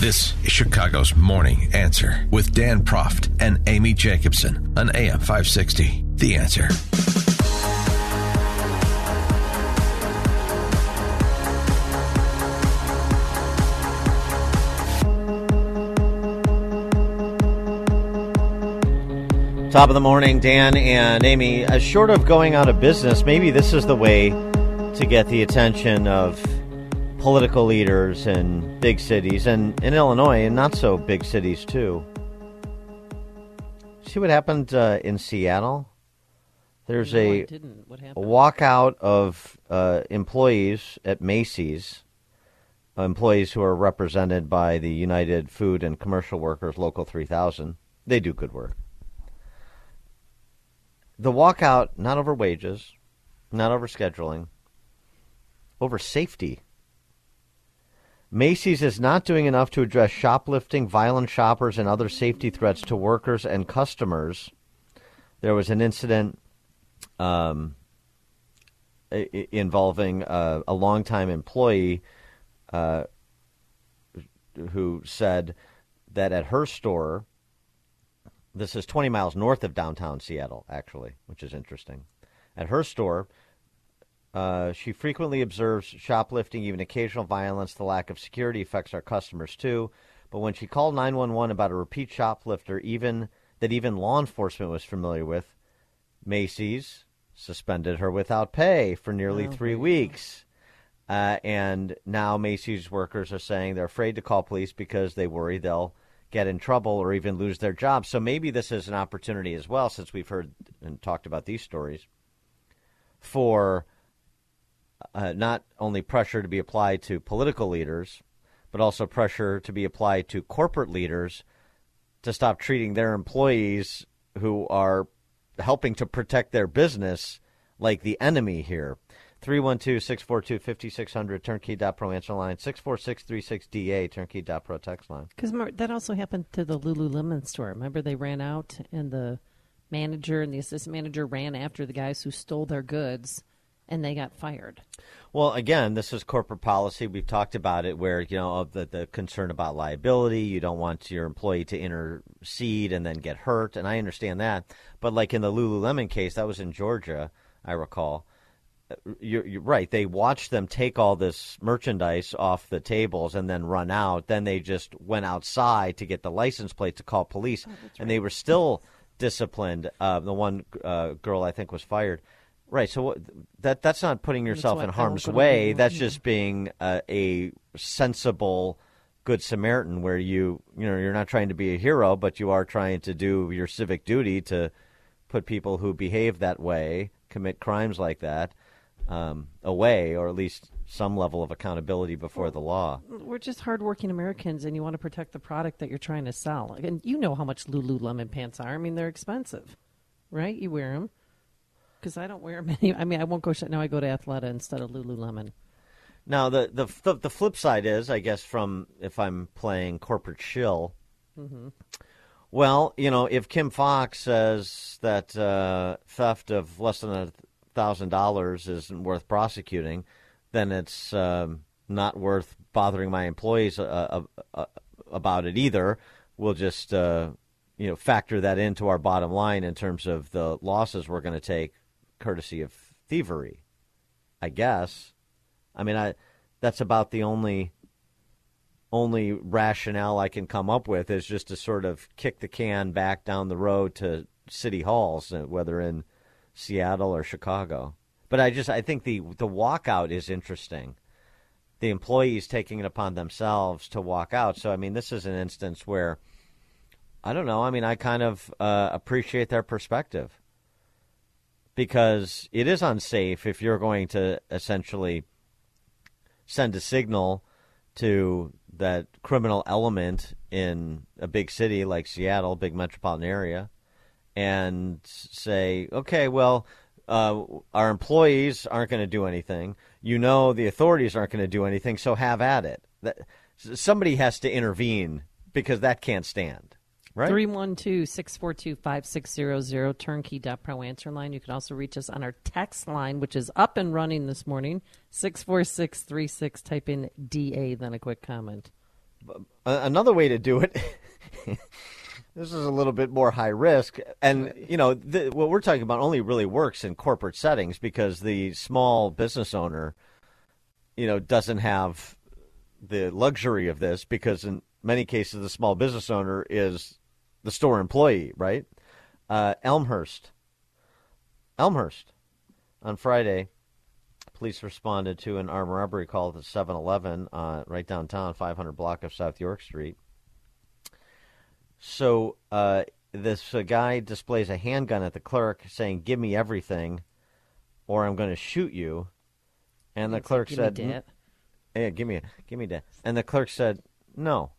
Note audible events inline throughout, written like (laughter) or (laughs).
This is Chicago's Morning Answer with Dan Proft and Amy Jacobson on AM 560. The Answer. Top of the morning, Dan and Amy. As short of going out of business, maybe this is the way to get the attention of political leaders in big cities and in Illinois and not so big cities too. See what happened uh, in Seattle? There's No, a, a walkout of uh, employees at Macy's, uh, employees who are represented by the United Food and Commercial Workers Local 3000. They do good work. The walkout, not over wages, not over scheduling, over safety. Macy's is not doing enough to address shoplifting, violent shoppers, and other safety threats to workers and customers. There was an incident um, involving uh, a longtime employee uh, who said that at her store, this is 20 miles north of downtown Seattle, actually, which is interesting. At her store, uh, she frequently observes shoplifting, even occasional violence. The lack of security affects our customers too. But when she called 911 about a repeat shoplifter, even that even law enforcement was familiar with, Macy's suspended her without pay for nearly Oh, three there you go. weeks. Uh, and now Macy's workers are saying they're afraid to call police because they worry they'll get in trouble or even lose their job. So maybe this is an opportunity as well, since we've heard and talked about these stories, for uh, not only pressure to be applied to political leaders, but also pressure to be applied to corporate leaders to stop treating their employees who are helping to protect their business like the enemy here. 312-642-5600, turnkey.pro answer line, 64636DA, turnkey.pro text line. Because that also happened to the Lululemon store. Remember, they ran out, and the manager and the assistant manager ran after the guys who stole their goods, and they got fired. Well, again, this is corporate policy. We've talked about it where, you know, of the, the concern about liability. You don't want your employee to intercede and then get hurt. And I understand that. But like in the Lululemon case, that was in Georgia, I recall. You're, you're right. They watched them take all this merchandise off the tables and then run out. Then they just went outside to get the license plate to call police. And they were still disciplined. Uh, the one uh, girl, I think, was fired. Right. So what, that that's not putting yourself in harm's way. That's just being uh, a sensible good Samaritan, where you you know you're not trying to be a hero, but you are trying to do your civic duty to put people who behave that way, commit crimes like that, um, away, or at least some level of accountability before the law. We're just hardworking Americans, and you want to protect the product that you're trying to sell. And you know how much Lululemon pants are. I mean, they're expensive, right? You wear them. Because I don't wear (laughs) many. I mean, I won't go. sh- Now I go to Athleta instead of Lululemon. Now the, the the the flip side is, I guess, from if I'm playing corporate shill. Well, you know, if Kim Foxx says that uh, theft of less than a thousand dollars isn't worth prosecuting, then it's um, not worth bothering my employees uh, uh, uh, about it either. We'll just uh, you know factor that into our bottom line in terms of the losses we're going to take, courtesy of thievery. I guess. I mean, I that's about the only only rationale I can come up with is just to sort of kick the can back down the road to city halls, uh, whether in Seattle or Chicago. But I just I think the the walkout is interesting. The employees taking it upon themselves to walk out. So I mean, this is an instance where I don't know. I mean, I kind of uh, appreciate their perspective because it is unsafe if you're going to essentially send a signal to that criminal element in a big city like Seattle, big metropolitan area, and say, okay, well, uh, our employees aren't going to do anything. You know, the authorities aren't going to do anything, so have at it. That, somebody has to intervene because that can't stand. Right? 312 642 5600 turnkey.pro answer line. You can also reach us on our text line, which is up and running this morning 64636. Type in DA, then a quick comment. Uh, another way to do it. (laughs) this is a little bit more high risk, and you know the, what we're talking about only really works in corporate settings because the small business owner, you know, doesn't have the luxury of this because in many cases the small business owner is the store employee, right? Uh, Elmhurst. Elmhurst. On Friday, police responded to an armed robbery call at the 7 Eleven uh, right downtown, 500 block of South York Street. So uh, this uh, guy displays a handgun at the clerk saying, Give me everything or I'm going to shoot you. And the clerk said, me "Hey, give me, give me that." And the clerk said, "No."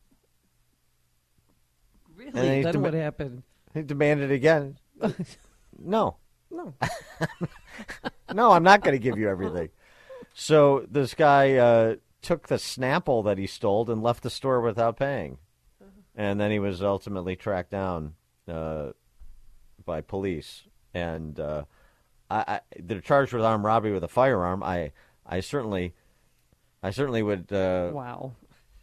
(laughs) Really? Then what happened? He demanded again. (laughs) no. No. (laughs) no, I'm not going to give you everything. So this guy uh, took the Snapple that he stole and left the store without paying. And then he was ultimately tracked down uh, by police. And uh, I, I, they're charged with armed robbery with a firearm. I, I certainly, I certainly would. Uh, wow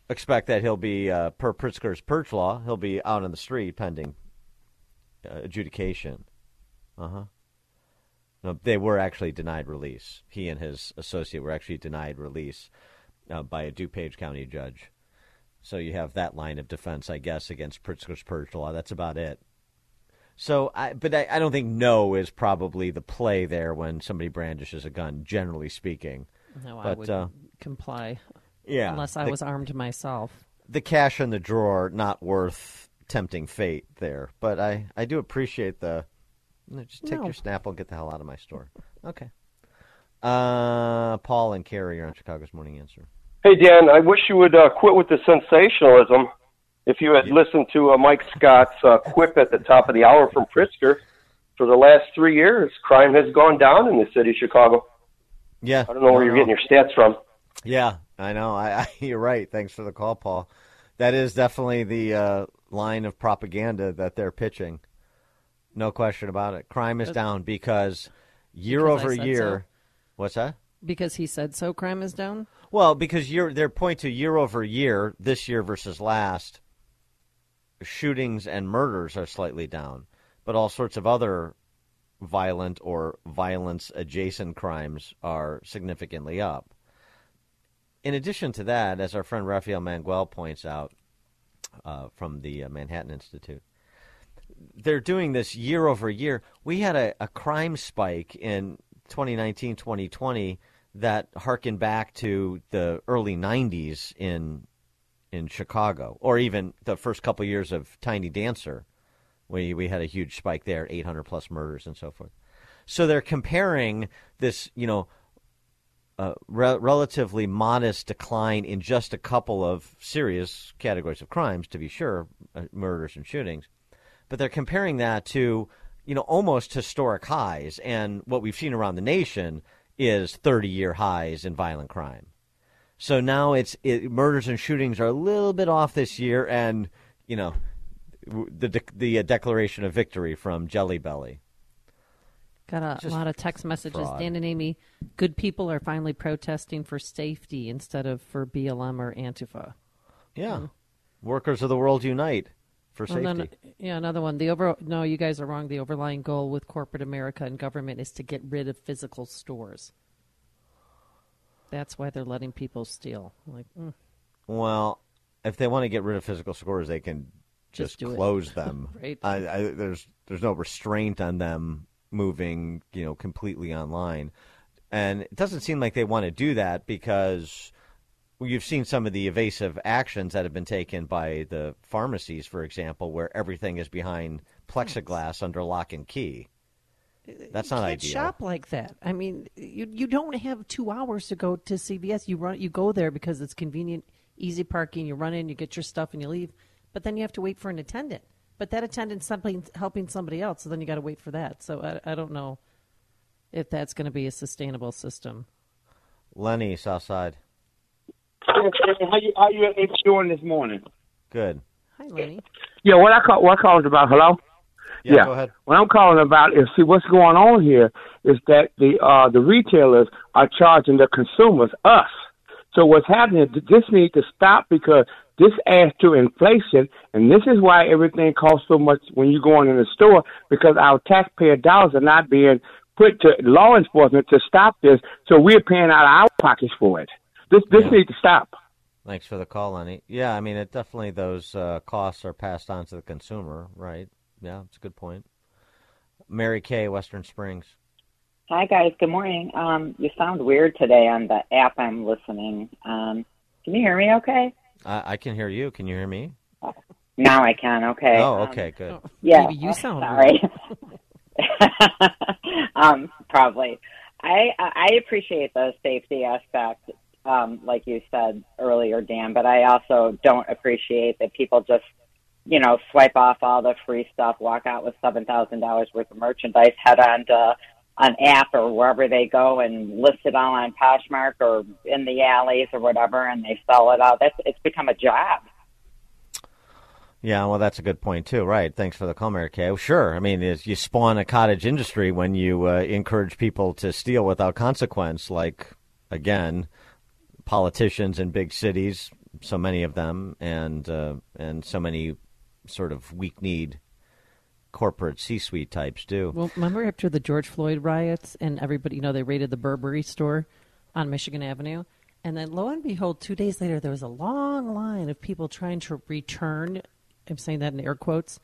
expect that he'll be, uh, per Pritzker's purge law, he'll be out on the street pending uh, adjudication. Uh huh. No, they were actually denied release. He and his associate were actually denied release uh, by a DuPage County judge. So you have that line of defense, I guess, against Pritzker's purge law. That's about it. So, I, but I, I don't think no is probably the play there when somebody brandishes a gun. Generally speaking, no, but, I would uh, comply. Yeah. Unless I the, was armed myself. The cash in the drawer, not worth tempting fate there. But I, I do appreciate the. You know, just take No. your Snapple and get the hell out of my store. Okay. Uh, Paul and Carrie are on Chicago's Morning Answer. Hey, Dan, I wish you would uh, quit with the sensationalism. If you had listened to uh, Mike Scott's uh, quip at the top of the hour from Pritzker, for the last three years, crime has gone down in the city of Chicago. Yeah. I don't know where you're getting your stats from. Yeah, I know. I, I (laughs) you're right. Thanks for the call, Paul. That is definitely the uh, line of propaganda that they're pitching. No question about it. Crime is down because year Because over year. so. What's that? Because he said so, crime is down? Well, because year their point to year over year, this year versus last, shootings and murders are slightly down, but all sorts of other violent or violence adjacent crimes are significantly up. In addition to that, as our friend Rafael Mangual points out uh, from the uh, Manhattan Institute, they're doing this year over year. We had a, a crime spike in 2019, 2020 that harkened back to the early 90s in in Chicago, or even the first couple years of Tiny Dancer, we we had a huge spike there, 800 plus murders and so forth. So they're comparing this, you know, uh, re- relatively modest decline in just a couple of serious categories of crimes, to be sure, uh, murders and shootings, but they're comparing that to, you know, almost historic highs, and what we've seen around the nation is 30-year highs in violent crime. So now it's it, murders and shootings are a little bit off this year, and you know, the de- the uh, declaration of victory from Jelly Belly. Got a Just lot of text messages. fraud. Dan and Amy, good people are finally protesting for safety instead of for BLM or Antifa. Yeah, workers of the world unite for safety. then, yeah, another one. The over no, you guys are wrong. The overlying goal with corporate America and government is to get rid of physical stores. That's why they're letting people steal. Like, mm, Well, if they want to get rid of physical stores, they can Just just, it. close (laughs) them. Right. I, I, there's there's no restraint on them moving, you know, completely online, and it doesn't seem like they want to do that because you've seen some of the evasive actions that have been taken by the pharmacies, for example, where everything is behind plexiglass under lock and key. That's you not can't ideal. shop like that. I mean, you you don't have two hours to go to CVS. You run, you go there because it's convenient. easy parking. You run in, you get your stuff, and you leave. But then you have to wait for an attendant. But that attendant's something helping somebody else, so then you got to wait for that. So I, I don't know if that's going to be a sustainable system. Lenny, Southside. How you how you doing this morning? Good. Hi, Lenny. Yeah, what I call what I called about. Hello. Yeah, go ahead. What I'm calling about is see what's going on here is that the uh the retailers are charging the consumers us. So what's happening? Is this needs to stop because this adds to inflation, and this is why everything costs so much when you go in the store because our taxpayer dollars are not being put to law enforcement to stop this. So we're paying out of our pockets for it. This this Yeah. needs to stop. Thanks for the call, Lenny. Yeah, I mean, it definitely those uh, costs are passed on to the consumer, right? Yeah, it's a good point. Mary Kay, Western Springs. Hi guys, good morning. Um, you sound weird today on the app I'm listening. Um, can you hear me okay? I, I can hear you. Can you hear me? Now I can, okay. Oh, Um, okay, good. yeah. Maybe you sound sorry. (laughs) um, probably. I I appreciate the safety aspect, um, like you said earlier, Dan, but I also don't appreciate that people just you know, swipe off all the free stuff, walk out with seven thousand dollars worth of merchandise, head on to an app or wherever they go and list it all on Poshmark or in the alleys or whatever, and they sell it out. That's it's become a job. Yeah, well, that's a good point too, right? Thanks for the call, Mary Kay. Well, sure. I mean, you spawn a cottage industry when you uh, encourage people to steal without consequence, like again, politicians in big cities, so many of them, and uh, and so many sort of weak-kneed corporate C-suite types do. Well, remember after the George Floyd riots and everybody, you know, they raided the Burberry store on Michigan Avenue? And then lo and behold, two days later, there was a long line of people trying to return, I'm saying that in air quotes,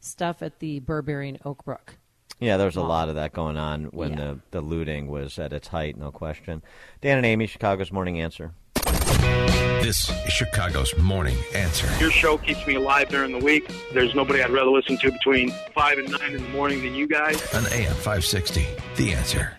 stuff at the Burberry in Oak Brook. Yeah, there was a lot of that going on when Yeah. the, the looting was at its height, no question. Dan and Amy, Chicago's Morning Answer. This is Chicago's Morning Answer. Your show keeps me alive during the week. There's nobody I'd rather listen to between 5 and 9 in the morning than you guys. On AM 560. The Answer.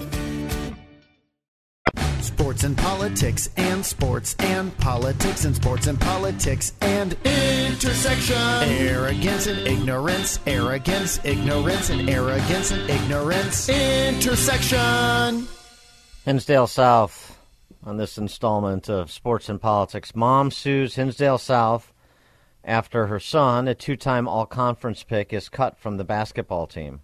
Sports and politics and sports and politics and sports and politics and intersection. Arrogance and ignorance, arrogance, ignorance and arrogance and ignorance. Intersection. Hinsdale South on this installment of Sports and Politics. Mom sues Hinsdale South after her son, a two time all conference pick, is cut from the basketball team.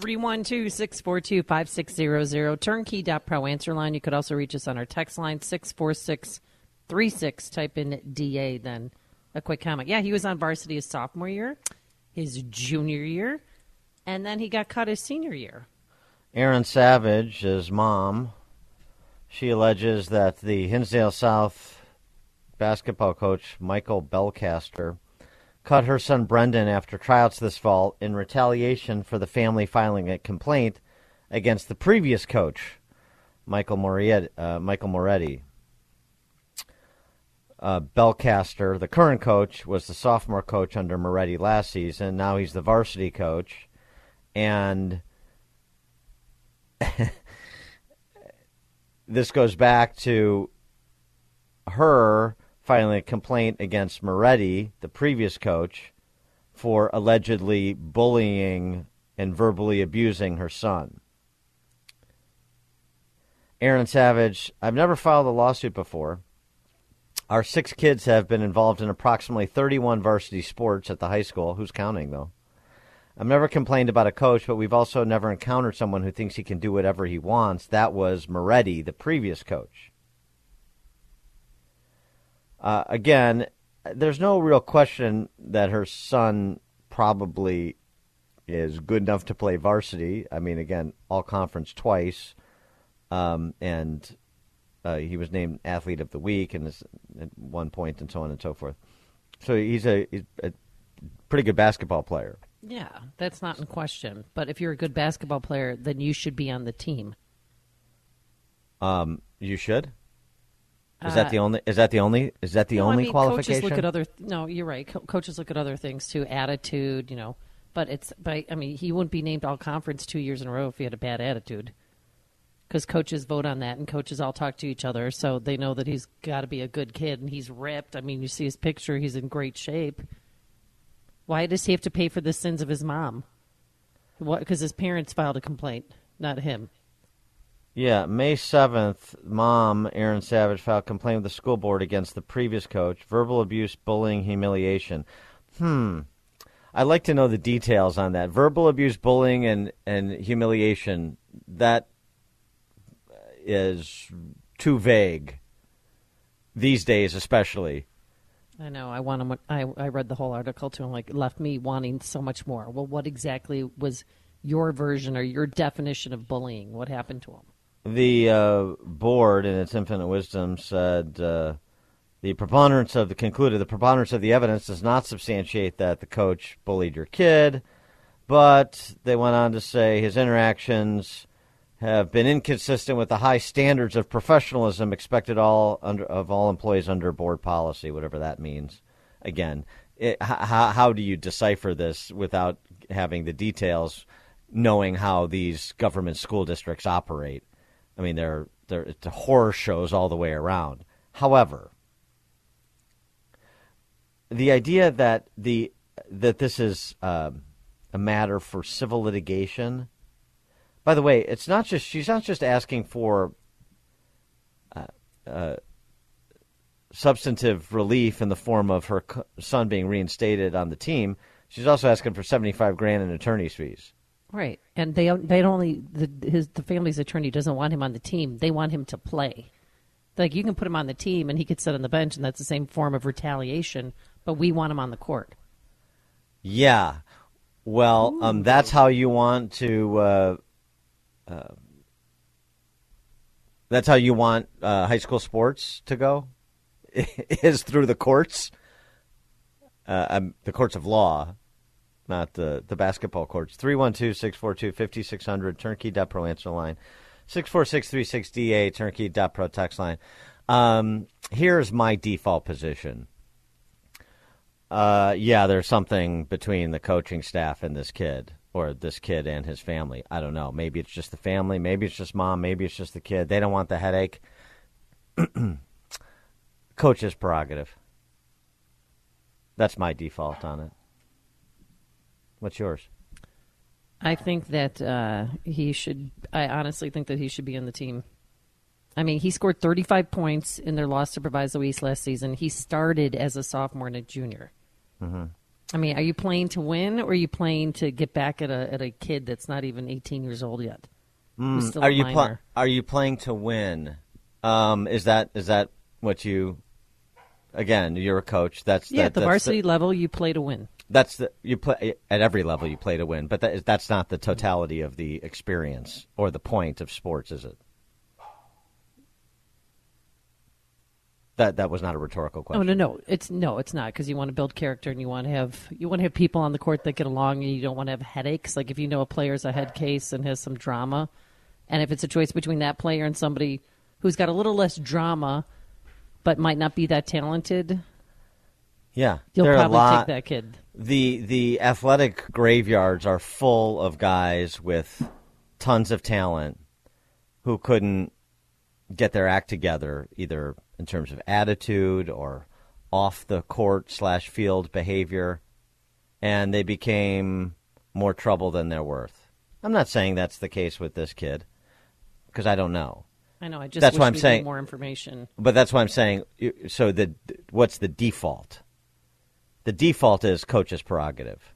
312-642-5600 turnkey.pro answer line. You could also reach us on our text line 64636 type in da then. A quick comment. Yeah he was on varsity his sophomore year his junior year and then he got cut his senior year. Erin Savage, his mom, she alleges that the Hinsdale South basketball coach, Michael Belcaster, cut her son Brendan after tryouts this fall in retaliation for the family filing a complaint against the previous coach, Michael Moretti. Uh, Michael Moretti. Uh, Belcaster, the current coach, was the sophomore coach under Moretti last season. Now he's the varsity coach, and (laughs) this goes back to her filing a complaint against Moretti, the previous coach, for allegedly bullying and verbally abusing her son. Erin Savage, I've never filed a lawsuit before. Our six kids have been involved in approximately 31 varsity sports at the high school. Who's counting, though? I've never complained about a coach, but we've also never encountered someone who thinks he can do whatever he wants. That was Moretti, the previous coach. Uh, again, there's no real question that her son probably is good enough to play varsity. I mean, again, all conference twice, um, and uh, he was named athlete of the week and at one point, and so on and so forth. So he's a, he's a pretty good basketball player. Yeah, that's not in question. But if you're a good basketball player, then you should be on the team. Um, you should. Is Uh, that the only? Is that the only? Is that the No, I only mean, qualification? Coaches look at other. No, you're right. Co- coaches look at other things too, attitude. You know, but it's. But I mean, he wouldn't be named all conference two years in a row if he had a bad attitude. Because coaches vote on that, and coaches all talk to each other, so they know that he's got to be a good kid, and he's ripped. I mean, you see his picture; he's in great shape. Why does he have to pay for the sins of his mom? What? Because his parents filed a complaint, not him. Yeah, May 7th, mom, Erin Savage, filed a complaint with the school board against the previous coach. Verbal abuse, bullying, humiliation. Hmm. I'd like to know the details on that. Verbal abuse, bullying, and, and humiliation. That is too vague. These days, especially. I know. I want him. I I read the whole article too, and like left me wanting so much more. Well, what exactly was your version or your definition of bullying? What happened to him? The uh, board, in its infinite wisdom, said uh, the preponderance of the concluded the preponderance of the evidence does not substantiate that the coach bullied your kid, but they went on to say his interactions have been inconsistent with the high standards of professionalism expected all under, of all employees under board policy, whatever that means. Again, it, how, how do you decipher this without having the details, knowing how these government school districts operate? I mean, they're they're it's horror shows all the way around. However, the idea that the that this is um a matter for civil litigation. By the way, it's not just she's not just asking for uh, uh, substantive relief in the form of her son being reinstated on the team. She's also asking for seventy five grand in attorney's fees. Right, and they they only the his the family's attorney doesn't want him on the team. They want him to play. Like you can put him on the team and he could sit on the bench, and that's the same form of retaliation. But we want him on the court. Yeah. Well, um, that's how you want to. Uh, uh, that's how you want uh, high school sports to go, (laughs) is through the courts, uh, um, the courts of law, not the the basketball courts. 312-642-5600, turnkey.pro answer line, 646-36DA, turnkey.pro text line. Um, here's my default position. Uh, yeah, there's something between the coaching staff and this kid, or this kid and his family. I don't know. Maybe it's just the family. Maybe it's just mom. Maybe it's just the kid. They don't want the headache. (clears throat) Coach's prerogative. That's my default on it. What's yours? I think that uh, he should. I honestly think that he should be in the team. I mean, he scored 35 points in their loss to Proviso East last season. He started as a sophomore and a junior. Mm-hmm. I mean, are you playing to win or are you playing to get back at a at a kid that's not even 18 years old yet? Mm, are you pl- are you playing to win? Um, is that is that what you? Again, you're a coach. That's yeah, that, at the varsity level, you play to win. That's the you play at every level you play to win, but that is, that's not the totality of the experience or the point of sports, is it? That that was not a rhetorical Oh question. no, no, it's no, it's not because you want to build character and you want to have you want to have people on the court that get along and you don't want to have headaches. Like if you know a player's a head case and has some drama, and if it's a choice between that player and somebody who's got a little less drama but might not be that talented, Yeah, you'll probably lot- take that kid. The the athletic graveyards are full of guys with tons of talent who couldn't get their act together, either in terms of attitude or off the court slash field behavior, and they became more trouble than they're worth. I'm not saying that's the case with this kid because I don't know, I know. I just That's why I'm saying- more information. But that's why I'm saying. So the what's the default? The default is coach's prerogative.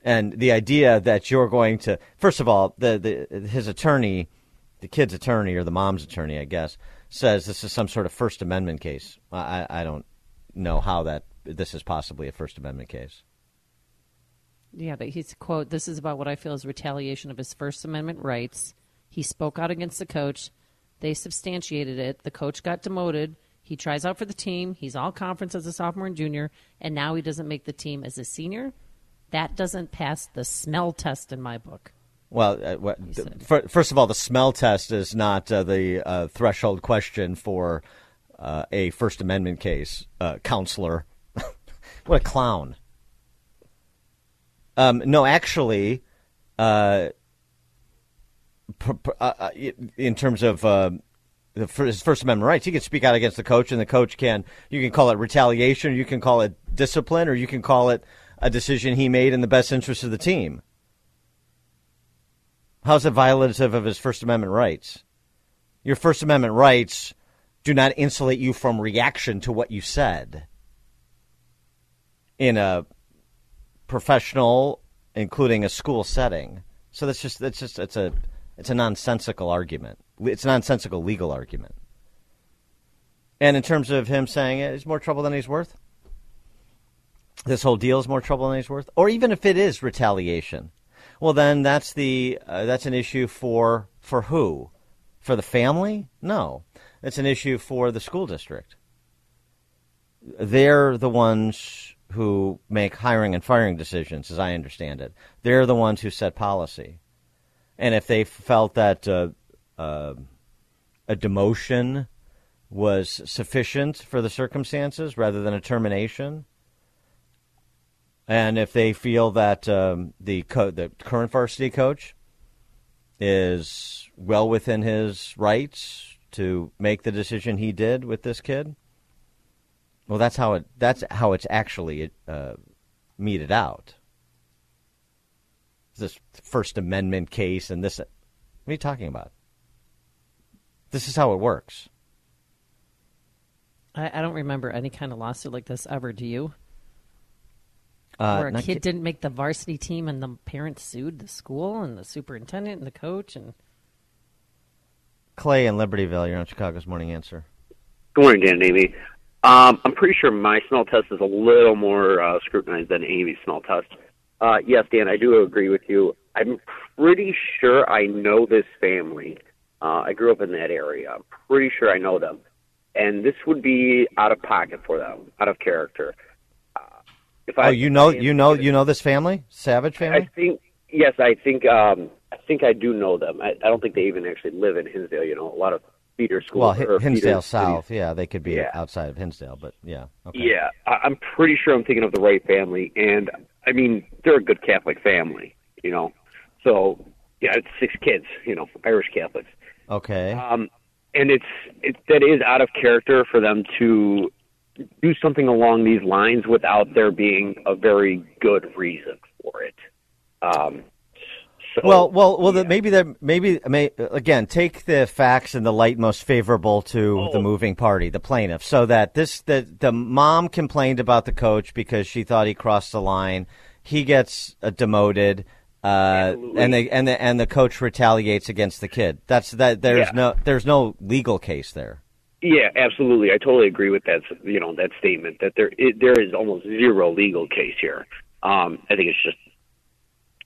And the idea that you're going to, first of all, the, the his attorney, the kid's attorney or the mom's attorney, I guess, says this is some sort of First Amendment case. I, I don't know how that this is possibly a First Amendment case. Yeah, but he's quote. This is about what I feel is retaliation of his First Amendment rights. He spoke out against the coach. They substantiated it. The coach got demoted. He tries out for the team. He's all conference as a sophomore and junior, and now he doesn't make the team as a senior. That doesn't pass the smell test in my book. Well, uh, what, fir- first of all, the smell test is not uh, the uh, threshold question for uh, a First Amendment case, uh, counselor. (laughs) what a clown. Um, no, actually, uh, pr- pr- in terms of uh, fir- his First Amendment rights, he can speak out against the coach, and the coach can. You can call it retaliation, you can call it discipline, or you can call it a decision he made in the best interest of the team. How's it violative of his First Amendment rights? Your First Amendment rights do not insulate you from reaction to what you said in a professional, including a school setting. So that's just that's just it's a it's a nonsensical argument. It's a nonsensical legal argument. And in terms of him saying it's more trouble than he's worth, this whole deal is more trouble than he's worth, or even if it is retaliation, well, then that's the uh, that's an issue for for who? For the family? No, it's an issue for the school district. They're the ones who make hiring and firing decisions, as I understand it. They're the ones who set policy, and if they felt that uh, uh, a demotion was sufficient for the circumstances rather than a termination, and if they feel that um, the co- the current varsity coach is well within his rights to make the decision he did with this kid, well, that's how it that's how it's actually uh, meted out. This First Amendment case and this. What are you talking about? This is how it works. I, I don't remember any kind of lawsuit like this ever. Do you? Uh, Where a not kid ki- didn't make the varsity team and the parents sued the school and the superintendent and the coach and Clay in Libertyville, you're on Chicago's Morning Answer. Good morning, Dan and Amy. Um, I'm pretty sure my smell test is a little more uh, scrutinized than Amy's smell test. Uh, yes, Dan, I do agree with you. I'm pretty sure I know this family. Uh, I grew up in that area. I'm pretty sure I know them. And this would be out of pocket for them, out of character. Uh, if Oh, I, you know, I you know, you know this family, Savage family. I think yes, I think um, I think I do know them. I, I don't think they even actually live in Hinsdale. You know, a lot of feeder schools. Well, Hi- or feeder Hinsdale cities South, yeah, they could be Yeah. outside of Hinsdale, but yeah, okay. Yeah, I, I'm pretty sure I'm thinking of the right family, and I mean they're a good Catholic family, you know. So yeah, it's six kids, you know, Irish Catholics, okay. um, and it's it that is out of character for them to do something along these lines without there being a very good reason for it. Um, so, Well, well, well. yeah. The, maybe that maybe may, again take the facts in the light most favorable to the Oh. moving party, the plaintiff, so that this the the mom complained about the coach because she thought he crossed the line. He gets uh, demoted, uh, and the and the and the coach retaliates against the kid. That's that. There's Yeah. no there's no legal case there. Yeah, absolutely. I totally agree with that. You know that statement that there it, there is almost zero legal case here. Um, I think it's just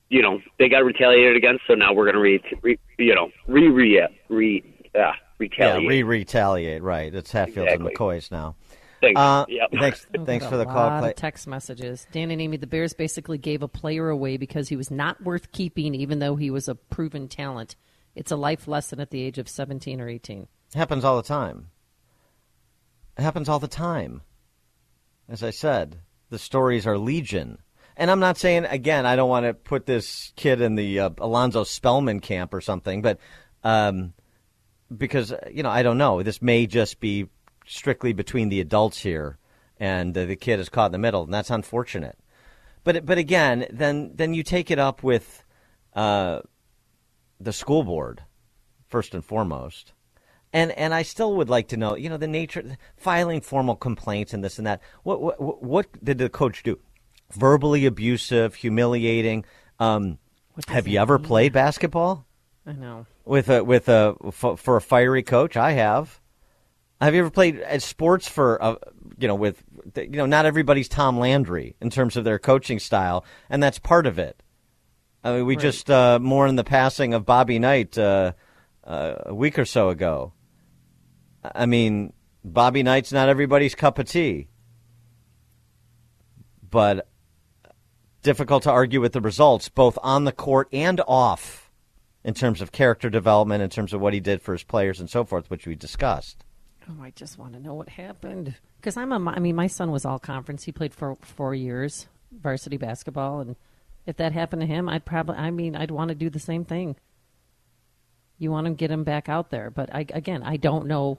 you know they got retaliated against, so now we're going to re, re you know re re re uh, retaliate. Yeah, re retaliate. Right. It's Hatfield Exactly. and McCoys now. Thanks. Uh, Yep. (laughs) Thanks. Thanks got for a the call, lot Clay. of text messages. Dan and Amy, the Bears basically gave a player away because he was not worth keeping, even though he was a proven talent. It's a life lesson at the age of 17 or 18. It happens all the time. It happens all the time. As I said, the stories are legion. And I'm not saying, again, I don't want to put this kid in the uh, Alonzo Spellman camp or something, but um, because, you know, I don't know. This may just be strictly between the adults here, and uh, the kid is caught in the middle, and that's unfortunate. But, but again, then, then you take it up with uh, the school board first and foremost. And and I still would like to know, you know, the nature filing formal complaints and this and that. What what what did the coach do? Verbally abusive, humiliating. Um, have you ever played basketball I know. with a with a f- for a fiery coach? I have. Have you ever played at sports for uh, you know with you know not everybody's Tom Landry in terms of their coaching style, and that's part of it. I mean, we Right. just uh, mourned the passing of Bobby Knight uh, uh, a week or so ago. I mean, Bobby Knight's not everybody's cup of tea, but difficult to argue with the results, both on the court and off, in terms of character development, in terms of what he did for his players and so forth, which we discussed. Oh, I just want to know what happened because I'm a. I mean, my son was all conference. He played for four years varsity basketball, and if that happened to him, I'd probably. I mean, I'd want to do the same thing. You want to get him back out there, but I again, I don't know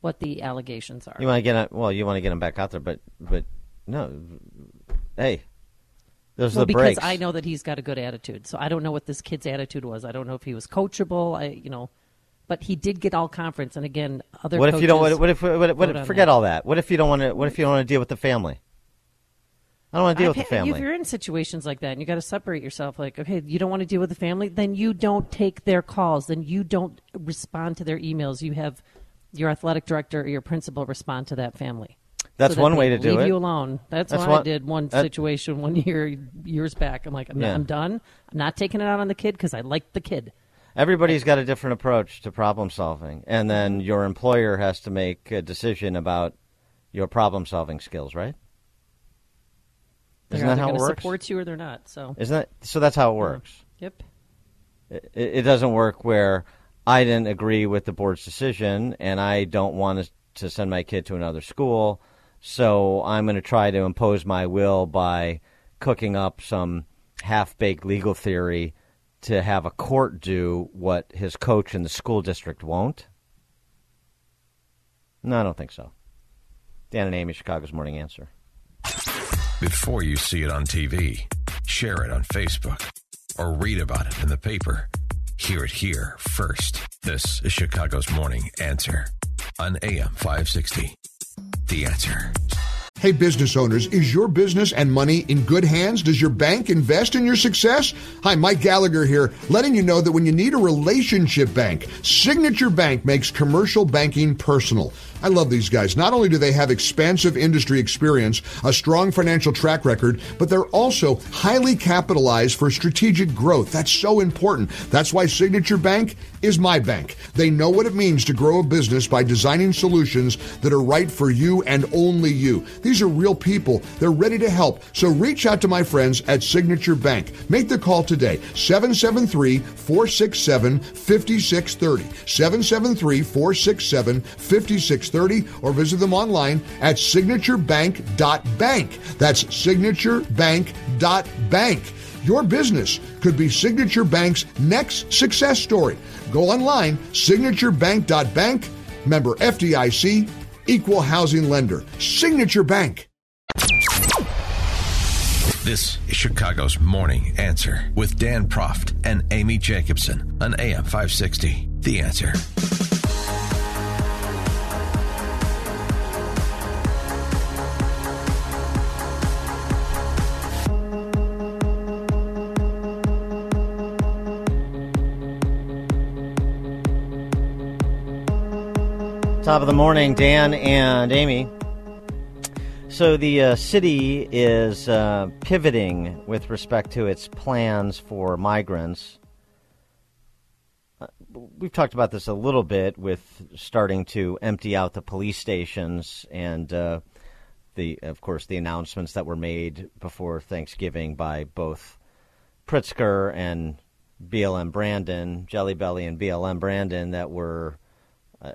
what the allegations are. You want to get him- well, you want to get him back out there, but but no, hey, those well, are the because breaks. I know that he's got a good attitude, so I don't know what this kid's attitude was. I don't know if he was coachable. I, you know, but he did get all conference, and again, other. what if you don't? What if? What if, what if forget that. all that? What if you don't want to? What if you don't want to deal with the family? I don't want to deal I've with the family. If you're in situations like that and you got to separate yourself, like, okay, you don't want to deal with the family, then you don't take their calls. Then you don't respond to their emails. You have your athletic director or your principal respond to that family. That's So one way to do leave it. Leave you alone. That's, That's what I did one that- situation one (laughs) year, years back. I'm like, I'm, Yeah. I'm done. I'm not taking it out on the kid because I like the kid. Everybody's got a different approach to problem solving, and then mm-hmm. your employer has to make a decision about your problem solving skills, right? They're Isn't that how it works? support you or they're not. So Isn't that so? That's how it mm-hmm. works. Yep. It, it doesn't work where I didn't agree with the board's decision, and I don't want to, to send my kid to another school, so I'm going to try to impose my will by cooking up some half-baked legal theory to have a court do what his coach in the school district won't. No, I don't think so. Dan and Amy, Chicago's Morning Answer. Before you see it on TV, share it on Facebook, or read about it in the paper. Hear it here first. This is Chicago's Morning Answer on AM 560. The Answer. Hey, business owners, is your business and money in good hands? Does your bank invest in your success? Hi, Mike Gallagher here, letting you know that when you need a relationship bank, Signature Bank makes commercial banking personal. I love these guys. Not only do they have expansive industry experience, a strong financial track record, but they're also highly capitalized for strategic growth. That's so important. That's why Signature Bank is my bank. They know what it means to grow a business by designing solutions that are right for you and only you. These are real people. They're ready to help. So reach out to my friends at Signature Bank. Make the call today. 773 467 5630. 773 467 5630 or visit them online at signaturebank.bank. That's signaturebank.bank. Your business could be Signature Bank's next success story. Go online, signaturebank.bank, member FDIC, equal housing lender. Signature Bank. This is Chicago's Morning Answer with Dan Proft and Amy Jacobson on AM 560. The Answer. Top of the morning, Dan and Amy. So the uh, city is uh, pivoting with respect to its plans for migrants. Uh, we've talked about this a little bit with starting to empty out the police stations and uh, the, of course, the announcements that were made before Thanksgiving by both Pritzker and BLM Brandon, Jelly Belly and BLM Brandon, that were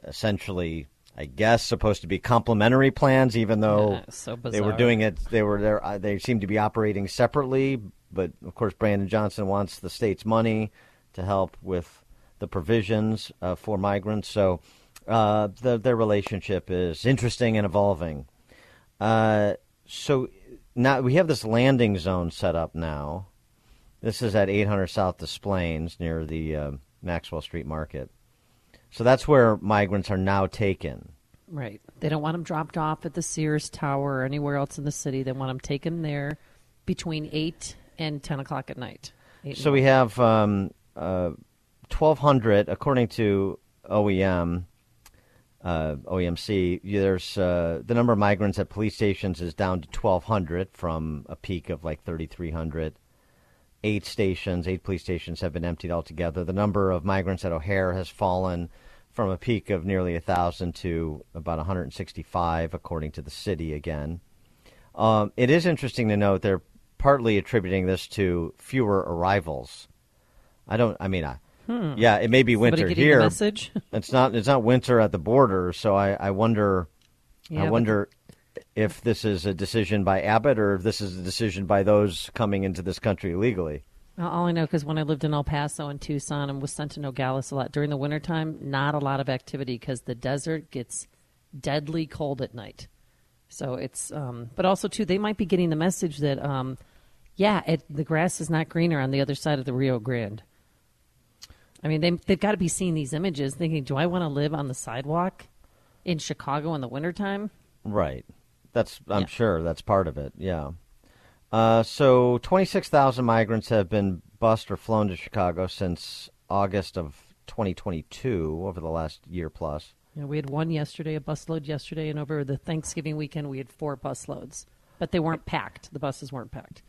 essentially, I guess, supposed to be complementary plans, even though Yeah, so they were doing it. They were there. Uh, they seem to be operating separately. But of course, Brandon Johnson wants the state's money to help with the provisions uh, for migrants. So uh, the, their relationship is interesting and evolving. Uh, so now we have this landing zone set up now. This is at 800 South Des Plaines near the uh, Maxwell Street Market. So that's where migrants are now taken. Right. They don't want them dropped off at the Sears Tower or anywhere else in the city. They want them taken there between 8 and 10 o'clock at night. So we have um, uh, 1,200, according to OEM, uh, OEMC. There's uh, the number of migrants at police stations is down to 1,200 from a peak of like 3,300. Eight stations, eight police stations have been emptied altogether. The number of migrants at O'Hare has fallen from a peak of nearly 1,000 to about 165, according to the city again. Um, it is interesting to note they're partly attributing this to fewer arrivals. I don't. I mean, I, Hmm. yeah, it may be Somebody winter here. message? (laughs) It's not. It's not winter at the border. So I, I wonder. Yeah, I but- wonder if this is a decision by Abbott or if this is a decision by those coming into this country illegally. Well, All I know because when I lived in El Paso and Tucson and was sent to Nogales a lot during the wintertime, not a lot of activity because the desert gets deadly cold at night. So it's, um, but also too, they might be getting the message that, um, yeah, it, the grass is not greener on the other side of the Rio Grande. I mean, they, they've got to be seeing these images thinking, do I want to live on the sidewalk in Chicago in the wintertime? Right. That's. I'm Yeah. sure that's part of it. Yeah. Uh, so 26,000 migrants have been bused or flown to Chicago since August of 2022, over the last year plus. Yeah, we had one yesterday, a busload yesterday, and over the Thanksgiving weekend we had four busloads, but they weren't packed. The buses weren't packed.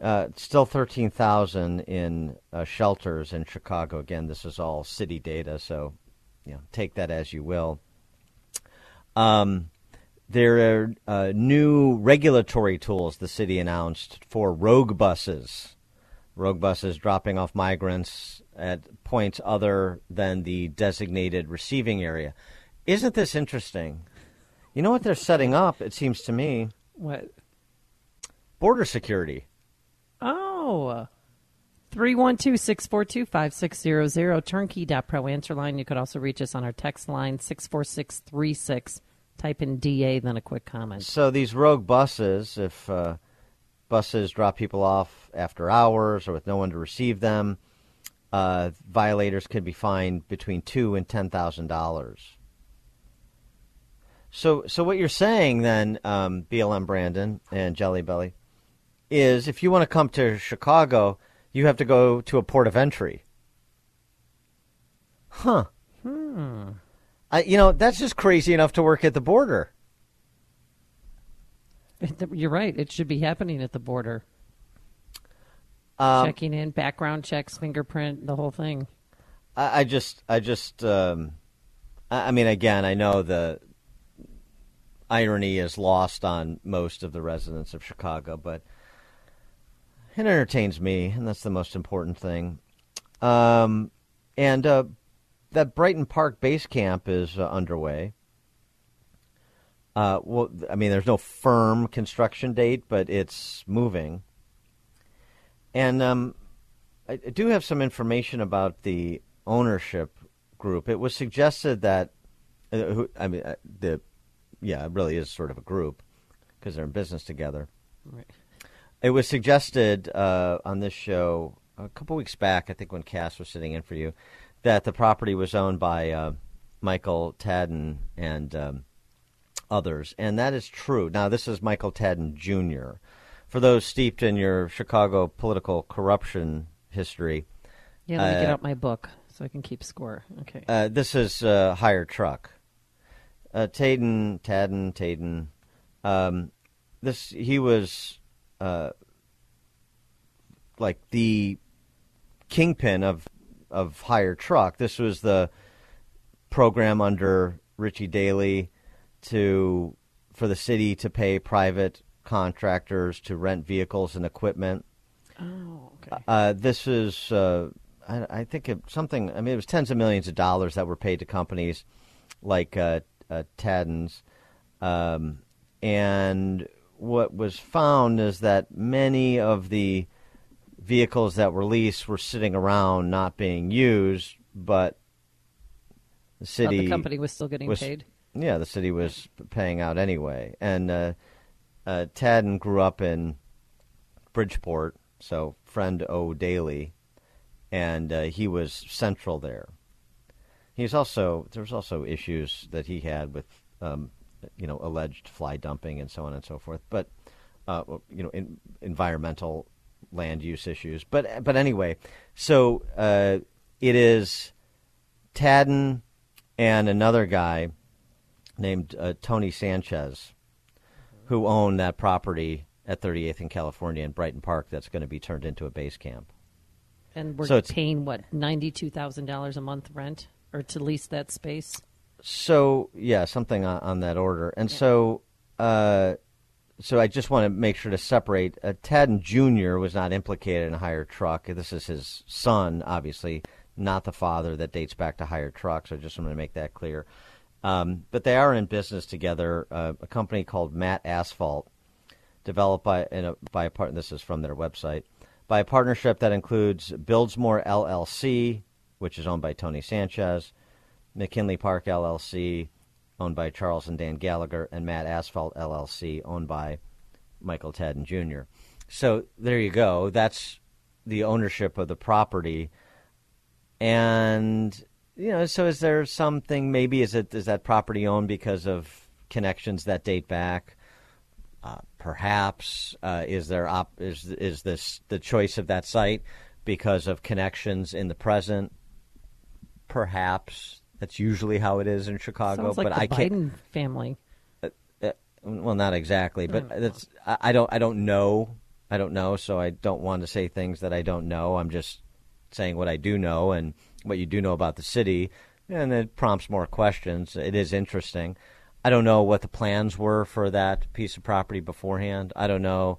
Uh, still 13,000 in uh, shelters in Chicago. Again, this is all city data, so you know, take that as you will. Um, there are uh, new regulatory tools the city announced for rogue buses. Rogue buses dropping off migrants at points other than the designated receiving area. Isn't this interesting? You know what they're setting up, it seems to me? What? Border security. Oh. 312 642 5600, turnkey.pro answer line. You could also reach us on our text line, 64636. Type in DA, then a quick comment. So these rogue buses, if uh, buses drop people off after hours or with no one to receive them, uh, violators could be fined between two and ten thousand dollars. So, so what you're saying then, um, BLM Brandon and Jelly Belly, is if you want to come to Chicago, you have to go to a port of entry. Huh. Hmm. I, you know, that's just crazy enough to work at the border. You're right. It should be happening at the border. Um, Checking in, background checks, fingerprint, the whole thing. I, I just, I just, um, I, I mean, again, I know the irony is lost on most of the residents of Chicago, but it entertains me, and that's the most important thing. Um, and uh, that Brighton Park base camp is uh, underway. Uh, well, I mean, there's no firm construction date, but it's moving. And um, I, do have some information about the ownership group. It was suggested that, uh, who, I mean, uh, the yeah, it really is sort of a group because they're in business together. Right. It was suggested uh, on this show a couple weeks back, I think when Cass was sitting in for you, that the property was owned by uh, Michael Tadin and um, others, and that is true. Now, this is Michael Tadin Jr. For those steeped in your Chicago political corruption history, Yeah, let me get uh, out my book so I can keep score. Okay. uh, this is uh, hire truck. Uh, Taden, Tadden, Taden. Um, this he was uh, like the kingpin of of hire truck. This was the program under Richie Daley to for the city to pay private contractors to rent vehicles and equipment. Oh, okay. Uh, this is, uh, I, I think, it, something. I mean, it was tens of millions of dollars that were paid to companies like uh, uh, Tadin's, um, and what was found is that many of the vehicles that were leased were sitting around not being used, but the city the company was still getting was- paid. Yeah, the city was paying out anyway, and uh, uh, Tadin grew up in Bridgeport, so friend O Daly, and uh, he was central there. He's also there was also issues that he had with um, you know alleged fly dumping and so on and so forth. But uh, you know in, environmental land use issues. But but anyway, so uh, it is Tadin and another guy named uh, Tony Sanchez who own that property at 38th in California in Brighton Park that's going to be turned into a base camp. And we're So paying what ninety two thousand dollars a month rent or to lease that space. So yeah, something on, on that order. And so, uh, so I just want to make sure to separate. Uh, Ted Jr. was not implicated in hired truck. This is his son, obviously, not the father. That dates back to hired trucks. So I just want to make that clear. Um, but they are in business together. Uh, a company called Matt Asphalt, developed by a, by a part. This is from their website. By a partnership that includes Buildsmore LLC, which is owned by Tony Sanchez, McKinley Park LLC, owned by Charles and Dan Gallagher, and Matt Asphalt LLC, owned by Michael Tadin Jr. So there you go. That's the ownership of the property. And you know, so is there something? Maybe is it is that property owned because of connections that date back? Uh, perhaps uh, is there op- is is this the choice of that site because of connections in the present? Perhaps that's usually how it is in Chicago. Sounds like but the I can't. Biden family. Uh, well, not exactly, but don't that's I, I don't I don't know. I don't know, so I don't want to say things that I don't know. I'm just saying what I do know and what you do know about the city, and it prompts more questions. It is interesting. I don't know what the plans were for that piece of property beforehand. I don't know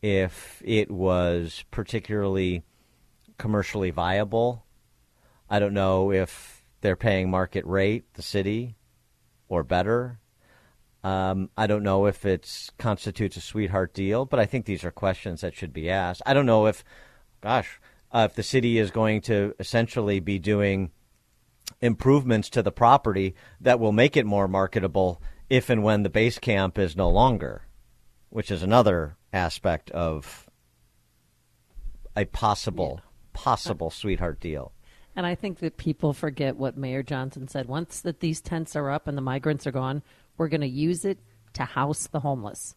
if it was particularly commercially viable. I don't know if they're paying market rate, the city, or better. Um, I don't know if it constitutes a sweetheart deal, but I think these are questions that should be asked. I don't know if, gosh, uh, if the city is going to essentially be doing improvements to the property that will make it more marketable if and when the base camp is no longer, which is another aspect of a possible possible sweetheart deal. And I think that people forget what Mayor Johnson said. Once that these tents are up and the migrants are gone, we're going to use it to house the homeless.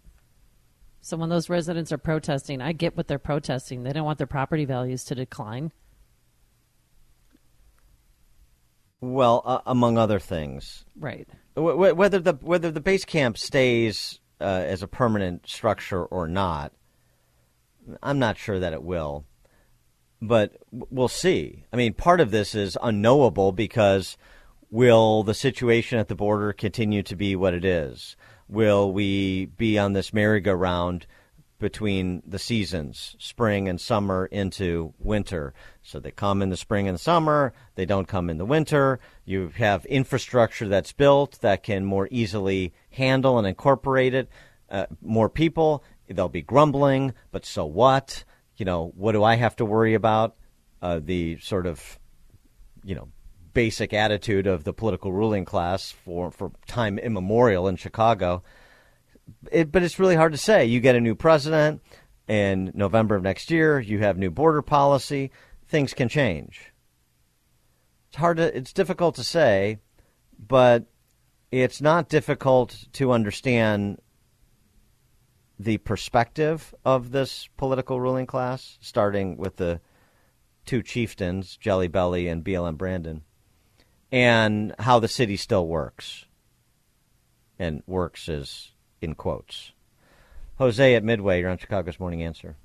So when those residents are protesting, I get what they're protesting. They don't want their property values to decline. Well, uh, among other things, Right. Wh- whether the whether the base camp stays uh, as a permanent structure or not, I'm not sure that it will. But we'll see. I mean, part of this is unknowable because will the situation at the border continue to be what it is? Will we be on this merry-go-round between the seasons, spring and summer into winter? So they come in the spring and summer, they don't come in the winter. You have infrastructure that's built that can more easily handle and incorporate it. Uh, more people, they'll be grumbling, but so what? You know, what do I have to worry about? Uh, the sort of, you know, basic attitude of the political ruling class for, for time immemorial in Chicago. It, but it's really hard to say. You get a new president in November of next year, you have new border policy, things can change. It's hard to, it's difficult to say, but it's not difficult to understand the perspective of this political ruling class, starting with the two chieftains, Jelly Belly and BLM Brandon, and how the city still works. And works is in quotes. Jose at Midway, you're on Chicago's Morning Answer.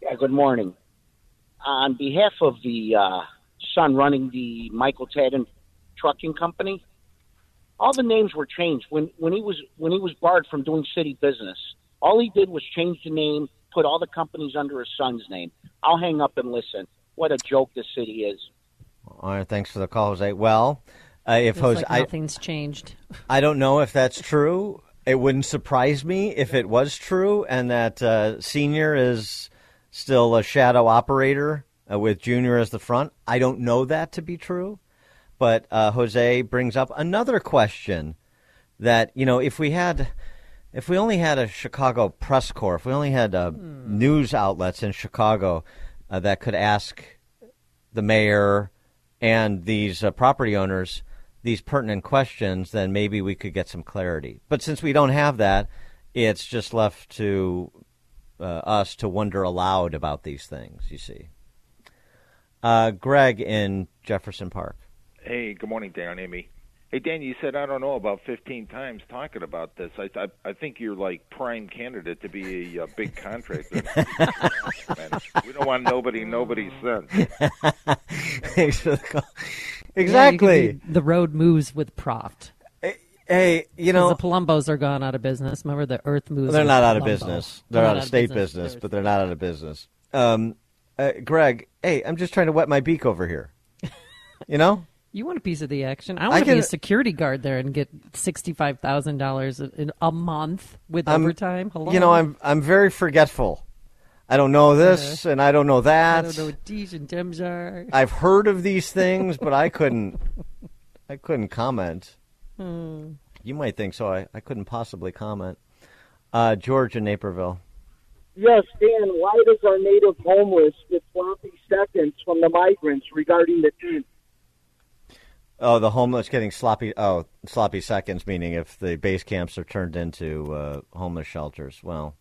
Yeah, good morning. On behalf of the uh, son running the Michael Tadin Trucking Company, all the names were changed when when he was when he was barred from doing city business. All he did was change the name, put all the companies under his son's name. I'll hang up and listen. What a joke the city is. All right, thanks for the call, Jose. Well, uh, if Feels Jose, like I, nothing's changed. I don't know if that's true. It wouldn't surprise me if it was true, and that uh, Senior is still a shadow operator uh, with Junior as the front. I don't know that to be true, but uh, Jose brings up another question that you know if we had. If we only had a Chicago press corps, if we only had uh, news outlets in Chicago uh, that could ask the mayor and these uh, property owners these pertinent questions, then maybe we could get some clarity. But since we don't have that, it's just left to uh, us to wonder aloud about these things. You see, uh, Greg in Jefferson Park. Hey, good morning, Dan, Amy. Hey, Dan, you said I don't know about 15 times talking about this. I I, I think you're like prime candidate to be a, a big contractor. (laughs) we don't want nobody nobody's (laughs) son. exactly. Yeah, the road moves with Proft. Hey, you know the Palombos are gone out of business. Remember the Earth moves. They're with not out of business. They're, out of state business, but they're not out of business. Um, uh, Greg, hey, I'm just trying to wet my beak over here. (laughs) You know, You want a piece of the action? I want to can- be a security guard there and get sixty-five thousand dollars a month with I'm- overtime. Hello, you know, I'm I'm very forgetful. I don't know this and I don't know that. I that. don't know what Deej and Dems are. I've heard of these (laughs) things, but I couldn't. I couldn't comment. Hmm. You might think so. I, I couldn't possibly comment. Uh, George in Naperville. Yes, Dan, why does our native homeless get sloppy seconds from the migrants regarding the tent? Oh, the homeless getting sloppy. Oh, sloppy seconds, meaning if the base camps are turned into uh, homeless shelters. Well,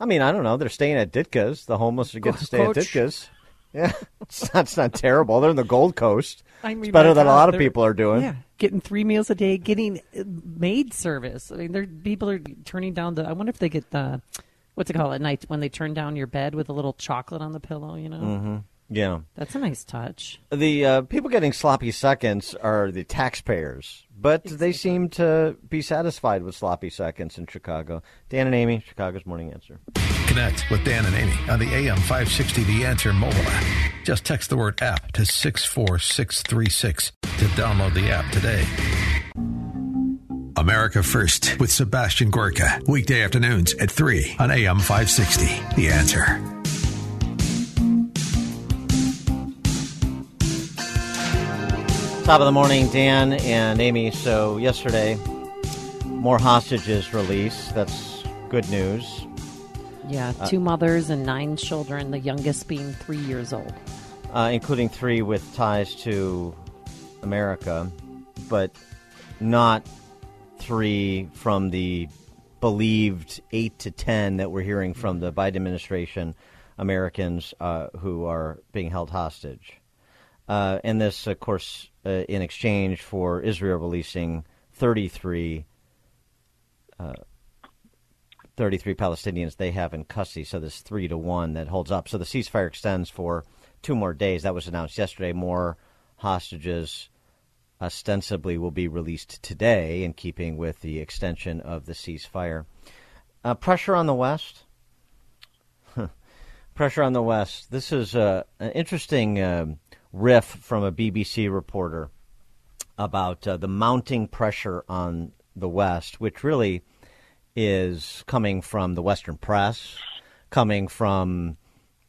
I mean, I don't know. They're staying at Ditka's. The homeless are getting to stay at Ditka's. (laughs) Yeah, it's not, it's not terrible. They're in the Gold Coast. I mean, it's better than a lot of people are doing. Yeah, getting three meals a day, getting uh, maid service. I mean, there people are turning down the. I wonder if they get the what's it called at night when they turn down your bed with a little chocolate on the pillow. You know, hmm Yeah. that's a nice touch. The uh, people getting sloppy seconds are the taxpayers, but they seem to be satisfied with sloppy seconds in Chicago. Dan and Amy, Chicago's Morning Answer. Connect with Dan and Amy on the AM 560 The Answer mobile app. Just text the word app to 64636 to download the app today. America First with Sebastian Gorka. Weekday afternoons at 3 on AM 560. The Answer. Top of the morning, Dan and Amy. So, yesterday, more hostages released. That's good news. Yeah, Uh, two mothers and nine children. The youngest being three years old. uh, including three with ties to America, but not three from the believed eight to ten that we're hearing from the Biden administration Americans uh, who are being held hostage. Uh, and this, of course, uh, in exchange for Israel releasing 33, uh, 33 Palestinians they have in custody. So this three to one that holds up. So the ceasefire extends for two more days. That was announced yesterday. More hostages ostensibly will be released today in keeping with the extension of the ceasefire. Uh, pressure on the West. (laughs) pressure on the West. This is uh, an interesting um riff from a BBC reporter about uh, the mounting pressure on the West, which really is coming from the Western press, coming from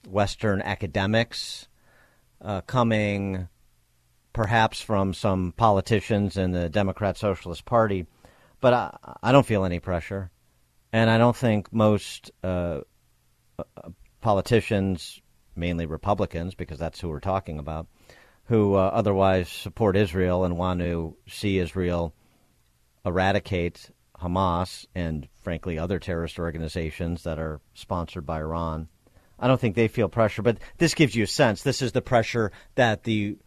Western academics, uh, coming perhaps from some politicians in the Democrat Socialist Party. But I, I don't feel any pressure. And I don't think most uh, uh, politicians, mainly Republicans, because that's who we're talking about, who uh, otherwise support Israel and want to see Israel eradicate Hamas and, frankly, other terrorist organizations that are sponsored by Iran. I don't think they feel pressure, but this gives you a sense. This is the pressure that the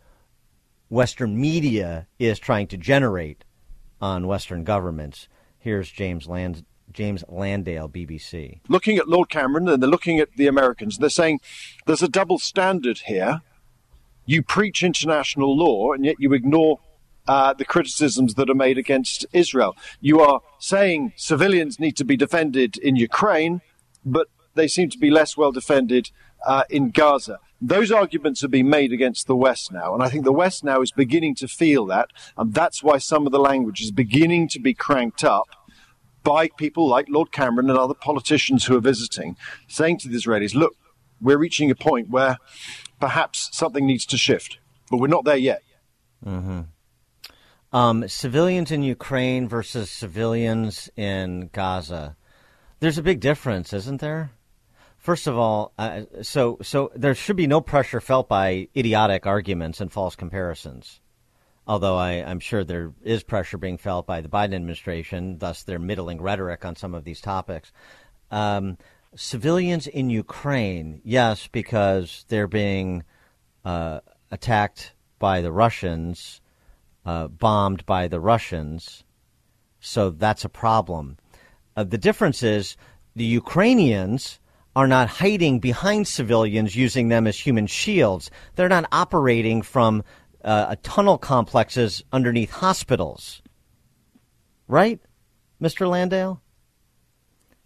Western media is trying to generate on Western governments. Here's James Land- James Landale, BBC. looking at Lord Cameron and they're looking at the Americans. They're saying there's a double standard here. You preach international law and yet you ignore uh, the criticisms that are made against Israel. You are saying civilians need to be defended in Ukraine, but they seem to be less well defended uh, in Gaza. Those arguments are being made against the West now, and I think the West now is beginning to feel that, and that's why some of the language is beginning to be cranked up by people like Lord Cameron and other politicians who are visiting, saying to the Israelis, look, we're reaching a point where perhaps something needs to shift, but we're not there yet. hmm Um, civilians in Ukraine versus civilians in Gaza. There's a big difference, isn't there? First of all, uh, so so there should be no pressure felt by idiotic arguments and false comparisons. Although I, am sure there is pressure being felt by the Biden administration, thus their middling rhetoric on some of these topics. Um, civilians in Ukraine, yes, because they're being uh, attacked by the Russians, uh, bombed by the Russians. So that's a problem. Uh, the difference is the Ukrainians are not hiding behind civilians using them as human shields. They're not operating from uh, tunnel complexes underneath hospitals. Right, Mr. Landale?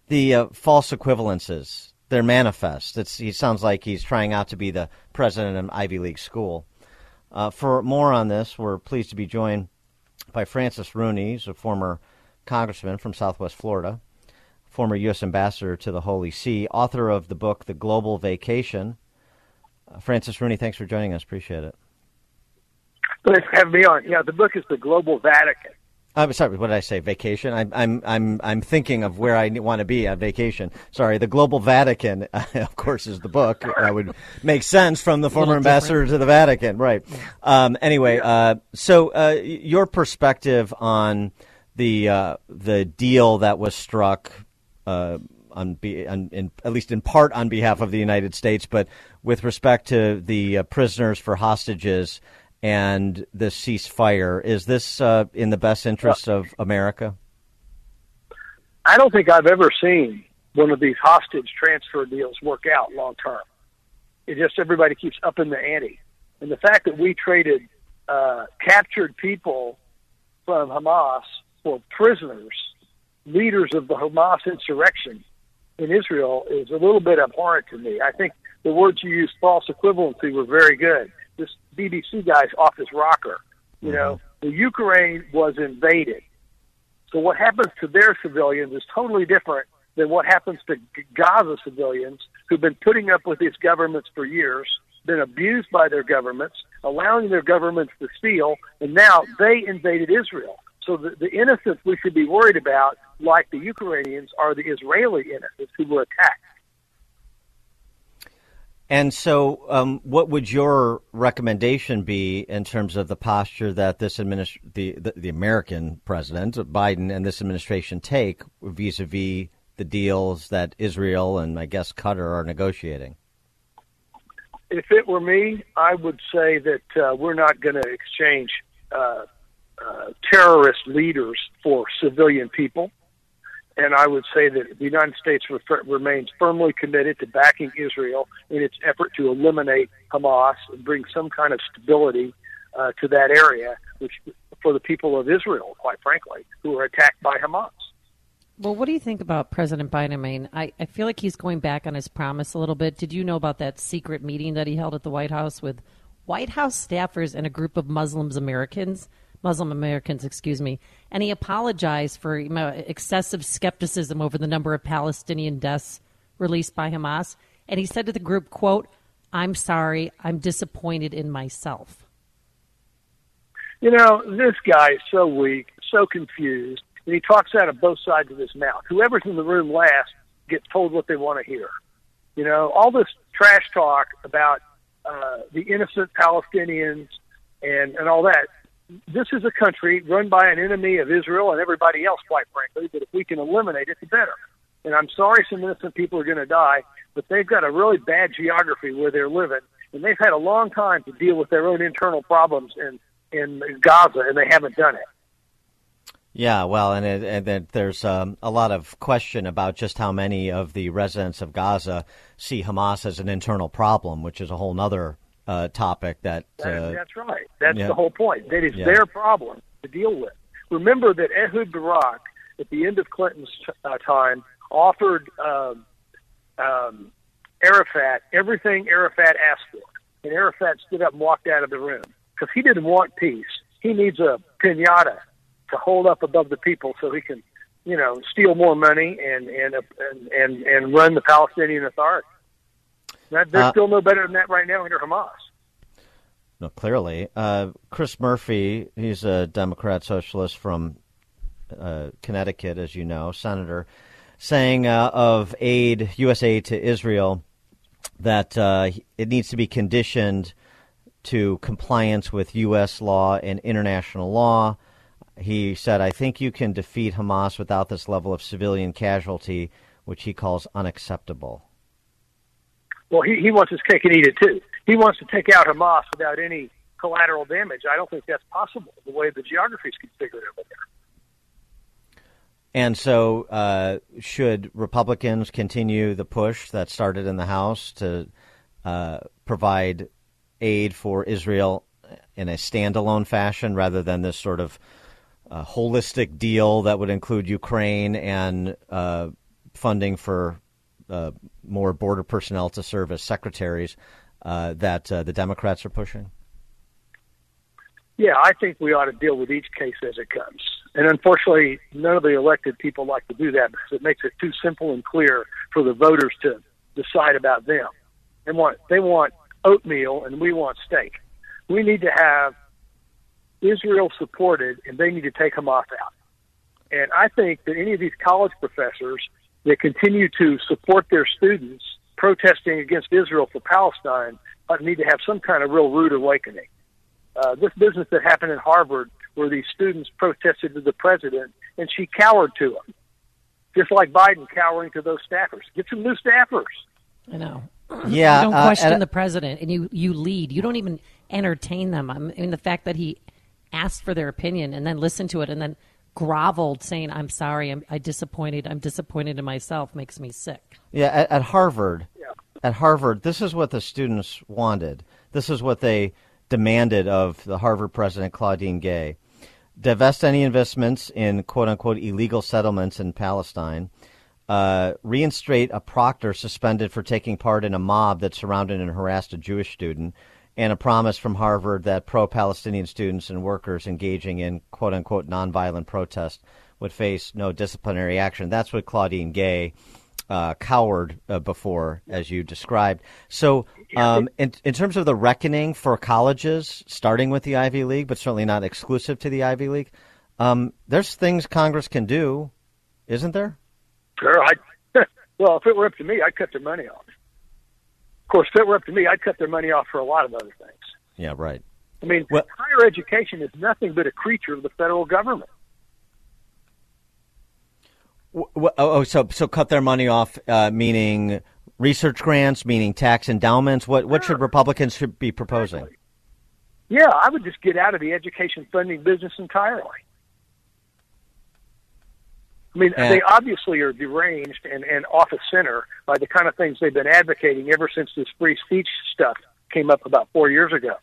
The uh, false equivalences, they're manifest. It's, he sounds like he's trying out to be the president of an Ivy League school. Uh, for more on this, we're pleased to be joined by Francis Rooney, he's a former congressman from Southwest Florida, former U.S. ambassador to the Holy See, author of the book The Global Vacation. Uh, Francis Rooney, thanks for joining us. Appreciate it. Thanks for having me on. Yeah, the book is The Global Vatican. I'm sorry. What did I say? Vacation. I'm I'm I'm I'm thinking of where I want to be on vacation. Sorry, the Global Vatican, (laughs) of course, is the book. That would make sense from the former ambassador to the Vatican, right? Um, anyway, uh, so uh, your perspective on the uh, the deal that was struck. Uh, on, be, on in, at least in part on behalf of the United States, but with respect to the uh, prisoners for hostages and this ceasefire. Is this uh, in the best interest of America? I don't think I've ever seen one of these hostage transfer deals work out long term. It just everybody keeps upping the ante, and the fact that we traded uh, captured people from Hamas for prisoners, leaders of the Hamas insurrection in Israel, is a little bit abhorrent to me. I think the words you used, false equivalency, were very good this BBC guy's off his rocker. You know, mm-hmm. the Ukraine was invaded. So what happens to their civilians is totally different than what happens to Gaza civilians who've been putting up with these governments for years, been abused by their governments, allowing their governments to steal, and now they invaded Israel. So the, the innocents we should be worried about, like the Ukrainians, are the Israeli innocents who were attacked. And so, um, what would your recommendation be in terms of the posture that this administ- the, the, the American president Biden and this administration take vis-a-vis the deals that Israel and I guess Qatar are negotiating? If it were me, I would say that uh, we're not going to exchange uh, uh, terrorist leaders for civilian people and I would say that the United States remains firmly committed to backing Israel in its effort to eliminate Hamas and bring some kind of stability uh, to that area, which for the people of Israel, quite frankly, who are attacked by Hamas. Well, what do you think about President Biden? I mean, I, I feel like he's going back on his promise a little bit. Did you know about that secret meeting that he held at the White House with White House staffers and a group of Muslims Americans? Muslim Americans, excuse me, and he apologized for excessive skepticism over the number of Palestinian deaths released by Hamas. And he said to the group, "quote I'm sorry, I'm disappointed in myself." You know, this guy is so weak, so confused, and he talks out of both sides of his mouth. Whoever's in the room last gets told what they want to hear. You know, all this trash talk about uh, the innocent Palestinians and and all that this is a country run by an enemy of Israel and everybody else, quite frankly. But if we can eliminate it, the better. And I'm sorry some innocent people are going to die, but they've got a really bad geography where they're living, and they've had a long time to deal with their own internal problems in in Gaza, and they haven't done it. Yeah, well, and, it, and it, there's um, a lot of question about just how many of the residents of Gaza see Hamas as an internal problem, which is a whole other uh, topic that, uh, that's right. That's yeah. the whole point. That is yeah. their problem to deal with. Remember that Ehud Barak, at the end of Clinton's uh, time, offered um, um, Arafat everything Arafat asked for, and Arafat stood up and walked out of the room because he didn't want peace. He needs a pinata to hold up above the people so he can, you know, steal more money and and and and, and run the Palestinian Authority. That, they're uh, still no better than that right now under Hamas. No, clearly. Uh, Chris Murphy, he's a Democrat socialist from uh, Connecticut, as you know, senator. saying uh, of aid, U.S. aid to Israel, that uh, it needs to be conditioned to compliance with U.S. law and international law. He said, I think you can defeat Hamas without this level of civilian casualty, which he calls unacceptable. Well, he, he wants his cake and eat it too. He wants to take out Hamas without any collateral damage. I don't think that's possible the way the geography is configured over there. And so, uh, should Republicans continue the push that started in the House to uh, provide aid for Israel in a standalone fashion rather than this sort of uh, holistic deal that would include Ukraine and uh, funding for uh, more border personnel to serve as secretaries uh, that the Democrats are pushing? Yeah, I think we ought to deal with each case as it comes. And unfortunately, none of the elected people like to do that because it makes it too simple and clear for the voters to decide about them. They want they want oatmeal and we want steak. We need to have Israel supported and they need to take Hamas out. And I think that any of these college professors that continue to support their students protesting against Israel for Palestine but need to have some kind of real rude awakening. Uh, this business that happened at Harvard, where these students protested to the president, and she cowered to them, just like Biden cowering to those staffers. Get some new staffers. I know. (clears throat) Yeah, you don't uh, question and- the president, and you you lead. You don't even entertain them. I mean, the fact that he asked for their opinion and then listened to it and then groveled, saying, "I'm sorry, I'm I disappointed. I'm disappointed in myself," makes me sick. Yeah, at, at Harvard, at Harvard, this is what the students wanted. This is what they demanded of the Harvard president Claudine Gay: divest any investments in "quote unquote" illegal settlements in Palestine. Uh, reinstate a proctor suspended for taking part in a mob that surrounded and harassed a Jewish student, and a promise from Harvard that pro Palestinian students and workers engaging in quote unquote nonviolent protest would face no disciplinary action. That's what Claudine Gay uh, cowered uh, before, as you described. So, um, in, in terms of the reckoning for colleges, starting with the Ivy League, but certainly not exclusive to the Ivy League, um, there's things Congress can do, isn't there? Sure, I. (laughs) well, if it were up to me, I'd cut their money off. Of course, if it were up to me, I'd cut their money off for a lot of other things. Yeah, right. I mean, higher education is nothing but a creature of the federal government. W- w- oh, oh, so so cut their money off, uh, meaning research grants, meaning tax endowments. What what should Republicans should be proposing? Yeah, I would just get out of the education funding business entirely. I mean, And- they obviously are deranged and, and off of center by the kind of things they've been advocating ever since this free speech stuff came up about four years ago.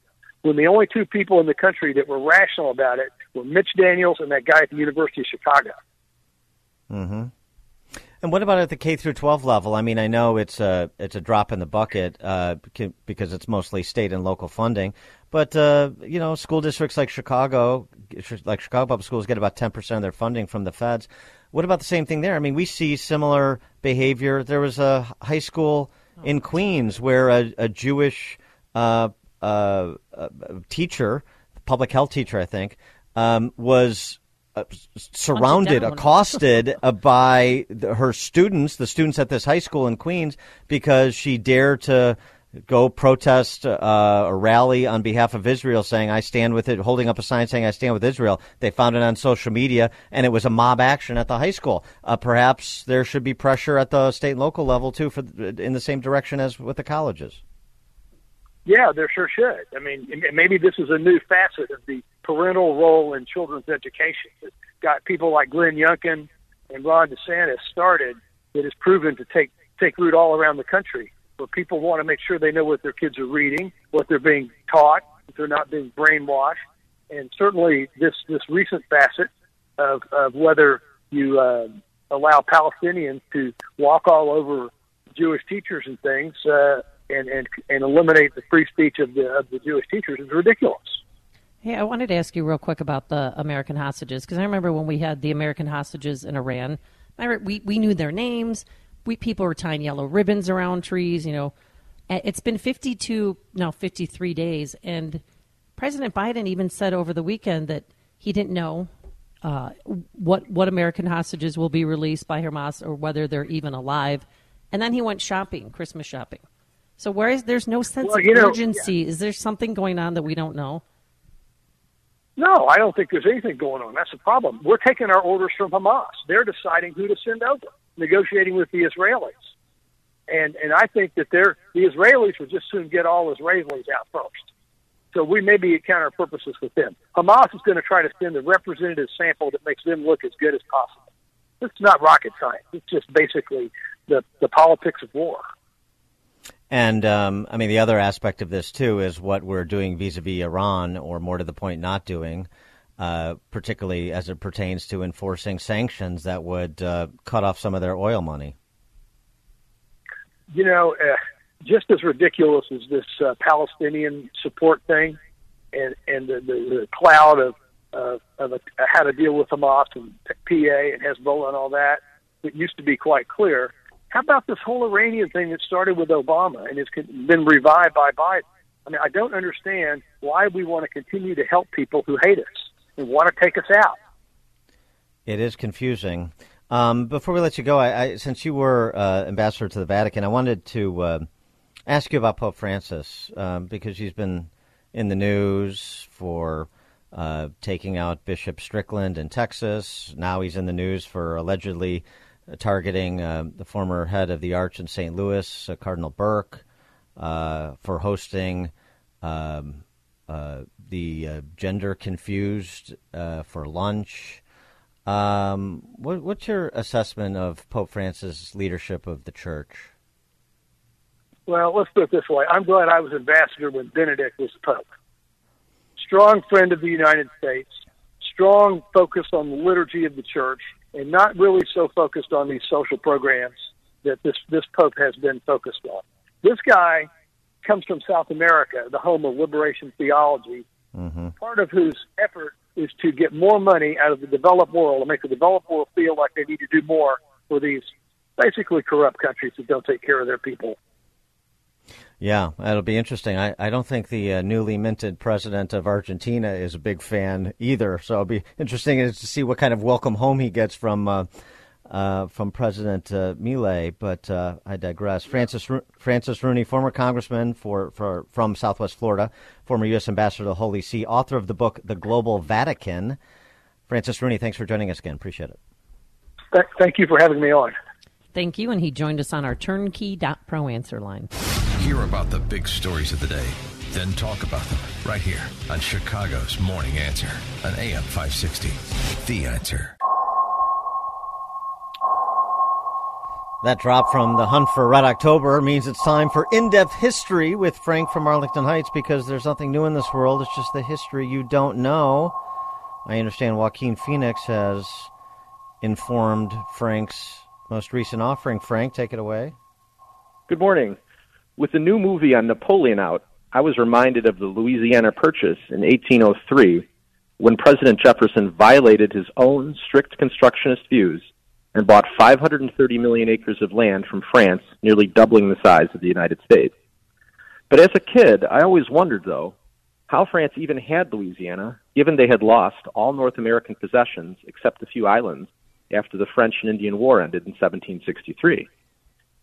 When the only two people in the country that were rational about it were Mitch Daniels and that guy at the University of Chicago. Mm-hmm. And what about at the K through 12 level? I mean, I know it's a it's a drop in the bucket uh, because it's mostly state and local funding, but uh, you know, school districts like Chicago, like Chicago public schools, get about 10 percent of their funding from the feds. What about the same thing there? I mean, we see similar behavior. There was a high school in Queens where a, a Jewish uh, uh, uh, teacher, public health teacher, I think, um, was uh, surrounded, accosted (laughs) uh, by the, her students, the students at this high school in Queens, because she dared to go protest uh, or rally on behalf of Israel, saying "I stand with it," holding up a sign saying "I stand with Israel." They found it on social media, and it was a mob action at the high school. Uh, perhaps there should be pressure at the state and local level too, for in the same direction as with the colleges. Yeah, there sure should. I mean, maybe this is a new facet of the parental role in children's education that got people like Glenn Youngkin and Ron DeSantis started that has proven to take take root all around the country, where people want to make sure they know what their kids are reading, what they're being taught, if they're not being brainwashed, and certainly this this recent facet of of whether you uh, allow Palestinians to walk all over Jewish teachers and things. Uh, and, and and eliminate the free speech of the of the Jewish teachers is ridiculous. Hey, I wanted to ask you real quick about the American hostages because I remember when we had the American hostages in Iran. I we we knew their names. We people are tying yellow ribbons around trees. You know, it's been fifty two now fifty three days, and President Biden even said over the weekend that he didn't know uh, what what American hostages will be released by Hamas or whether they're even alive. And then he went shopping, Christmas shopping. So where is there's no sense Well, of know, urgency? Is there something going on that we don't know? No, I don't think there's anything going on. That's the problem. We're taking our orders from Hamas. They're deciding who to send over, negotiating with the Israelis. And and I think that they're the Israelis would just soon get all Israelis out first. So we may be at counter purposes with them. Hamas is going to try to send a representative sample that makes them look as good as possible. It's not rocket science. It's just basically the the politics of war. And um, I mean, the other aspect of this too is what we're doing vis-a-vis Iran, or more to the point, not doing, uh, particularly as it pertains to enforcing sanctions that would uh, cut off some of their oil money. you know, uh, just as ridiculous as this uh, Palestinian support thing, and and the, the, the cloud of of, of a, how to deal with Hamas and PA and Hezbollah and all that, it used to be quite clear. How about this whole Iranian thing that started with Obama and has been revived by Biden? I mean, I don't understand why we want to continue to help people who hate us and want to take us out. It is confusing. Um, before we let you go, I, I, since you were uh, ambassador to the Vatican, I wanted to uh, ask you about Pope Francis um, because he's been in the news for uh, taking out Bishop Strickland in Texas. Now he's in the news for allegedly targeting uh, the former head of the Arch in St. Louis, uh, Cardinal Burke, uh, for hosting um, the gender confused for lunch. Um, what, what's your assessment of Pope Francis' leadership of the church? Well, let's put it this way. I'm glad I was ambassador when Benedict was Pope. Strong friend of the United States, strong focus on the liturgy of the church, and not really so focused on these social programs that this, this Pope has been focused on. This guy comes from South America, the home of liberation theology, mm-hmm. part of whose effort is to get more money out of the developed world and make the developed world feel like they need to do more for these basically corrupt countries that don't take care of their people. Yeah, that'll be interesting. I, I don't think the uh, newly minted president of Argentina is a big fan either. So it'll be (laughs) interesting to see what kind of welcome home he gets from uh, uh, from President uh, Milei. But uh, I digress. Francis Francis Rooney, former congressman for, for from Southwest Florida, former U.S. ambassador to the Holy See, author of the book The Global Vatican. Francis Rooney, thanks for joining us again. Appreciate it. Th- thank you for having me on. Thank you, and he joined us on our turnkey.pro answer line. Hear about the big stories of the day, then talk about them right here on Chicago's Morning Answer on AM 560. The Answer. That drop from the Hunt for Red October means it's time for in depth history with Frank from Arlington Heights because there's nothing new in this world. It's just the history you don't know. I understand Joaquin Phoenix has informed Frank's most recent offering. Frank, take it away. Good morning. With the new movie on Napoleon out, I was reminded of the Louisiana Purchase in 1803 when President Jefferson violated his own strict constructionist views and bought 530 million acres of land from France, nearly doubling the size of the United States. But as a kid, I always wondered, though, how France even had Louisiana, given they had lost all North American possessions except a few islands after the French and Indian War ended in 1763.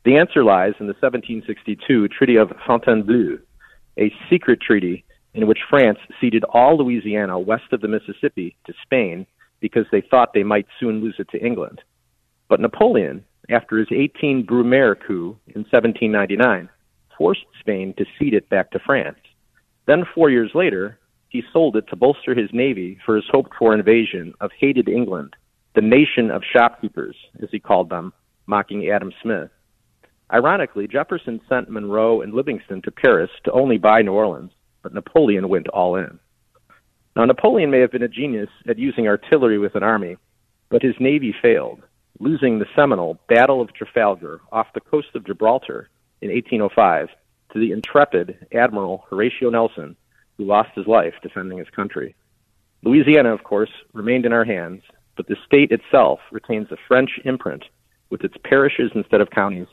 The answer lies in the 1762 Treaty of Fontainebleau, a secret treaty in which France ceded all Louisiana west of the Mississippi to Spain because they thought they might soon lose it to England. But Napoleon, after his 18 Brumaire coup in 1799, forced Spain to cede it back to France. Then, four years later, he sold it to bolster his navy for his hoped for invasion of hated England, the nation of shopkeepers, as he called them, mocking Adam Smith. Ironically, Jefferson sent Monroe and Livingston to Paris to only buy New Orleans, but Napoleon went all in. Now, Napoleon may have been a genius at using artillery with an army, but his navy failed, losing the seminal Battle of Trafalgar off the coast of Gibraltar in 1805 to the intrepid Admiral Horatio Nelson, who lost his life defending his country. Louisiana, of course, remained in our hands, but the state itself retains a French imprint with its parishes instead of counties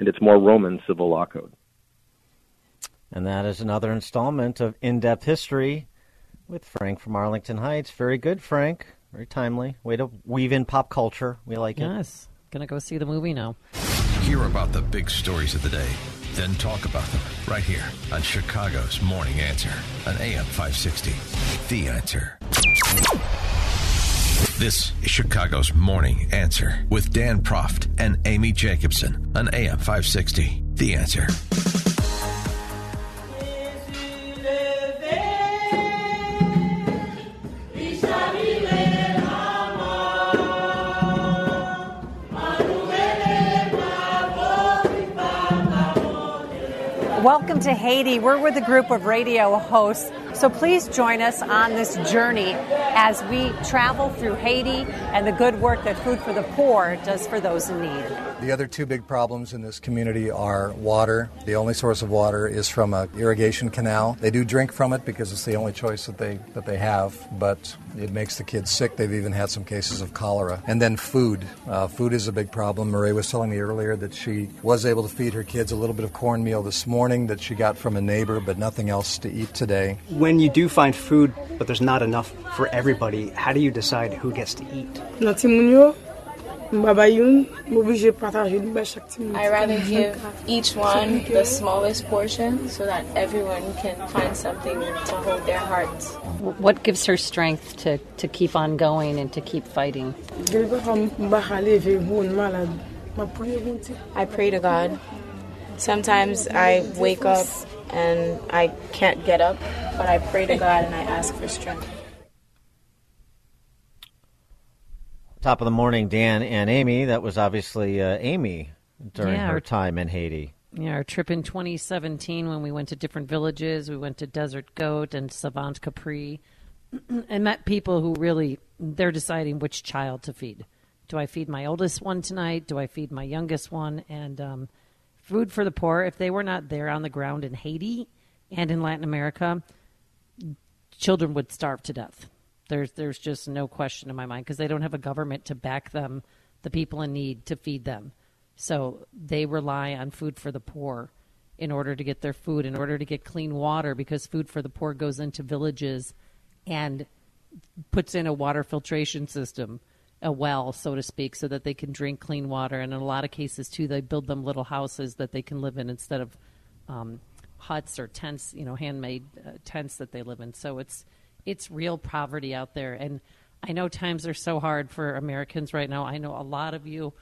and its more Roman civil law code. And that is another installment of In Depth History with Frank from Arlington Heights. Very good, Frank. Very timely. Way to weave in pop culture. We like it. Yes. Gonna go see the movie now. Hear about the big stories of the day, then talk about them right here on Chicago's Morning Answer on AM 560. The Answer. This is Chicago's Morning Answer with Dan Proft and Amy Jacobson on AM 560. The Answer. Welcome to Haiti. We're with a group of radio hosts. So please join us on this journey as we travel through Haiti and the good work that Food for the Poor does for those in need. The other two big problems in this community are water. The only source of water is from an irrigation canal. They do drink from it because it's the only choice that they that they have, but it makes the kids sick. They've even had some cases of cholera. And then food. Uh, food is a big problem. Marie was telling me earlier that she was able to feed her kids a little bit of cornmeal this morning that she got from a neighbor, but nothing else to eat today. When you do find food, but there's not enough for everybody, how do you decide who gets to eat? I rather give each one the smallest portion so that everyone can find something to hold their hearts. What gives her strength to, to keep on going and to keep fighting? I pray to God. Sometimes I wake up and I can't get up, but I pray to God and I ask for strength. Top of the morning, Dan and Amy. That was obviously uh, Amy during Yeah, her our- time in Haiti. Yeah, our trip in 2017 when we went to different villages, we went to Desert Goat and Savant Capri, (clears throat) and met people who really they're deciding which child to feed. Do I feed my oldest one tonight? Do I feed my youngest one? And um, food for the poor. If they were not there on the ground in Haiti and in Latin America, children would starve to death. There's there's just no question in my mind because they don't have a government to back them, the people in need to feed them. So they rely on food for the poor in order to get their food, in order to get clean water, because food for the poor goes into villages and puts in a water filtration system, a well, so to speak, so that they can drink clean water. And in a lot of cases, too, they build them little houses that they can live in instead of um, huts or tents, you know, handmade uh, tents that they live in. So it's it's real poverty out there, and I know times are so hard for Americans right now. I know a lot of you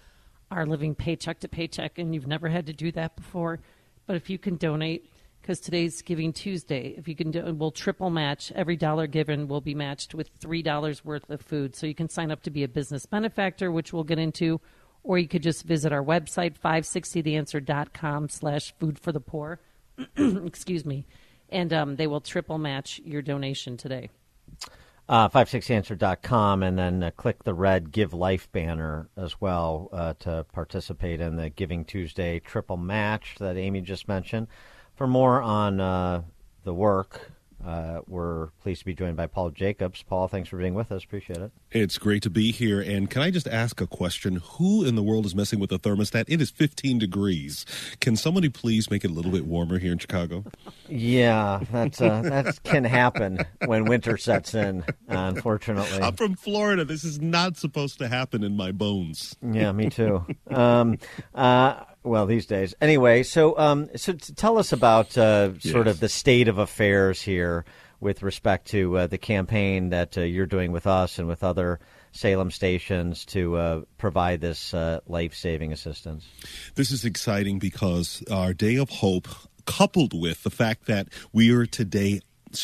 are living paycheck to paycheck, and you've never had to do that before. But if you can donate, because today's Giving Tuesday, if you can, do, we'll triple match. Every dollar given will be matched with three dollars worth of food. So you can sign up to be a business benefactor, which we'll get into, or you could just visit our website 560theanswer.com slash food for the poor. (clears throat) Excuse me, and um, they will triple match your donation today. Uh, 56answer.com and then uh, click the red Give Life banner as well uh, to participate in the Giving Tuesday triple match that Amy just mentioned. For more on uh, the work, uh, we're pleased to be joined by Paul Jacobs. Paul, thanks for being with us. Appreciate it. It's great to be here. And can I just ask a question? Who in the world is messing with the thermostat? It is 15 degrees. Can somebody please make it a little bit warmer here in Chicago? Yeah, that's, uh, that can happen when winter sets in, unfortunately. I'm from Florida. This is not supposed to happen in my bones. Yeah, me too. um, uh, well, these days. Anyway, so um, so t- tell us about uh, sort Yes. of the state of affairs here with respect to uh, the campaign that uh, you're doing with us and with other Salem stations to uh, provide this uh, life-saving assistance. This is exciting because our day of hope, coupled with the fact that we are today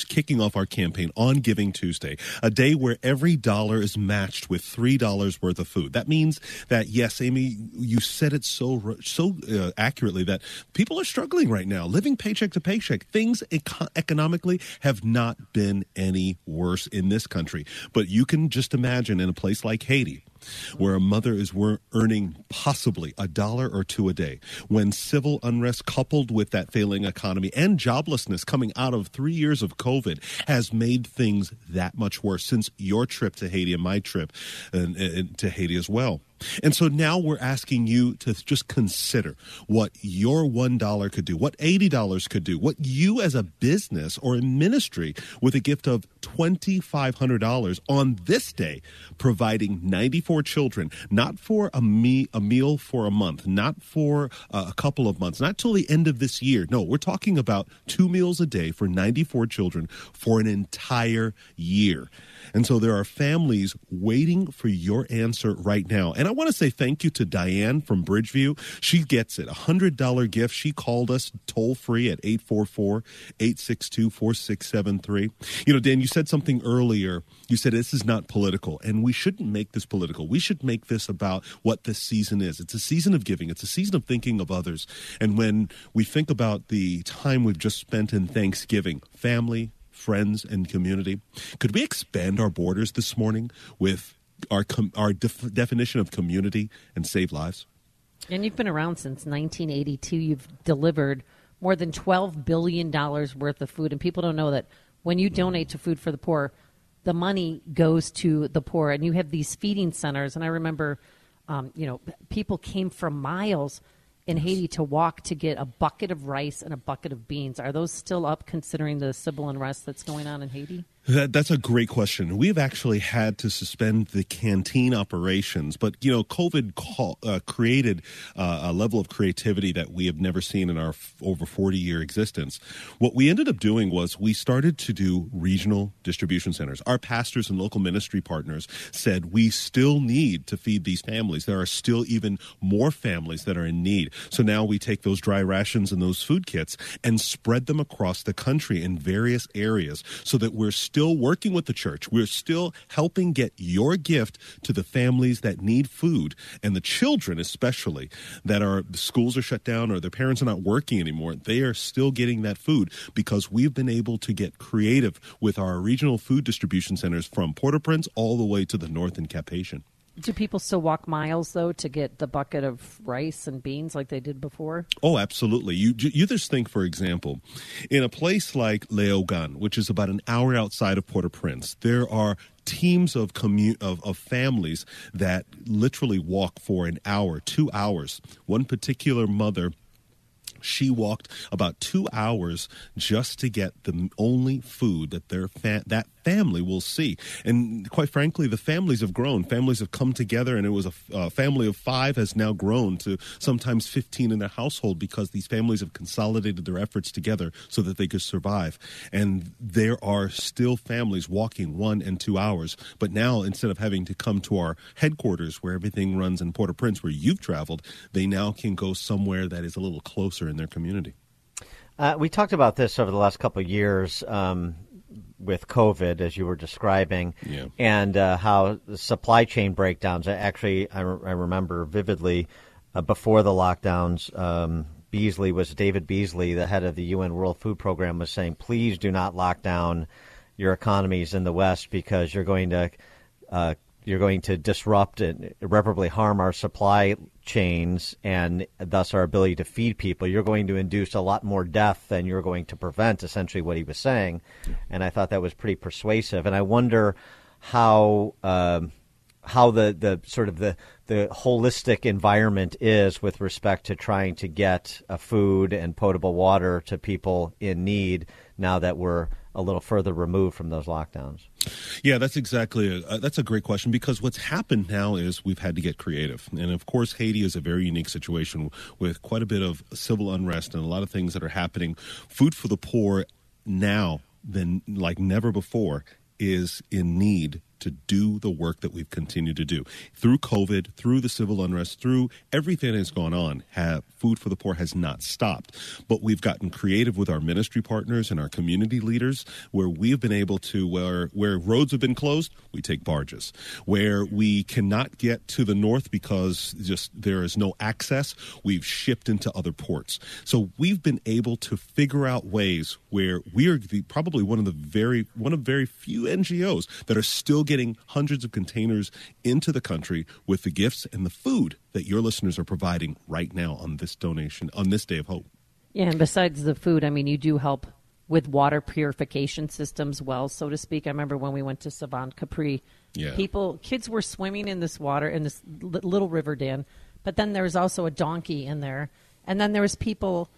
kicking off our campaign on Giving Tuesday, a day where every dollar is matched with three dollars worth of food. That means that yes, Amy, you said it so so uh, accurately that people are struggling right now, living paycheck to paycheck. Things eco- economically have not been any worse in this country, but you can just imagine in a place like Haiti where a mother is earning possibly a dollar or two a day, when civil unrest coupled with that failing economy and joblessness coming out of three years of COVID has made things that much worse since your trip to Haiti and my trip and, and to Haiti as well. And so now we're asking you to just consider what your $1 could do, what $80 could do, what you as a business or a ministry with a gift of $2,500 on this day, providing 94 children, not for a, me- a meal for a month, not for uh, a couple of months, not till the end of this year. No, we're talking about two meals a day for 94 children for an entire year. And so there are families waiting for your answer right now. And I want to say thank you to Diane from Bridgeview. She gets it. A $100 gift. She called us toll free at 844 862 4673. You know, Dan, you said something earlier. You said this is not political, and we shouldn't make this political. We should make this about what this season is. It's a season of giving, it's a season of thinking of others. And when we think about the time we've just spent in Thanksgiving, family, friends, and community, could we expand our borders this morning with our, com- our def- definition of community and save lives? And you've been around since 1982. You've delivered more than $12 billion worth of food. And people don't know that when you donate to Food for the Poor, the money goes to the poor. And you have these feeding centers. And I remember, um, you know, people came from miles in Haiti to walk to get a bucket of rice and a bucket of beans. Are those still up considering the civil unrest that's going on in Haiti? That, that's a great question. We've actually had to suspend the canteen operations, but you know, COVID call, uh, created uh, a level of creativity that we have never seen in our f- over 40 year existence. What we ended up doing was we started to do regional distribution centers. Our pastors and local ministry partners said we still need to feed these families. There are still even more families that are in need. So now we take those dry rations and those food kits and spread them across the country in various areas so that we're still working with the church. We're still helping get your gift to the families that need food and the children, especially that are the schools are shut down or their parents are not working anymore. They are still getting that food because we've been able to get creative with our regional food distribution centers from Port-au-Prince all the way to the north in Cap-Haïtien. Do people still walk miles though to get the bucket of rice and beans like they did before? Oh, absolutely. You you just think, for example, in a place like Léogâne, which is about an hour outside of Port-au-Prince, there are teams of of, of families that literally walk for an hour, two hours. One particular mother she walked about two hours just to get the only food that their fa- that family will see. And quite frankly, the families have grown. Families have come together, and it was a family of five has now grown to sometimes 15 in a household because these families have consolidated their efforts together so that they could survive. And there are still families walking one and two hours. But now, instead of having to come to our headquarters where everything runs in Port au Prince, where you've traveled, they now can go somewhere that is a little closer in their community. Uh, we talked about this over the last couple of years um, with COVID, as you were describing, Yeah. and uh, how the supply chain breakdowns. Actually, I, re- I remember vividly uh, before the lockdowns. Um, Beasley was David Beasley, the head of the UN World Food Program, was saying, "Please do not lock down your economies in the West because you're going to uh, you're going to disrupt and irreparably harm our supply chains and thus our ability to feed people. You're going to induce a lot more death than you're going to prevent, essentially, what he was saying. And I thought that was pretty persuasive. And I wonder how. Um, how the, the sort of the, the holistic environment is with respect to trying to get food and potable water to people in need now that we're a little further removed from those lockdowns. Yeah, that's exactly a, uh, that's a great question because what's happened now is we've had to get creative, and of course Haiti is a very unique situation with quite a bit of civil unrest and a lot of things that are happening. Food for the poor now than like never before is in need to do the work that we've continued to do through COVID, through the civil unrest, through everything that has gone on. Have food for the poor has not stopped, but we've gotten creative with our ministry partners and our community leaders, where we've been able to where where roads have been closed, we take barges. Where we cannot get to the north because just there is no access, we've shipped into other ports. So we've been able to figure out ways where we are the, probably one of the very one of very few NGOs that are still getting hundreds of containers into the country with the gifts and the food that your listeners are providing right now on this donation on this day of hope. Yeah, and besides the food, I mean, you do help with water purification systems, wells, so to speak. I remember when we went to Savant Capri, Yeah. people, kids were swimming in this water in this little river, Dan. But then there was also a donkey in there, and then there was people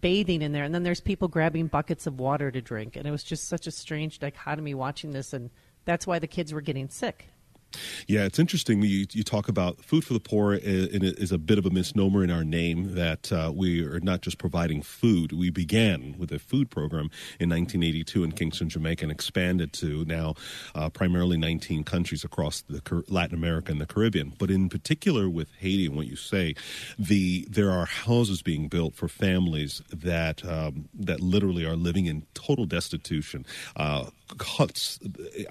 bathing in there, and then there's people grabbing buckets of water to drink, and it was just such a strange dichotomy watching this, and that's why the kids were getting sick. Yeah, it's interesting. You, you talk about food for the poor is, is a bit of a misnomer in our name that uh, we are not just providing food. We began with a food program in 1982 in Kingston, Jamaica, and expanded to now uh, primarily 19 countries across the Car- Latin America and the Caribbean. But in particular with Haiti and what you say, the there are houses being built for families that um, that literally are living in total destitution. Uh, huts,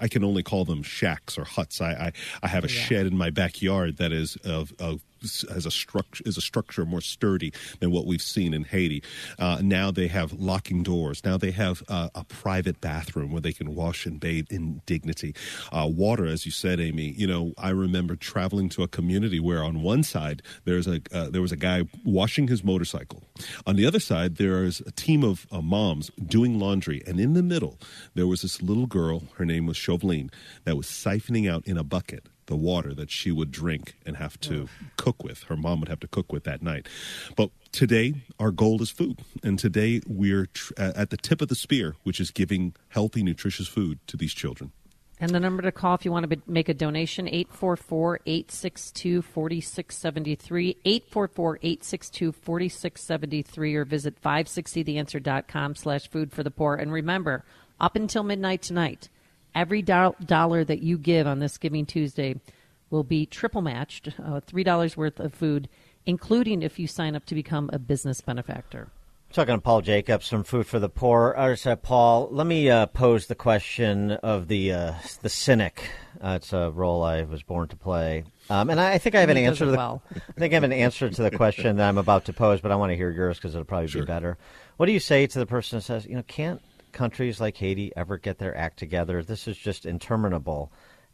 I can only call them shacks or huts. I I, I have a shed in my backyard that is of, of has a structure is a structure more sturdy than what we've seen in Haiti. Uh, now they have locking doors. Now they have uh, a private bathroom where they can wash and bathe in dignity. Uh, water, as you said, Amy. You know, I remember traveling to a community where on one side there's a uh, there was a guy washing his motorcycle. On the other side, there's a team of uh, moms doing laundry, and in the middle there was this little girl. Her name was Chauveline that was siphoning out in a bucket the water that she would drink and have to cook with. Her mom would have to cook with that night. But today, our goal is food. And today, we're tr- at the tip of the spear, which is giving healthy, nutritious food to these children. And the number to call if you want to make a donation, 844-862-4673, 844-862-4673, or visit 560theanswer.com slash food for the poor. And remember, up until midnight tonight, every do- dollar that you give on this Giving Tuesday will be triple matched, uh, $3 worth of food, including if you sign up to become a business benefactor. Talking to Paul Jacobs from Food for the Poor. I said, Paul, let me uh, pose the question of the uh, the cynic. Uh, it's a role I was born to play, um, and I, I think I have an answer to the. well. (laughs) I think I have an answer to the question that I'm about to pose, but I want to hear yours because it'll probably be better. What do you say to the person that says, you know, can't countries like Haiti ever get their act together? This is just interminable,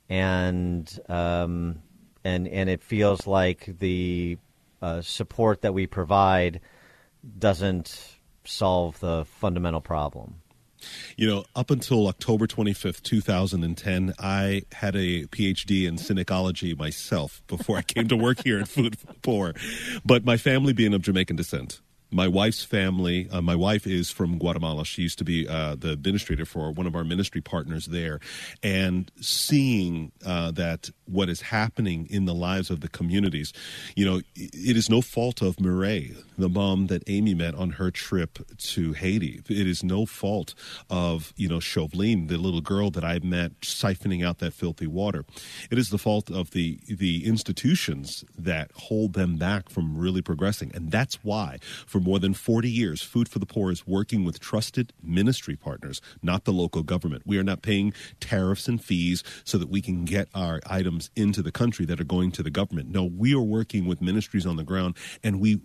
and um, and and it feels like the uh, support that we provide doesn't solve the fundamental problem. You know, up until October 25th, 2010, I had a PhD in cynicology myself before I came to work here at Food for Poor. But my family being of Jamaican descent, my wife's family, uh, my wife is from Guatemala. She used to be uh, the administrator for one of our ministry partners there. And seeing uh, that what is happening in the lives of the communities, you know, it is no fault of Mireille, the mom that Amy met on her trip to Haiti. It is no fault of, you know, Chauveline, the little girl that I met siphoning out that filthy water. It is the fault of the, the institutions that hold them back from really progressing. And that's why, for more than 40 years, Food for the Poor is working with trusted ministry partners, not the local government. We are not paying tariffs and fees so that we can get our items into the country that are going to the government. No, we are working with ministries on the ground and we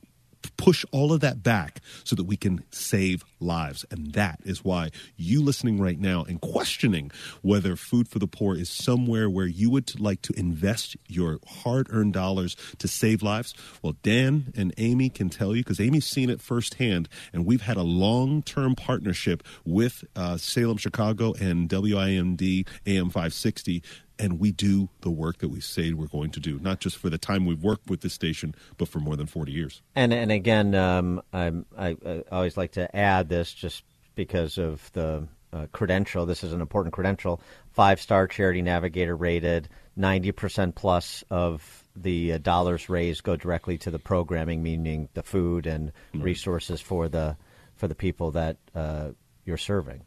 push all of that back so that we can save lives. And that is why you listening right now and questioning whether Food for the Poor is somewhere where you would like to invest your hard earned dollars to save lives. Well, Dan and Amy can tell you because Amy's seen it firsthand. And we've had a long term partnership with uh, Salem, Chicago, and WIND AM 560 and we do the work that we say we're going to do, not just for the time we've worked with this station, but for more than 40 years. And and again, um, I'm, I, I always like to add this just because of the uh, credential. This is an important credential. Five star Charity Navigator rated. Ninety percent plus of the uh, dollars raised go directly to the programming, meaning the food and resources for the for the people that uh, you're serving.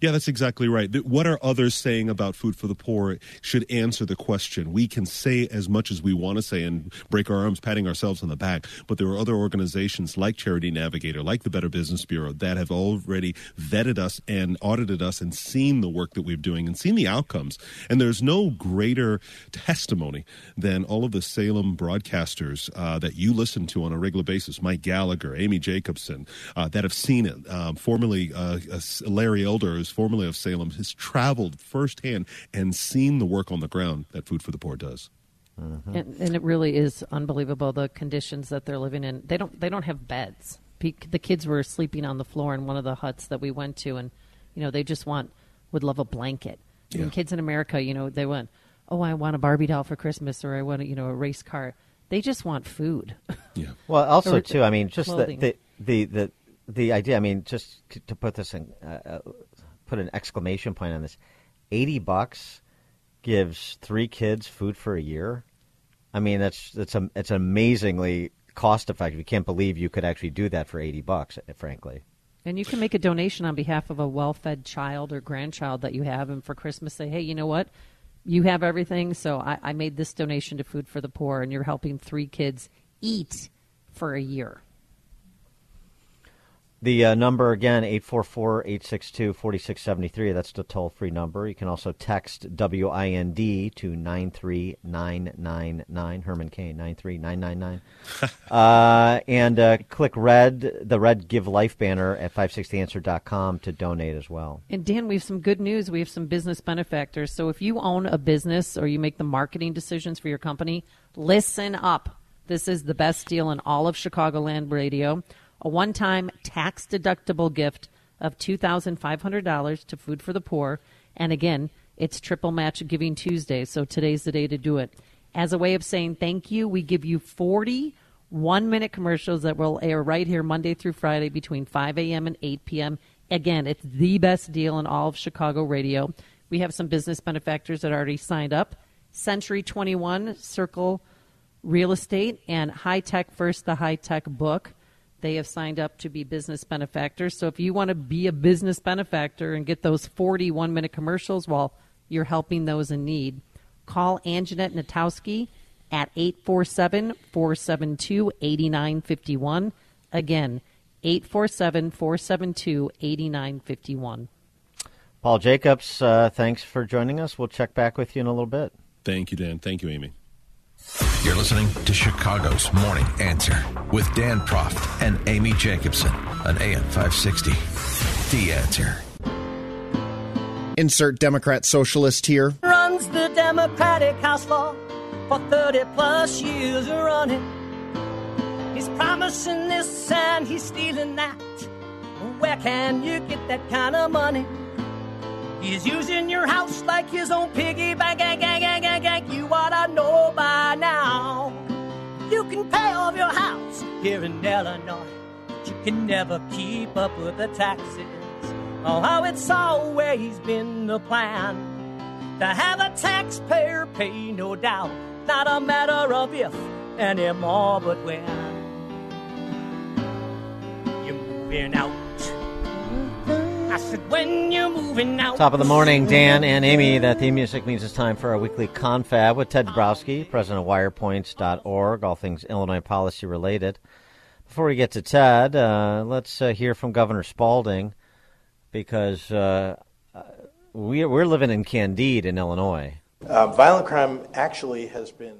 Yeah, that's exactly right. What are others saying about food for the poor should answer the question. We can say as much as we want to say and break our arms patting ourselves on the back, but there are other organizations like Charity Navigator, like the Better Business Bureau, that have already vetted us and audited us and seen the work that we're doing and seen the outcomes. And there's no greater testimony than all of the Salem broadcasters uh, that you listen to on a regular basis, Mike Gallagher, Amy Jacobson, uh, that have seen it. Um, formerly, uh, uh, Larry Elder, who's formerly of Salem, has traveled firsthand and seen the work on the ground that Food for the Poor does. And, and it really is unbelievable the conditions that they're living in. They don't they don't have beds. The kids were sleeping on the floor in one of the huts that we went to, and you know they just want would love a blanket. I mean, Yeah. kids in America, you know, they want, oh, I want a Barbie doll for Christmas, or I want, you know, a race car. They just want food. (laughs) Yeah. Well, also too, I mean, just the, the the the the idea. I mean, just to, to put this in, uh, uh, put an exclamation point on this. Eighty bucks gives three kids food for a year. I mean, that's that's a it's amazingly cost effective. You can't believe you could actually do that for eighty bucks. Eh, frankly. And you can make a donation on behalf of a well fed child or grandchild that you have, and for Christmas say, hey, you know what? You have everything, so I, I made this donation to Food for the Poor, and you're helping three kids eat for a year. The uh, number again, 844-862-4673. That's the toll-free number. You can also text WIND to 93999, Herman Cain, 93999. (laughs) uh, and uh, click red, the red Give Life banner at 560answer.com to donate as well. And Dan, we have some good news. We have some business benefactors. So if you own a business or you make the marketing decisions for your company, listen up. This is the best deal in all of Chicagoland radio. A one time tax deductible gift of $2,500 to Food for the Poor. And again, it's Triple Match Giving Tuesday. So today's the day to do it. As a way of saying thank you, we give you 40 one minute commercials that will air right here Monday through Friday between 5 a.m. and 8 p.m. Again, it's the best deal in all of Chicago radio. We have some business benefactors that already signed up Century 21, Circle Real Estate, and High Tech First, the High Tech Book. They have signed up to be business benefactors. So if you want to be a business benefactor and get those 40 one minute commercials while you're helping those in need, call Anjanette Natowski at 847 472 8951. Again, 847 472 8951. Paul Jacobs, uh, thanks for joining us. We'll check back with you in a little bit. Thank you, Dan. Thank you, Amy. You're listening to Chicago's Morning Answer with Dan Proft and Amy Jacobson on AM 560. The Answer. Insert Democrat socialist here. runs the Democratic House floor for 30 plus years running. He's promising this and he's stealing that. Where can you get that kind of money? He's using your house like his own piggy bank. You ought to know by now. You can pay off your house here in Illinois, but you can never keep up with the taxes. Oh, how it's always been the plan to have a taxpayer pay, no doubt. Not a matter of if anymore, but when you're moving out. I said, when you're moving out. Top of the morning, Dan and Amy. That theme music means it's time for our weekly confab with Ted Dabrowski, president of wirepoints.org, all things Illinois policy related. Before we get to Ted, uh, let's uh, hear from Governor Spalding because uh, uh, we, we're living in Candide in Illinois. Uh, violent crime actually has been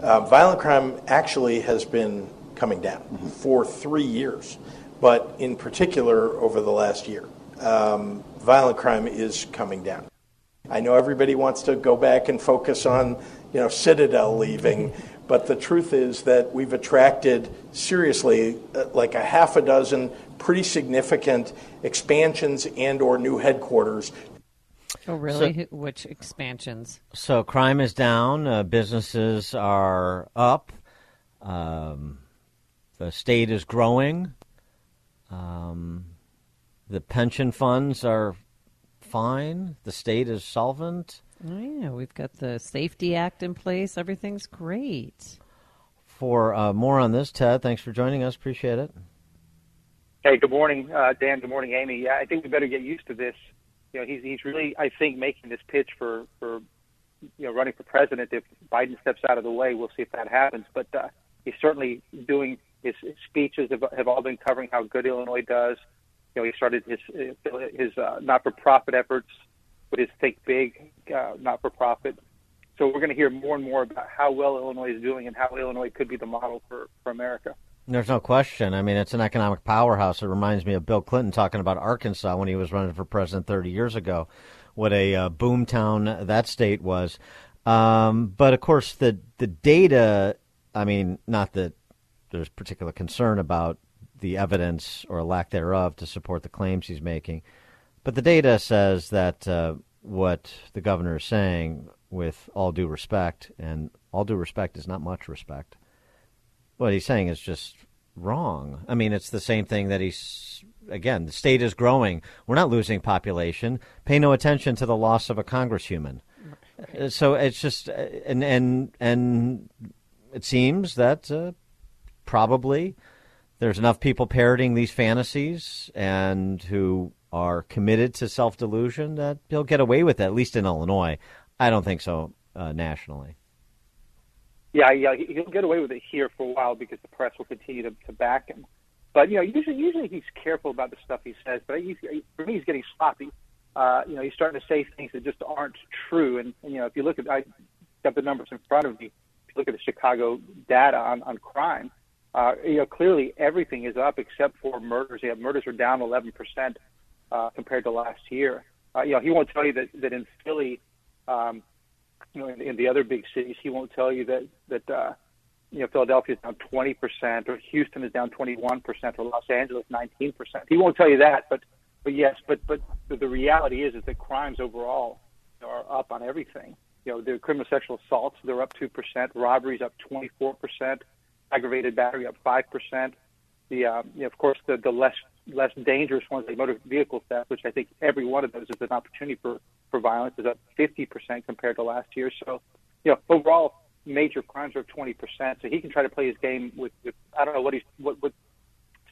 uh, violent crime actually has been coming down for three years, but in particular over the last year, um, violent crime is coming down. I know everybody wants to go back and focus on you know Citadel leaving, but the truth is that we've attracted seriously uh, like a half a dozen pretty significant expansions and or new headquarters Oh, really? Which expansions? So crime is down, uh, businesses are up, um, the state is growing, um, the pension funds are fine, the state is solvent. Oh, yeah, we've got the SAFE-T Act in place. Everything's great. For uh, more on this, Ted, thanks for joining us. Appreciate it. Hey, good morning, uh, Dan. Good morning, Amy. Yeah, I think we better get used to this. You know, he's he's really, I think, making this pitch for for you know running for president. If Biden steps out of the way, we'll see if that happens. But uh, he's certainly doing his, speeches have, have all been covering how good Illinois does. You know, he started his his uh, not-for-profit efforts with his Think Big uh, not-for-profit. So we're going to hear more and more about how well Illinois is doing and how Illinois could be the model for for America. There's no question. I mean, it's an economic powerhouse. It reminds me of Bill Clinton talking about Arkansas when he was running for president 30 years ago. What a uh, boom town that state was. Um, but of course, the the data. I mean, not that there's particular concern about the evidence or lack thereof to support the claims he's making. But the data says that uh, what the governor is saying, with all due respect, and all due respect is not much respect, what he's saying is just wrong. I mean, it's the same thing that he's again, the state is growing. We're not losing population. Pay no attention to the loss of a congresshuman. Uh, So it's just, uh, and and and it seems that uh, probably there's enough people parroting these fantasies and who are committed to self delusion that he'll get away with it, at least in Illinois. I don't think so uh, nationally. Yeah, yeah, he- he'll get away with it here for a while because the press will continue to, to back him. But you know, usually, usually he's careful about the stuff he says. But he's, for me, he's getting sloppy. Uh, you know, he's starting to say things that just aren't true. And, and you know, if you look at, I got the numbers in front of me. If you look at the Chicago data on on crime, uh, you know, clearly everything is up except for murders. Yeah, murders are down 11 percent uh, compared to last year. Uh, you know, he won't tell you that that in Philly, um, you know, in, in the other big cities, he won't tell you that that uh, you know Philadelphia is down 20 percent, or Houston is down 21 percent, or Los Angeles 19 percent. He won't tell you that, but but yes, but but the, reality is is that crimes overall are up on everything. You know, the criminal sexual assaults they're up two percent, robberies up 24 percent, aggravated battery up five percent. The um, you know, of course the the less less dangerous ones, like motor vehicle theft, which I think every one of those is an opportunity for for violence, is up 50 percent compared to last year. So, you know, overall major crimes are up 20 percent. So he can try to play his game with, with I don't know what he's what what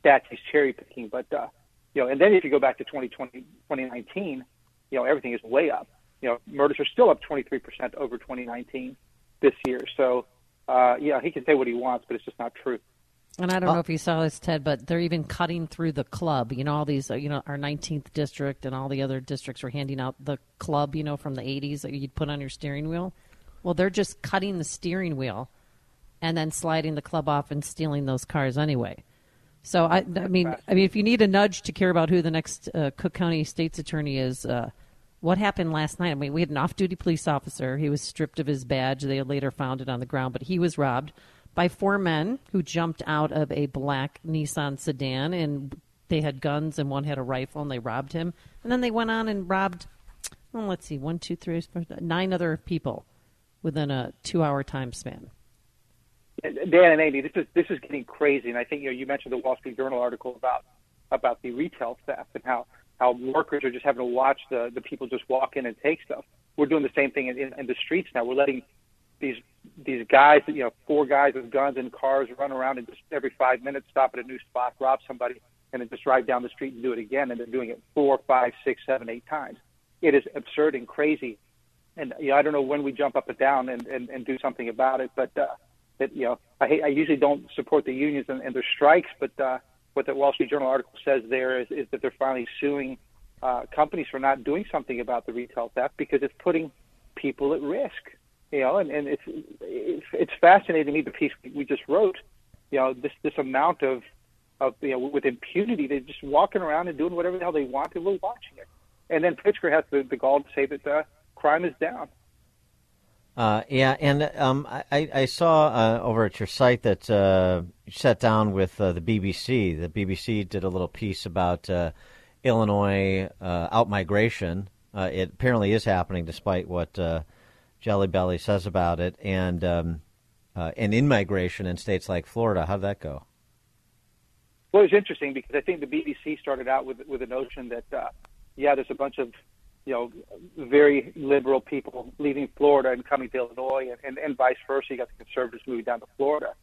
stats he's cherry picking, but uh, you know, and then if you go back to 2020 2019, you know, everything is way up. You know, murders are still up 23 percent over 2019 this year. So, uh, yeah, he can say what he wants, but it's just not true. And I don't know if you saw this, Ted, but they're even cutting through the club. You know, all these, uh, you know, our 19th district and all the other districts were handing out the club, you know, from the 80s that you'd put on your steering wheel. Well, they're just cutting the steering wheel and then sliding the club off and stealing those cars anyway. So I, I mean, I mean, if you need a nudge to care about who the next uh, Cook County State's Attorney is, uh, what happened last night? I mean, we had an off-duty police officer. He was stripped of his badge. They later found it on the ground, but he was robbed by four men who jumped out of a black Nissan sedan and they had guns and one had a rifle and they robbed him. And then they went on and robbed, well, let's see, one, two, three, four, nine other people within a two-hour time span. Dan and Amy, this is this is getting crazy, and I think you know you mentioned the Wall Street Journal article about about the retail theft and how how workers are just having to watch the the people just walk in and take stuff. We're doing the same thing in, in, in the streets now. We're letting these these guys, you know, four guys with guns and cars run around and just every five minutes stop at a new spot, rob somebody, and then just drive down the street and do it again. And they're doing it four, five, six, seven, eight times. It is absurd and crazy. And you know, I don't know when we jump up and down and, and, and do something about it, but uh, that you know, I I usually don't support the unions and, and their strikes, but uh, what the Wall Street Journal article says there is, is that they're finally suing uh, companies for not doing something about the retail theft because it's putting people at risk. You know, and, and it's, it's fascinating to me the piece we just wrote. You know, this this amount of of you know with impunity, they're just walking around and doing whatever the hell they want. People are watching it, and then Pritzker has the, the gall to say that uh, crime is down. Uh, yeah, and um, I, I saw uh, over at your site that uh, you sat down with uh, the BBC. The BBC did a little piece about uh, Illinois uh, outmigration. It apparently is happening, despite what Jelly Belly says about it, and um, and in migration in states like Florida. How did that go? Well, it's interesting because I think the BBC started out with with a notion that yeah, there's a bunch of you know very liberal people leaving Florida and coming to Illinois, and, and, and vice versa. You got the conservatives moving down to Florida.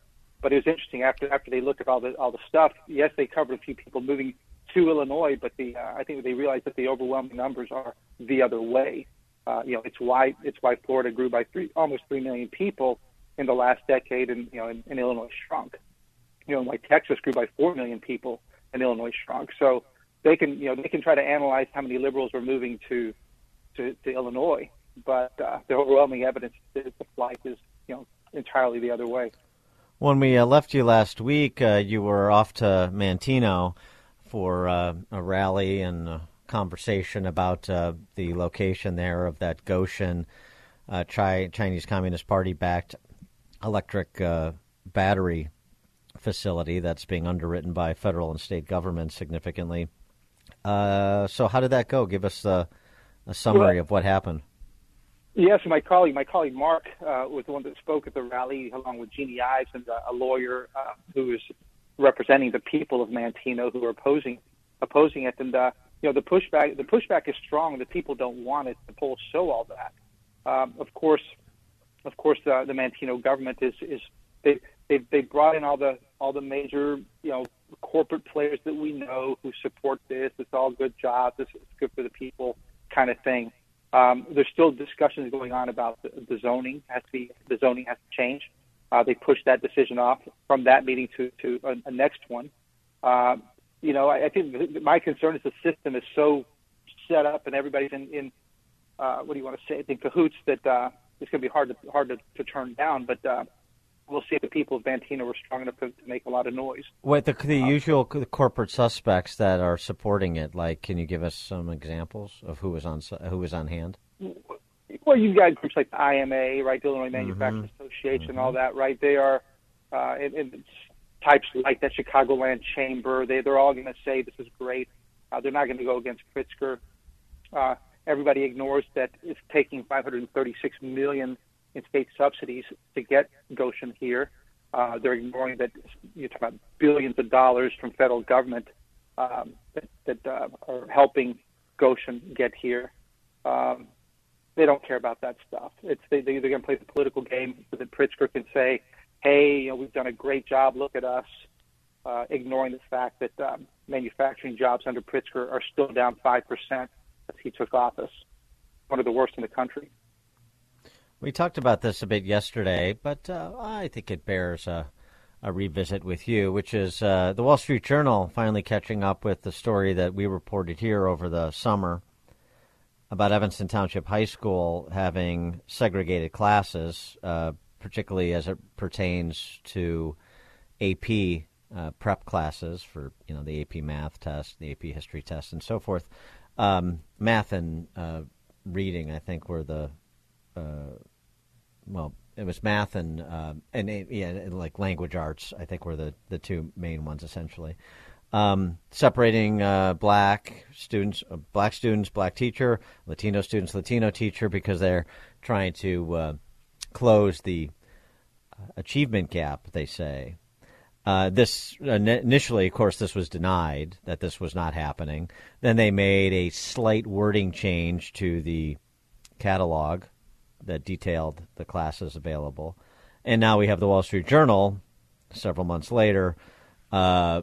But it was interesting after after they looked at all the all the stuff. Yes, they covered a few people moving to Illinois, but the uh, I think they realized that the overwhelming numbers are the other way. Uh, you know, it's why it's why Florida grew by three almost three million people in the last decade, and you know, and, and Illinois shrunk you know, like Texas grew by four million people and Illinois shrunk. So they can, you know, they can try to analyze how many liberals are moving to to, to Illinois, but uh, the overwhelming evidence is the flight is, you know, entirely the other way. When we uh, left you last week, uh, you were off to Manteno for uh, a rally and a conversation about uh, the location there of that Gotion uh, Chi- Chinese Communist Party backed electric battery facility that's being underwritten by federal and state governments significantly. Uh, so, how did that go? Give us a, a summary Well- of what happened. Yes, my colleague, my colleague Mark, uh, was the one that spoke at the rally, along with Jeannie Ives and uh, a lawyer uh, who is representing the people of Manteno who are opposing opposing it. And uh, you know, the pushback the pushback is strong. The people don't want it. The polls show all that. Um, of course, of course, uh, the Manteno government is is they they they brought in all the all the major you know corporate players that we know who support this. It's all good jobs. It's, it's good for the people, kind of thing. Um, there's still discussions going on about the, the zoning has to be the zoning has to change. Uh, they pushed that decision off from that meeting to to a, a next one. Uh, you know, I, I think th- my concern is the system is so set up and everybody's in, in uh, what do you want to say? I think cahoots that uh, it's going to be hard to hard to, to turn down. But uh, we'll see if the people of Manteno were strong enough to, to make a lot of noise. What the the usual c- corporate suspects that are supporting it? Like, can you give us some examples of who was on who was on hand? Well, you've got groups like the IMA, right, the Illinois Manufacturers Association, all that, right? They are, uh, and, and types like that Chicagoland Chamber. They they're all going to say this is great. Uh, they're not going to go against Pritzker. Uh, everybody ignores that it's taking 536 million in state subsidies to get Gotion here. Uh, they're ignoring that you're talking about billions of dollars from federal government um, that, that uh, are helping Gotion get here. Um, they don't care about that stuff. It's they, they they're going to play the political game so that Pritzker can say, "Hey, you know, we've done a great job. Look at us," uh, ignoring the fact that um, manufacturing jobs under Pritzker are still down five percent as he took office, one of the worst in the country. We talked about this a bit yesterday, but uh, I think it bears a, a revisit with you, which is uh, the Wall Street Journal finally catching up with the story that we reported here over the summer about Evanston Township High School having segregated classes, uh, particularly as it pertains to AP uh, prep classes for you know the AP Math test, the AP History test, and so forth. Um, math and uh, reading, I think, were the uh, well, it was math and uh, and yeah, like language arts. I think were the the two main ones essentially. Um, separating uh, black students, uh, black students, black teacher, Latino students, Latino teacher, because they're trying to uh, close the uh, achievement gap. They say. Uh, this initially, of course, this was denied that this was not happening. Then they made a slight wording change to the catalog that detailed the classes available, and now we have the Wall Street Journal several months later uh,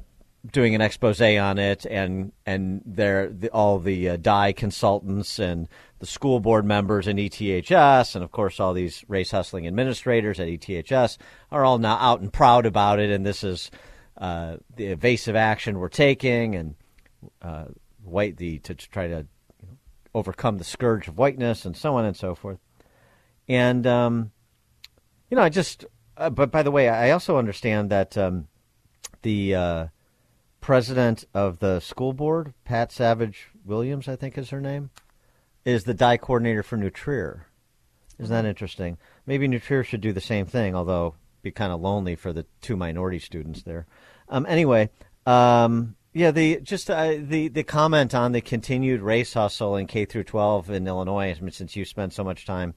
doing an expose on it, and and there the, all the uh, die consultants and the school board members in ETHS, and of course all these race hustling administrators at ETHS are all now out and proud about it, and this is uh, the evasive action we're taking, and uh, white the to, to try to you know, overcome the scourge of whiteness, and so on and so forth. And um, you know, I just. Uh, but by the way, I also understand that um, the uh, president of the school board, Pat Savage Williams, I think is her name, is the die coordinator for New Trier. Isn't that interesting? Maybe New Trier should do the same thing, although be kind of lonely for the two minority students there. Um, anyway, um, yeah, the just uh, the the comment on the continued race hustle in K through 12 in Illinois. I mean, since you spent so much time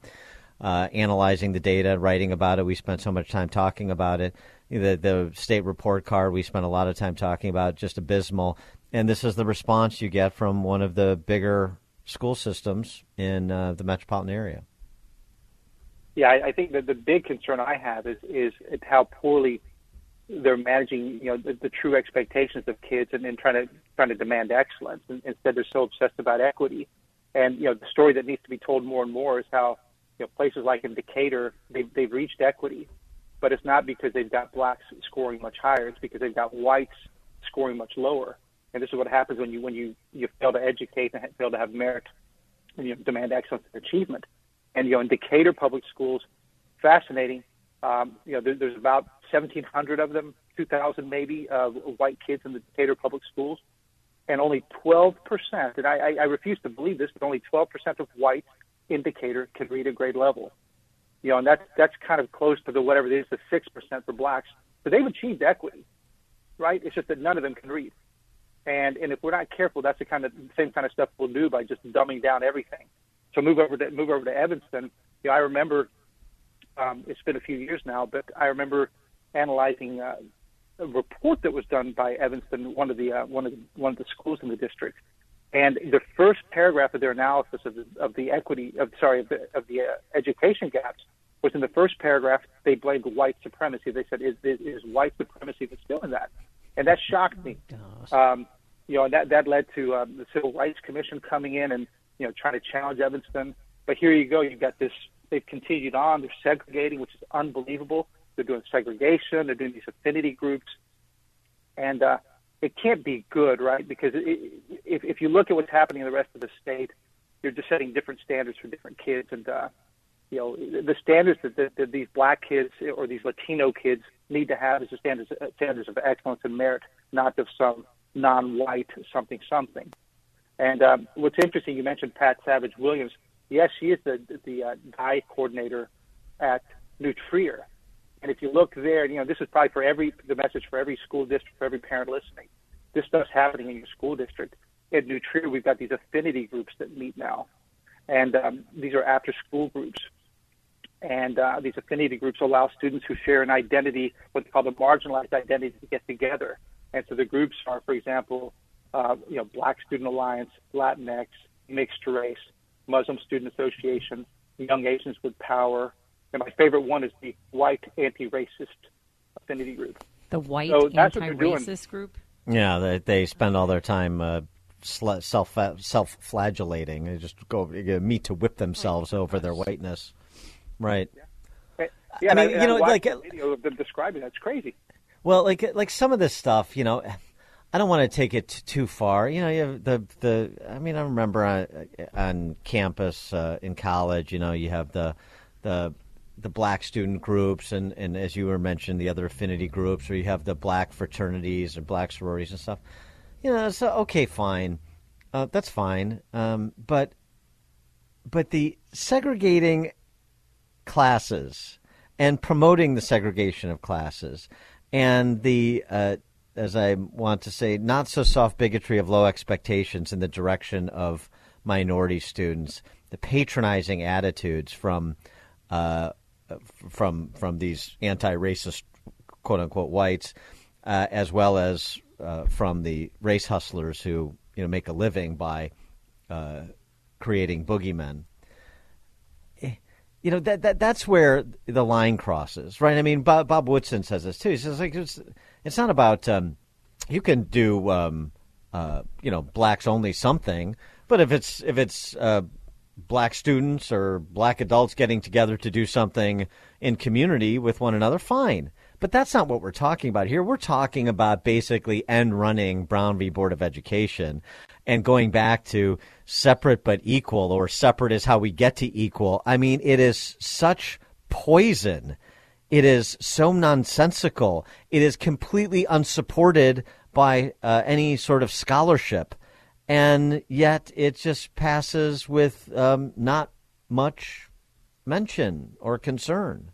uh, analyzing the data, writing about it, we spent so much time talking about it. The the state report card we spent a lot of time talking about, just abysmal. And this is the response you get from one of the bigger school systems in uh, the metropolitan area. Yeah, I, I think that the big concern I have is is how poorly they're managing, you know, the, the true expectations of kids and, and trying to trying to demand excellence. And instead, they're so obsessed about equity. And you know, the story that needs to be told more and more is how you know places like in Decatur they've they've reached equity, but it's not because they've got blacks scoring much higher. It's because they've got whites scoring much lower. And this is what happens when you when you you fail to educate and fail to have merit and you demand excellence and achievement. And you know, in Decatur public schools, fascinating. Um, you know, there, there's about 1,700 of them, 2,000 maybe, uh, white kids in the Decatur public schools, and only 12 percent. And I, I, refuse to believe this, but only 12 percent of whites in Decatur can read a grade level. you know, and that's that's kind of close to the whatever it is, the six percent for blacks. So they've achieved equity, right? It's just that none of them can read, and and if we're not careful, that's the kind of same kind of stuff we'll do by just dumbing down everything. So move over to move over to Evanston. You know, I remember um, it's been a few years now, but I remember analyzing uh, a report that was done by Evanston, one of the uh, one of the, one of the schools in the district, and the first paragraph of their analysis of the, of the equity of sorry of the, of the uh, education gaps was in the first paragraph. They blamed white supremacy. They said is is, is white supremacy that's doing that, and that shocked me. Um, you know, and that that led to um, the Civil Rights Commission coming in and you know trying to challenge Evanston. But here you go, you've got this. They've continued on. They're segregating, which is unbelievable. They're doing segregation. They're doing these affinity groups, and uh, it can't be good, right? Because it, if if you look at what's happening in the rest of the state, you're just setting different standards for different kids, and uh, you know the standards that, that, that these black kids or these Latino kids need to have is the standards standards of excellence and merit, not of some non-white something something. And um, what's interesting, you mentioned Pat Savage Williams. Yes, she is the the uh, DIE coordinator at New Trier. And if you look there, you know this is probably for every the message for every school district, for every parent listening. This stuff's happening in your school district. At New Trier, we've got these affinity groups that meet now, and um, these are after-school groups. And uh, these affinity groups allow students who share an identity, what they call the marginalized identity, to get together. And so the groups are, for example, uh, you know, Black Student Alliance, Latinx, Mixed Race, Muslim Student Association, Young Asians with Power, and my favorite one is the White Anti-Racist Affinity Group. The White So that's what they're doing. Anti-Racist Group? Yeah, they, they spend all their time uh, self self flagellating. They just go uh, meet to whip themselves over their whiteness. Right. Yeah, I mean, and you know, like, a video of them describing that's crazy. Well, like like some of this stuff, you know, I don't want to take it t- too far. You know, you have the the. I mean, I remember on, on campus uh, in college, you know, you have the the the black student groups, and and as you were mentioned, the other affinity groups, or you have the black fraternities or black sororities and stuff. You know, so okay, fine, uh, that's fine, um, but but the segregating classes and promoting the segregation of classes and the uh, as I want to say, not so soft bigotry of low expectations in the direction of minority students, the patronizing attitudes from uh, from from these anti-racist quote unquote whites, uh, as well as uh, from the race hustlers who you know make a living by uh, creating boogeymen you know that, that that's where the line crosses, right? I mean, Bob, Bob Woodson says this too. He says like it's it's not about um, you can do um, uh, you know blacks only something, but if it's if it's uh, black students or black adults getting together to do something in community with one another, fine. But that's not what we're talking about here. We're talking about basically end running Brown v. Board of Education and going back to separate but equal or separate is how we get to equal. I mean, it is such poison. It is so nonsensical. It is completely unsupported by uh, any sort of scholarship. And yet it just passes with um, not much mention or concern.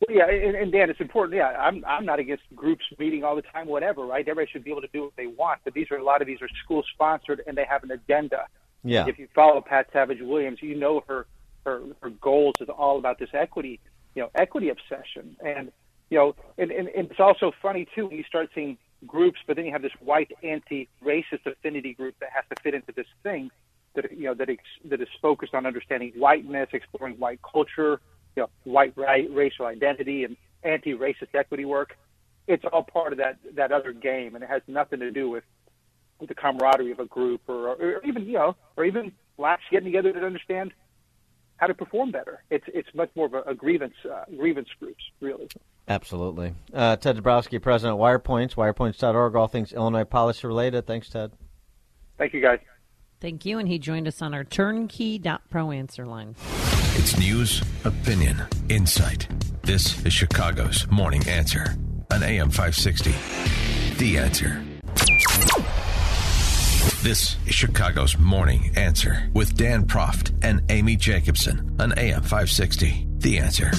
Well, yeah, and, and Dan, it's important. Yeah, I'm I'm not against groups meeting all the time, whatever, right? Everybody should be able to do what they want, but these are a lot of these are school sponsored and they have an agenda. Yeah. If you follow Pat Savage Williams, you know her her her goals is all about this equity, you know, equity obsession, and you know, and, and, and it's also funny too when you start seeing groups, but then you have this white anti-racist affinity group that has to fit into this thing that you know that ex, that is focused on understanding whiteness, exploring white culture, you know, white right, racial identity, and anti-racist equity work. It's all part of that that other game, and it has nothing to do with with the camaraderie of a group, or, or even you know, or even blacks getting together to understand how to perform better. It's it's much more of a, a grievance uh, grievance groups, really. Absolutely. Uh, Ted Dabrowski, President of WirePoints, wirepoints.org, all things Illinois policy related. Thanks, Ted. Thank you, guys. Thank you. And he joined us on our turnkey.pro answer line. It's news, opinion, insight. This is Chicago's Morning Answer on AM 560. The Answer. This is Chicago's Morning Answer with Dan Proft and Amy Jacobson on AM 560. The answer.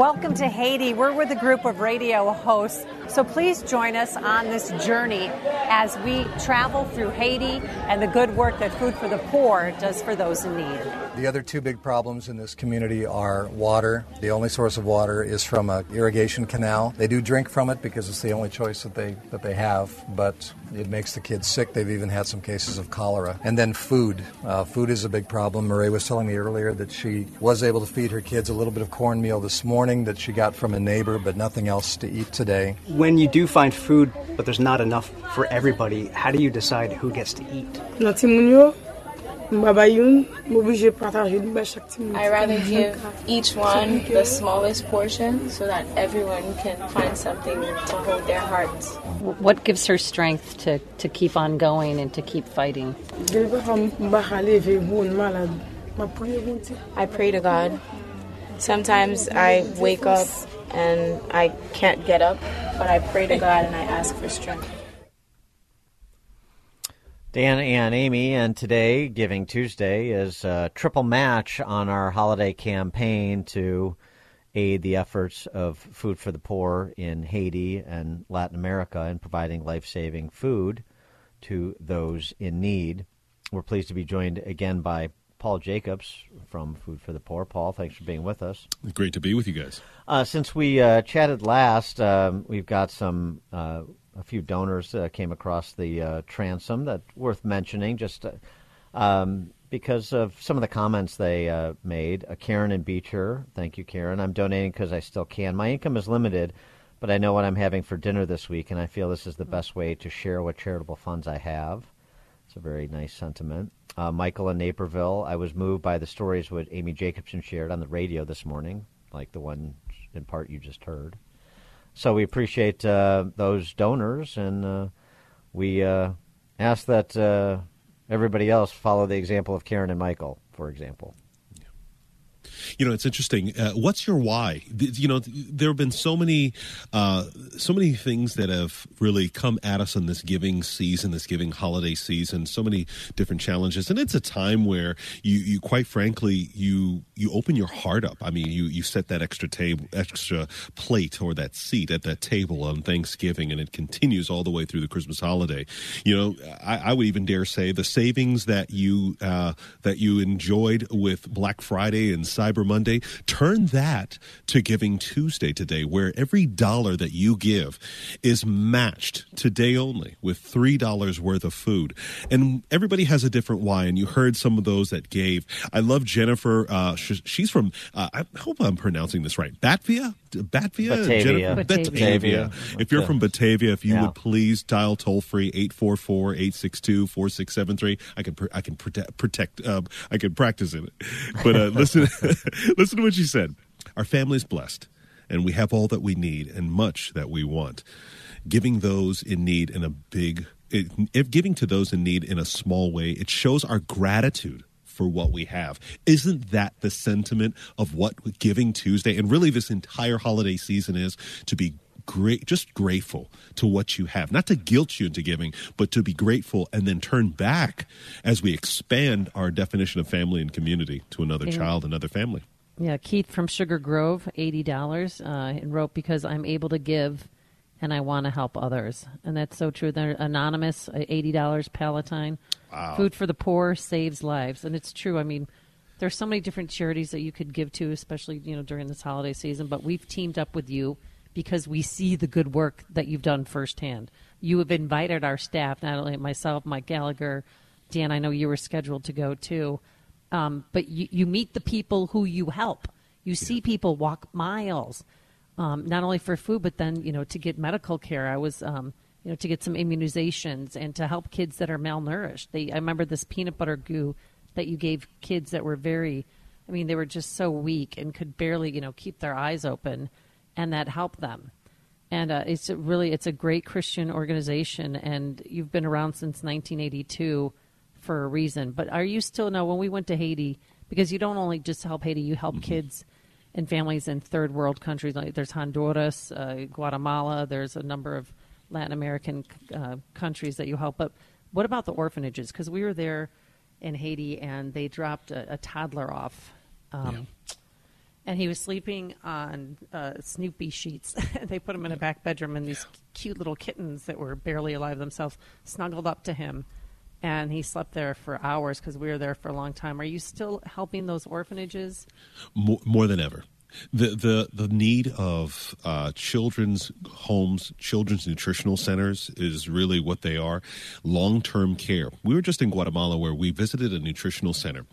Welcome to Haiti. We're with a group of radio hosts. So please join us on this journey as we travel through Haiti and the good work that Food for the Poor does for those in need. The other two big problems in this community are water. The only source of water is from an irrigation canal. They do drink from it because it's the only choice that they that they have, but it makes the kids sick. They've even had some cases of cholera. And then food. Uh, food is a big problem. Marie was telling me earlier that she was able to feed her kids a little bit of cornmeal this morning that she got from a neighbor, but nothing else to eat today. When you do find food, but there's not enough for everybody, how do you decide who gets to eat? Nan ti moun yo, mbaba yon, m'oblige pataje li ba chak ti moun. I rather give each one the smallest portion so that everyone can find something to hold their hearts. What gives her strength to, to keep on going and to keep fighting? Gel pa mba leve moun malade. Ma priye moun ti. I pray to God. Sometimes I wake up and I can't get up, but I pray to God and I ask for strength. Dan and Amy, and today, Giving Tuesday, is a triple match on our holiday campaign to aid the efforts of Food for the Poor in Haiti and Latin America in providing life saving food to those in need. We're pleased to be joined again by Paul Jacobs from Food for the Poor. Paul, thanks for being with us. Great to be with you guys. Uh, since we uh, chatted last, um, we've got some uh, a few donors uh, came across the uh, transom that worth mentioning, just uh, um, because of some of the comments they uh, made. Uh, Karen and Beecher, thank you, Karen. I'm donating because I still can. My income is limited, but I know what I'm having for dinner this week, and I feel this is the best way to share what charitable funds I have. It's a very nice sentiment. Uh, Michael in Naperville, I was moved by the stories what Amy Jacobson shared on the radio this morning, like the one in part you just heard. So we appreciate uh, those donors, and uh, we uh, ask that uh, everybody else follow the example of Karen and Michael, for example. You know, it's interesting. Uh, what's your why? You know, there have been so many, uh, so many things that have really come at us in this giving season, this giving holiday season. So many different challenges, and it's a time where you, you quite frankly, you you open your heart up. I mean, you you set that extra table, extra plate, or that seat at that table on Thanksgiving, and it continues all the way through the Christmas holiday. You know, I, I would even dare say the savings that you uh, that you enjoyed with Black Friday and Cyber Monday, turn that to Giving Tuesday today, where every dollar that you give is matched today only with three dollars worth of food. And everybody has a different why, and you heard some of those that gave. I love Jennifer. Uh, she's from. Uh, I hope I'm pronouncing this right. Batvia. Batvia, Batavia. Jennifer? Batavia. Batavia. If you're from Batavia, if you Yeah. would please dial toll free 844-862-4673. I can pr- I can protect protect um, I can practice it. But uh, (laughs) listen (laughs) listen to what she said. Our family's blessed and we have all that we need and much that we want. Giving those in need in a big it, if giving to those in need in a small way, it shows our gratitude for what we have. Isn't that the sentiment of what Giving Tuesday and really this entire holiday season is to be great just grateful to what you have not to guilt you into giving but to be grateful and then turn back as we expand our definition of family and community to another Yeah. child another family Yeah, Keith from Sugar Grove, eighty dollars, uh, and wrote because I'm able to give, and I want to help others, and that's so true. They're anonymous, uh, eighty dollars Palatine, Wow. food for the poor saves lives, and it's true. I mean, there's so many different charities that you could give to, especially you know during this holiday season. But we've teamed up with you because we see the good work that you've done firsthand. You have invited our staff, not only myself, Mike Gallagher, Dan. I know you were scheduled to go too um, but you, you meet the people who you help. You see people walk miles, um, not only for food, but then you know to get medical care. I was, um, you know, to get some immunizations and to help kids that are malnourished. They, I remember this peanut butter goo that you gave kids that were very, I mean, they were just so weak and could barely, you know, keep their eyes open, and that helped them. And uh, it's a really, it's a great Christian organization, and you've been around since 1982 for a reason. But are you still now? When we went to Haiti, because you don't only just help Haiti, you help kids and families in third world countries. Like there's Honduras, uh, Guatemala. There's a number of Latin American uh, countries that you help. But what about the orphanages? Because we were there in Haiti, and they dropped a, a toddler off. Um, And he was sleeping on uh, Snoopy sheets. (laughs) they put him in a back bedroom, and these cute little kittens that were barely alive themselves snuggled up to him. And he slept there for hours because we were there for a long time. Are you still helping those orphanages? more, more than ever. The the the need of uh, children's homes, children's nutritional centers is really what they are. Long term care. We were just in Guatemala where we visited a nutritional center,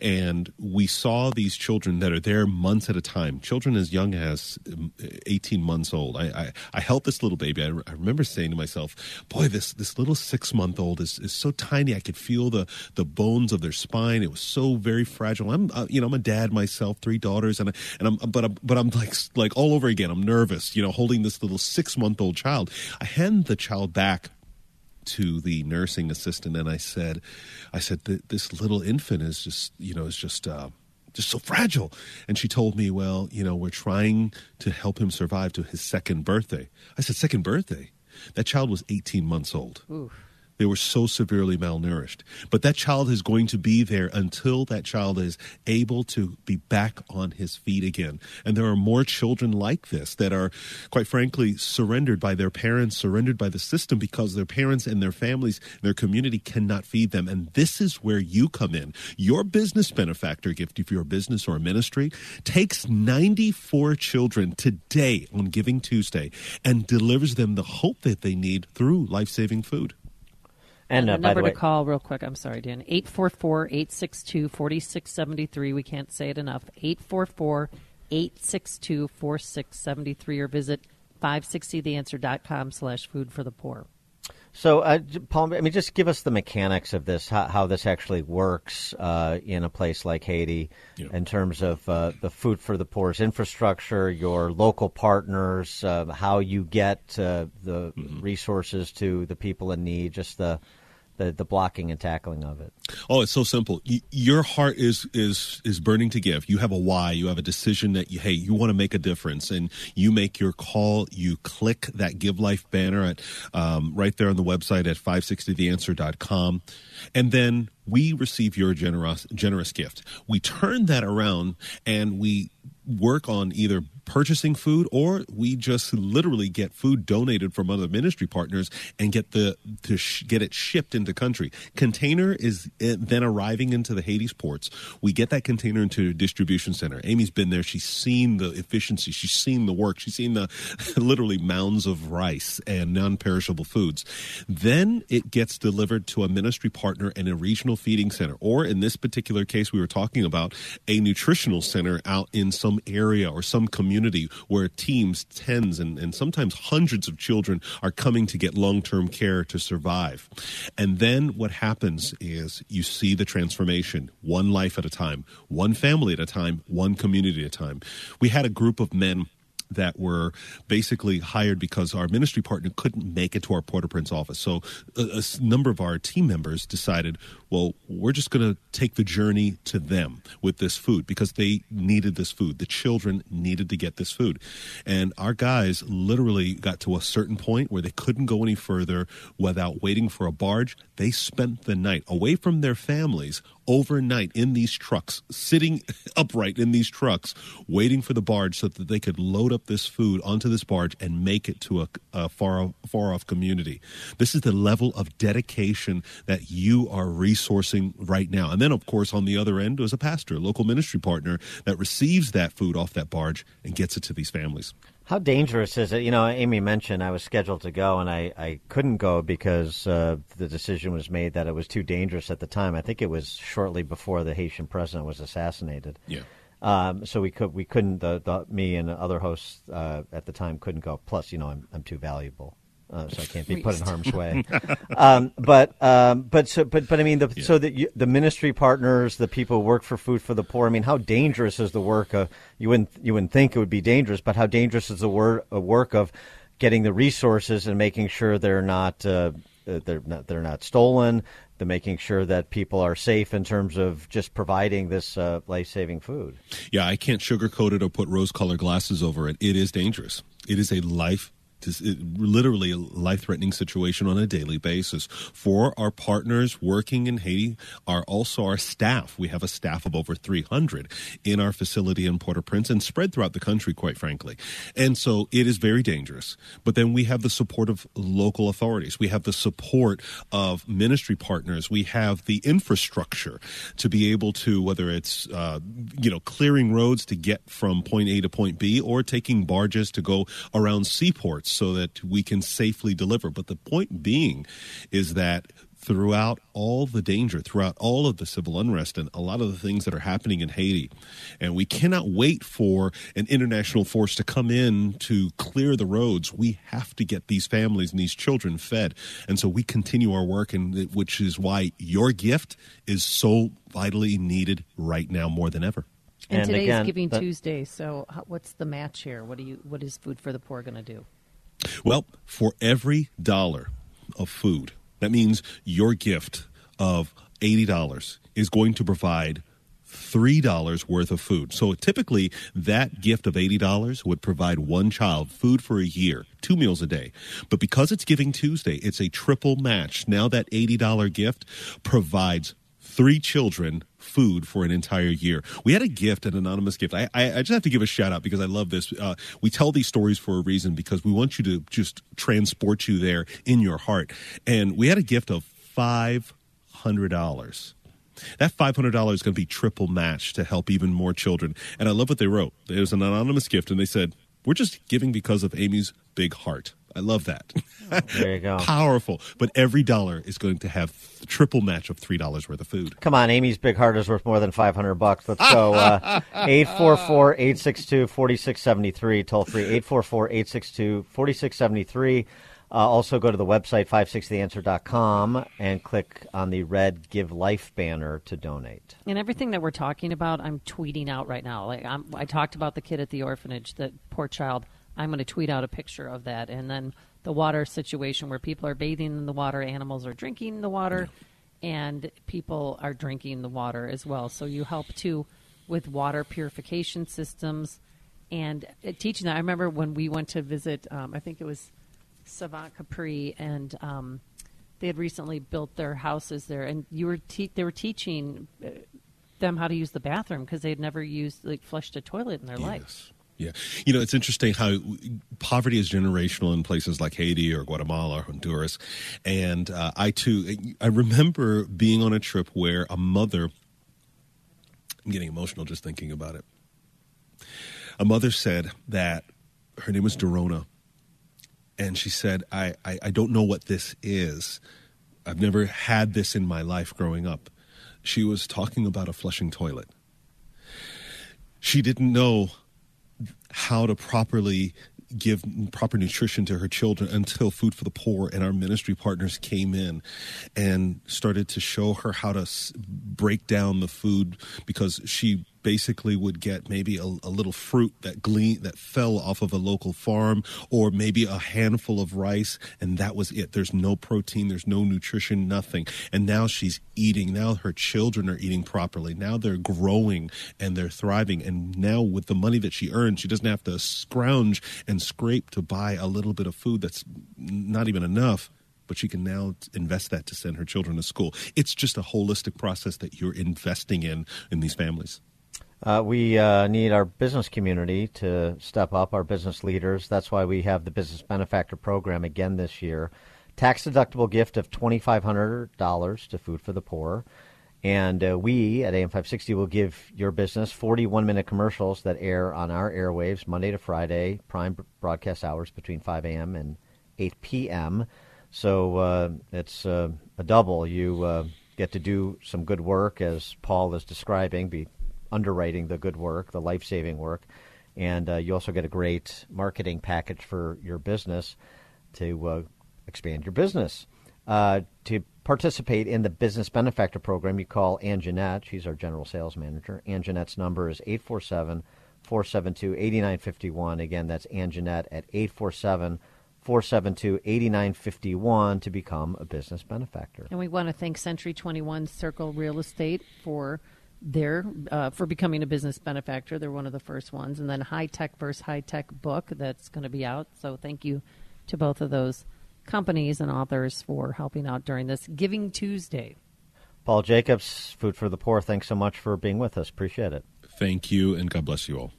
and we saw these children that are there months at a time. Children as young as um, eighteen months old. I I, I held this little baby. I, re- I remember saying to myself, "Boy, this this little six month old is, is so tiny. I could feel the the bones of their spine. It was so very fragile. I'm uh, you know I'm a dad myself, three daughters, and I, and I'm but I'm but I'm like like all over again. I'm nervous, you know, holding this little six month old child. I hand the child back to the nursing assistant and I said, I said, this little infant is just, you know, is just, uh, just so fragile. And she told me, well, you know, we're trying to help him survive to his second birthday. I said, second birthday? That child was 18 months old. They were so severely malnourished. But that child is going to be there until that child is able to be back on his feet again. And there are more children like this that are, quite frankly, surrendered by their parents, surrendered by the system because their parents and their families, their community cannot feed them. And this is where you come in. Your business benefactor gift, if you're a business or a ministry, takes 94 children today on Giving Tuesday and delivers them the hope that they need through life saving food. And the uh, by number the way, to call, real quick, I'm sorry, Dan, 844 862 4673. We can't say it enough. 844 862 4673 or visit 560theanswer.com slash food for the poor. So, uh, Paul, I mean, just give us the mechanics of this, how, how this actually works uh, in a place like Haiti, in terms of uh, the Food for the Poor's infrastructure, your local partners, uh, how you get uh, the resources to the people in need, just the, the the blocking and tackling of it. Oh, it's so simple. Your heart is is is burning to give. You have a why. You have a decision that you hey, you want to make a difference, and you make your call. You click that Give Life banner at um, right there on the website at 560theanswer.com, and then we receive your generous generous gift. We turn that around and we work on either purchasing food or we just literally get food donated from other ministry partners and get the to sh- get it shipped into country. Container is uh, then arriving into the Haiti's ports. We get that container into a distribution center. Amy's been there. She's seen the efficiency. She's seen the work. She's seen the (laughs) literally mounds of rice and non-perishable foods. Then it gets delivered to a ministry partner in a regional feeding center. Or in this particular case we were talking about a nutritional center out in some area or some community where teams, tens, and, and sometimes hundreds of children are coming to get long term care to survive. And then what happens is you see the transformation one life at a time, one family at a time, one community at a time. We had a group of men that were basically hired because our ministry partner couldn't make it to our Port-au-Prince office. So a number of our team members decided, well, we're just going to take the journey to them with this food because they needed this food. The children needed to get this food. And our guys literally got to a certain point where they couldn't go any further without waiting for a barge. They spent the night away from their families overnight in these trucks, sitting (laughs) upright in these trucks, waiting for the barge so that they could load up this food onto this barge and make it to a, a far far off community. This is the level of dedication that you are resourcing right now. And then, of course, on the other end was a pastor, a local ministry partner that receives that food off that barge and gets it to these families. How dangerous is it? You know, Amy mentioned I was scheduled to go and I, I couldn't go because uh, the decision was made that it was too dangerous at the time. I think it was shortly before the Haitian president was assassinated. Yeah. Um, so we could we couldn't the, the me and other hosts uh, at the time couldn't go. Plus, you know, I'm I'm too valuable. Uh, so I can't be put in harm's way, (laughs) um, but um, but so but but I mean the so that the ministry partners, the people who work for Food for the Poor. I mean, how dangerous is the work? Of, you wouldn't you wouldn't think it would be dangerous, but how dangerous is the wor- work of getting the resources and making sure they're not uh, uh, they're not they're not stolen. The making sure that people are safe in terms of just providing this uh, life saving food. Yeah, I can't sugarcoat it or put rose colored glasses over it. It is dangerous. It is a life literally a life threatening situation on a daily basis. For our partners working in Haiti are also our staff. We have a staff of over 300 in our facility in Port au Prince and spread throughout the country, quite frankly. And so it is very dangerous. But then we have the support of local authorities, we have the support of ministry partners, we have the infrastructure to be able to, whether it's, uh, you know, clearing roads to get from point A to point B or taking barges to go around seaports so that we can safely deliver. But the point being is that throughout all the danger, throughout all of the civil unrest, and a lot of the things that are happening in Haiti. And we cannot wait for an international force to come in to clear the roads. We have to get these families and these children fed. And so we continue our work, and which is why your gift is so vitally needed right now more than ever. And, and today's again, Giving Tuesday. So, what's the match here? What do you? What is Food for the Poor going to do? Well, for every dollar of food, that means your gift of $80 is going to provide $3 worth of food. So typically, that gift of $80 would provide one child food for a year, two meals a day. But because it's Giving Tuesday, it's a triple match. Now that $80 gift provides three children food for an entire year. We had a gift, an anonymous gift. I, I, I just have to give a shout out because I love this. Uh, we tell these stories for a reason because we want you to just transport you there in your heart. And we had a gift of five hundred dollars. That $500 is going to be triple matched to help even more children. And I love what they wrote. It was an anonymous gift, and they said, We're just giving because of Amy's big heart. I love that. There you go. (laughs) Powerful. But every dollar is going to have triple match of three dollars worth of food. Come on, Amy's big heart is worth more than five hundred bucks. Let's go. Uh, (laughs) eight four four eight six two forty six seventy three. Toll free eight four four eight six two forty six seventy three. Uh, also, go to the website 560theanswer.com and click on the red Give Life banner to donate. And everything that we're talking about, I'm tweeting out right now. Like I'm, I talked about the kid at the orphanage, the poor child. I'm going to tweet out a picture of that. And then the water situation where people are bathing in the water, animals are drinking the water, and people are drinking the water as well. So you help too with water purification systems and teaching that. I remember when we went to visit, um, I think it was Savant Capri, and um, they had recently built their houses there, and you were te- they were teaching uh, them how to use the bathroom because they had never used like flushed a toilet in their yes. life. Yeah. You know, it's interesting how poverty is generational in places like Haiti or Guatemala or Honduras. And uh, I too, I remember being on a trip where a mother, I'm getting emotional just thinking about it. A mother said that her name was Dorona. And she said, I, I, I don't know what this is. I've never had this in my life growing up. She was talking about a flushing toilet. She didn't know how to properly give proper nutrition to her children until Food for the Poor and our ministry partners came in and started to show her how to break down the food because she basically would get maybe a, a, little fruit that glean that fell off of a local farm or maybe a handful of rice and that was it there's no protein there's no nutrition nothing and now she's eating now her children are eating properly now they're growing and they're thriving and now with the money that she earns she doesn't have to scrounge and scrape to buy a little bit of food that's not even enough but she can now invest that to send her children to school. It's just a holistic process that you're investing in in these families. Uh, we uh, need our business community to step up, our business leaders. That's why we have the Business Benefactor Program again this year. Tax deductible gift of $2,500 to Food for the Poor. And uh, we at AM 560 will give your business 41 minute commercials that air on our airwaves Monday to Friday, prime broadcast hours between 5 a.m. and 8 p.m. So uh, it's uh, a double. You uh, get to do some good work, as Paul is describing, be underwriting the good work, the life saving work. And uh, you also get a great marketing package for your business to uh, expand your business. Uh, to participate in the Business Benefactor Program, you call Ann Jeanette. She's our general sales manager. Ann Jeanette's number is 847 472 8951. Again, that's Ann Jeanette at 847 472 8951 to become a business benefactor. And we want to thank Century 21 Circle Real Estate for their uh, for becoming a business benefactor. They're one of the first ones, and then High Tech versus High Tech book that's going to be out. So thank you to both of those companies and authors for helping out during this Giving Tuesday. Paul Jacobs, Food for the Poor, thanks so much for being with us. Appreciate it. Thank you, and God bless you all.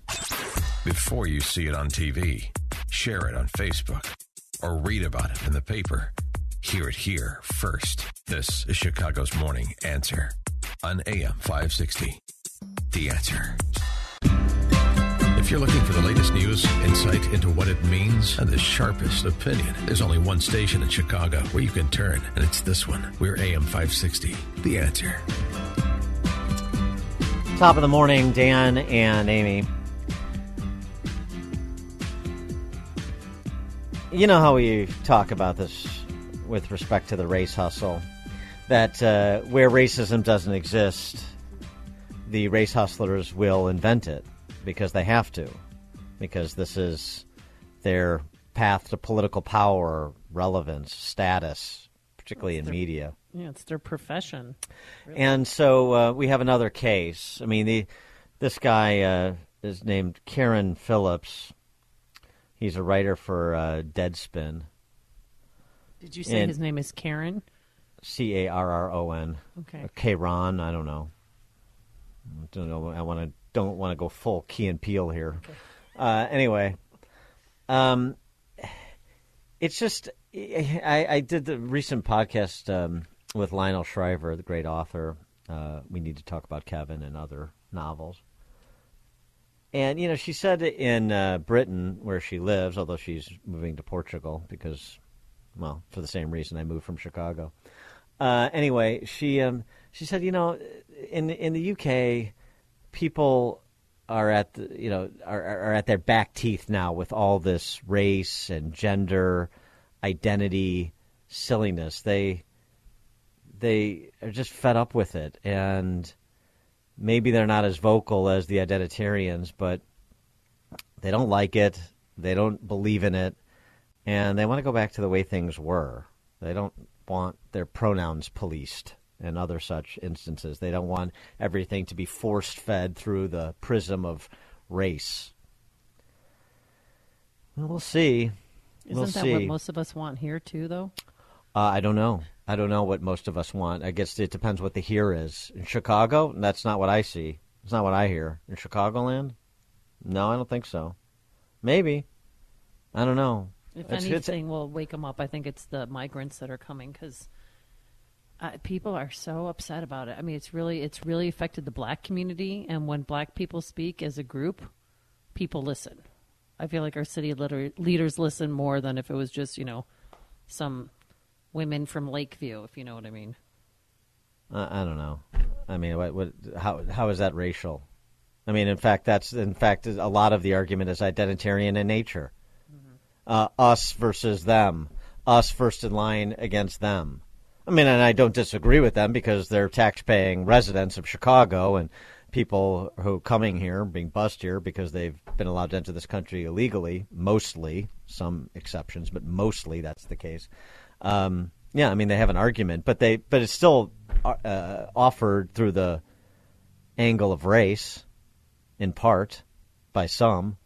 Before you see it on TV, share it on Facebook, or read about it in the paper. Hear it here first. This is Chicago's Morning Answer on AM 560. The Answer. If you're looking for the latest news, insight into what it means, and the sharpest opinion, there's only one station in Chicago where you can turn, and it's this one. We're AM 560. The Answer. Top of the morning, Dan and Amy. You know how we talk about this with respect to the race hustle, that uh, where racism doesn't exist, the race hustlers will invent it because they have to, because this is their path to political power, relevance, status, particularly in their- media. Yeah, it's their profession. And so uh, we have another case. I mean, the this guy uh, is named Carron Phillips. He's a writer for uh, Deadspin. Did you say And- his name is Karen? C A R R O N. Okay. Or Kron. I don't know. I don't know. I want to don't want to go full Key and Peele here. Uh, anyway, um, it's just I, I did the recent podcast um, with Lionel Shriver, the great author. Uh, we need to talk about Kevin and other novels. And you know, she said in uh, Britain, where she lives, although she's moving to Portugal because, well, for the same reason I moved from Chicago. Uh, anyway, she um, she said, you know, in in the UK, people are at the, you know are, are at their back teeth now with all this race and gender identity silliness. They they are just fed up with it, and maybe they're not as vocal as the identitarians, but they don't like it. They don't believe in it, and they want to go back to the way things were. They don't want their pronouns policed and other such instances. They don't want everything to be forced fed through the prism of race. Well, we'll see. Isn't we'll that see. what most of us want here too, though? Uh, I don't know. I don't know what most of us want. I guess it depends what the here is. In Chicago, that's not what I see. It's not what I hear. In Chicagoland? No, I don't think so. Maybe. I don't know. If it's- anything will wake them up, I think it's the migrants that are coming because uh, people are so upset about it. I mean, it's really it's really affected the black community, and when black people speak as a group, people listen. I feel like our city liter- leaders listen more than if it was just you know some women from Lakeview, if you know what I mean. Uh, I don't know. I mean, what, what, how how is that racial? I mean, in fact, that's in fact a lot of the argument is identitarian in nature. Uh, us versus them, us first in line against them. I mean, and I don't disagree with them because they're tax-paying residents of Chicago and people who are coming here being bussed here because they've been allowed to enter this country illegally. Mostly, some exceptions, but mostly that's the case. Um, yeah, I mean they have an argument, but they but it's still uh, offered through the angle of race, in part, by some.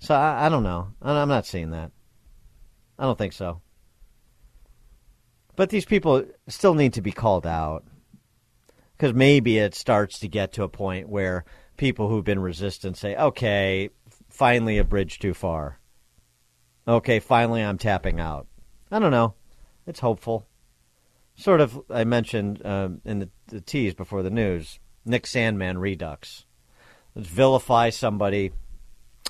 So I, I don't know. I'm not seeing that. I don't think so. But these people still need to be called out because maybe it starts to get to a point where people who've been resistant say, "Okay, finally a bridge too far." Okay, finally I'm tapping out. I don't know. It's hopeful. Sort of, I mentioned um, in the, the tease before the news, Nick Sandmann redux. Let's vilify somebody.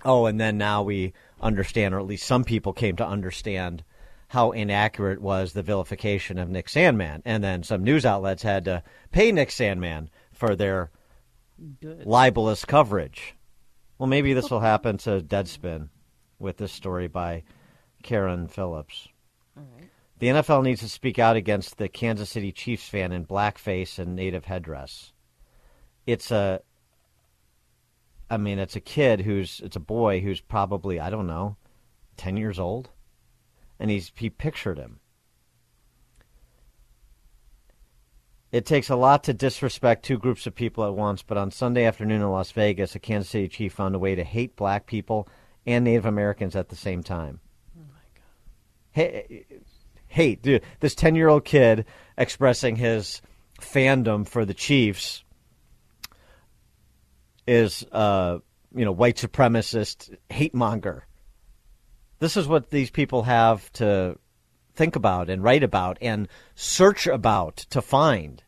Oh, and then now we understand, or at least some people came to understand how inaccurate was the vilification of Nick Sandmann. And then some news outlets had to pay Nick Sandmann for their Good. libelous coverage. Well, maybe this will (laughs) happen to Deadspin with this story by Carron Phillips. The NFL needs to speak out against the Kansas City Chiefs fan in blackface and native headdress. It's a I mean, it's a kid who's it's a boy who's probably, I don't know, 10 years old. and he's he pictured him. It takes a lot to disrespect two groups of people at once, but on Sunday afternoon in Las Vegas, a Kansas City chief found a way to hate black people and Native Americans at the same time. Oh my god! Hey, hate, dude. This ten-year-old kid expressing his fandom for the Chiefs is, uh, you know, white supremacist hate monger. This is what these people have to think about and write about and search about to find.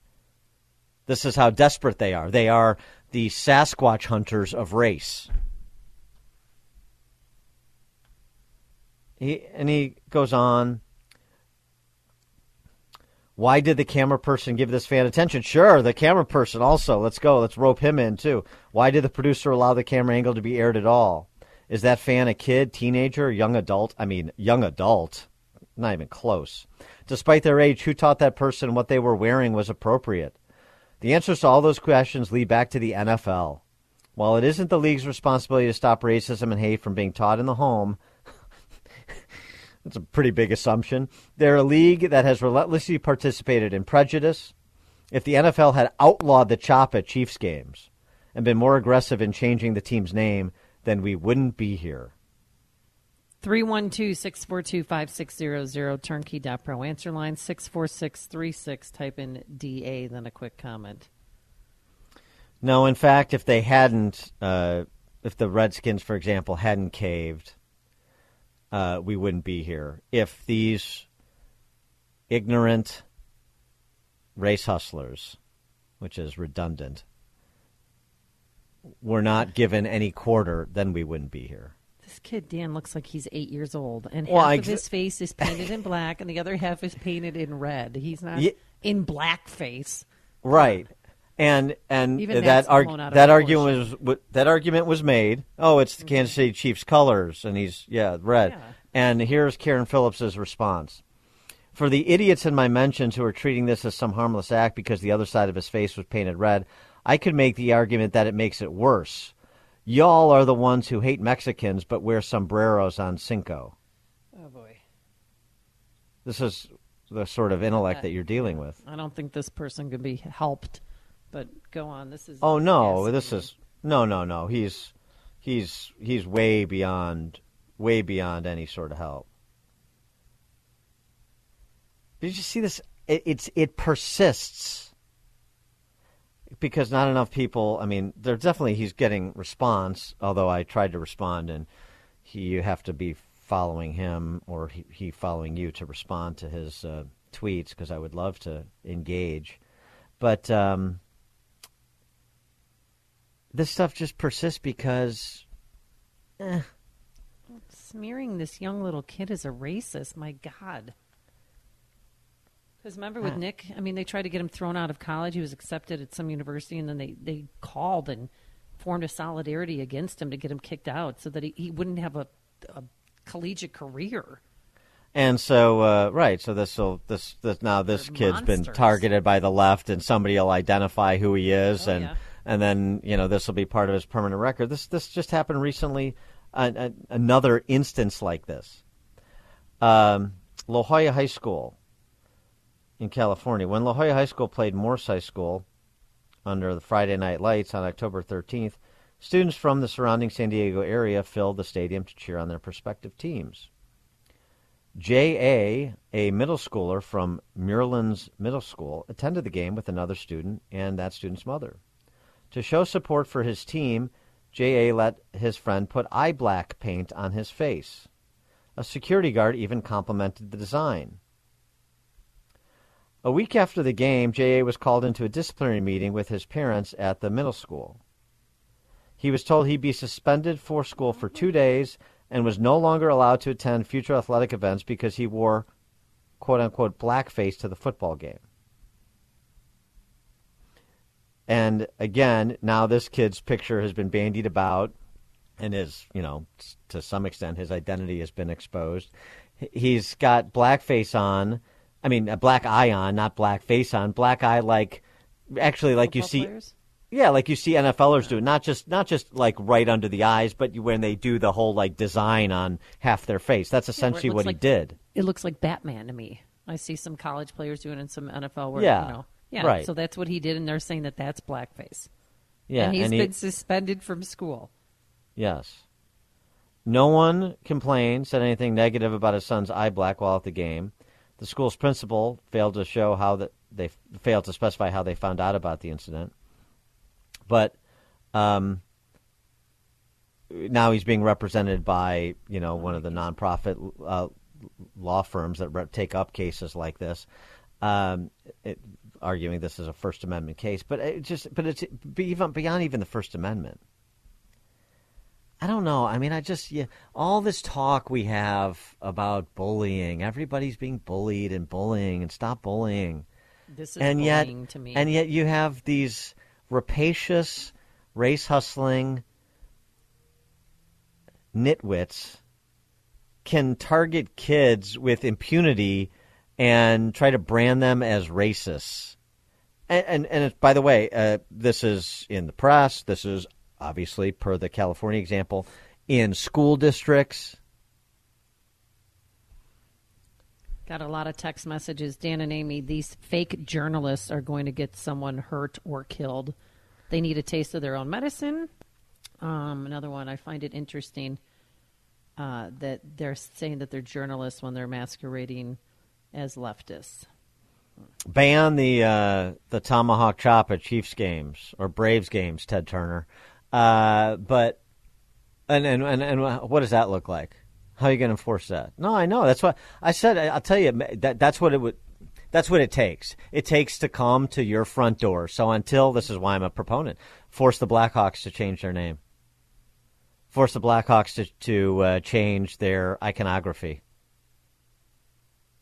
This is how desperate they are. They are the Sasquatch hunters of race. He, and he goes on. Why did the camera person give this fan attention? Sure, the camera person also. Let's go. Let's rope him in too. Why did the producer allow the camera angle to be aired at all? Is that fan a kid, teenager, young adult? I mean, young adult. Not even close. Despite their age, who taught that person what they were wearing was appropriate? The answers to all those questions lead back to the NFL. While it isn't the league's responsibility to stop racism and hate from being taught in the home, that's a pretty big assumption. They're a league that has relentlessly participated in prejudice. If the NFL had outlawed the chop at Chiefs games and been more aggressive in changing the team's name, then we wouldn't be here. 312 642 5600 turnkey.pro. Answer line 64636. Type in DA, then a quick comment. No, in fact, if they hadn't, uh, if the Redskins, for example, hadn't caved, uh, we wouldn't be here. If these ignorant race hustlers, which is redundant, were not given any quarter, then we wouldn't be here. This kid Dan looks like he's eight years old, and Well, half I of his face is painted in black, and the other half is painted in red. He's not Ye- in blackface. Right. And and Even that that's arg- blown out of that argument was w- that argument was made. Oh, it's Mm-hmm. the Kansas City Chiefs colors, and he's yeah red. And here's Carron Phillips's response: For the idiots in my mentions who are treating this as some harmless act because the other side of his face was painted red, I could make the argument that it makes it worse. Y'all are the ones who hate Mexicans but wear sombreros on Cinco. Oh boy. This is the sort of intellect that you're dealing with. I don't think this person can be helped. But go on. This is Oh no, this is no, no, no. He's he's he's way beyond way beyond any sort of help. Did you see this? It, it's it persists because not enough people. I mean, there definitely he's getting response. Although I tried to respond, and he you have to be following him or he, he following you to respond to his uh, tweets because I would love to engage, but. Um, this stuff just persists because eh, smearing this young little kid as a racist. My God. Because remember with Huh. Nick, I mean, they tried to get him thrown out of college. He was accepted at some university, and then they, they called and formed a solidarity against him to get him kicked out so that he, he wouldn't have a, a collegiate career. and so uh, right so this will this, this now this They're kid's been targeted by the left and somebody will identify who he is Oh, and yeah. And then you know this will be part of his permanent record this this just happened recently another instance like this um, La Jolla High School in California when La Jolla High School played Morse High School under the Friday Night Lights on October 13th students from the surrounding San Diego area filled the stadium to cheer on their prospective teams J.A., a middle schooler from Muirlands Middle School, attended the game with another student and that student's mother. To show support for his team, J.A. let his friend put eye black paint on his face. A security guard even complimented the design. A week after the game, J.A. was called into a disciplinary meeting with his parents at the middle school. He was told he'd be suspended for school for two days and was no longer allowed to attend future athletic events because he wore quote unquote blackface to the football game. And again, now this kid's picture has been bandied about and is, you know, to some extent his identity has been exposed. He's got blackface on. I mean, a black eye on, not black face on. Black eye like actually like you see players? Yeah, like you see NFLers do, not just not just like right under the eyes, but you, when they do the whole like design on half their face. That's Yeah, it essentially looks what like- he did. It looks like Batman to me. I see some college players doing it and some NFL where Yeah, you know. Yeah, right. so that's what he did and they're saying that that's blackface. Yeah, and he's and he- been suspended from school. Yes. No one complained, said anything negative about his son's eye black while at the game. The school's principal failed to show how that they failed to specify how they found out about the incident. But um, now he's being represented by you know one of the nonprofit uh, law firms that re- take up cases like this, um, it, arguing this is a First Amendment case. But it just but it's even beyond even the First Amendment. I don't know. I mean, I just yeah, all this talk we have about bullying. Everybody's being bullied and bullying, and stop bullying. This is and yet, to me. and yet you have these rapacious, race hustling nitwits can target kids with impunity and try to brand them as racists. And and, and it, by the way, uh, this is in the press. This is obviously per the California example in school districts. Got a lot of text messages. Dan and Amy, these fake journalists are going to get someone hurt or killed. They need a taste of their own medicine. Um, another one, I find it interesting uh, that they're saying that they're journalists when they're masquerading as leftists. ban the uh, the tomahawk chop at Chiefs games or Braves games, Ted Turner. Uh, but and, and and and what does that look like? How are you going to enforce that? No, I know. That's what I said. I'll tell you that that's what it would. That's what it takes. It takes to come to your front door. So until this is why I'm a proponent. Force the Blackhawks to change their name. Force the Blackhawks to to uh, change their iconography.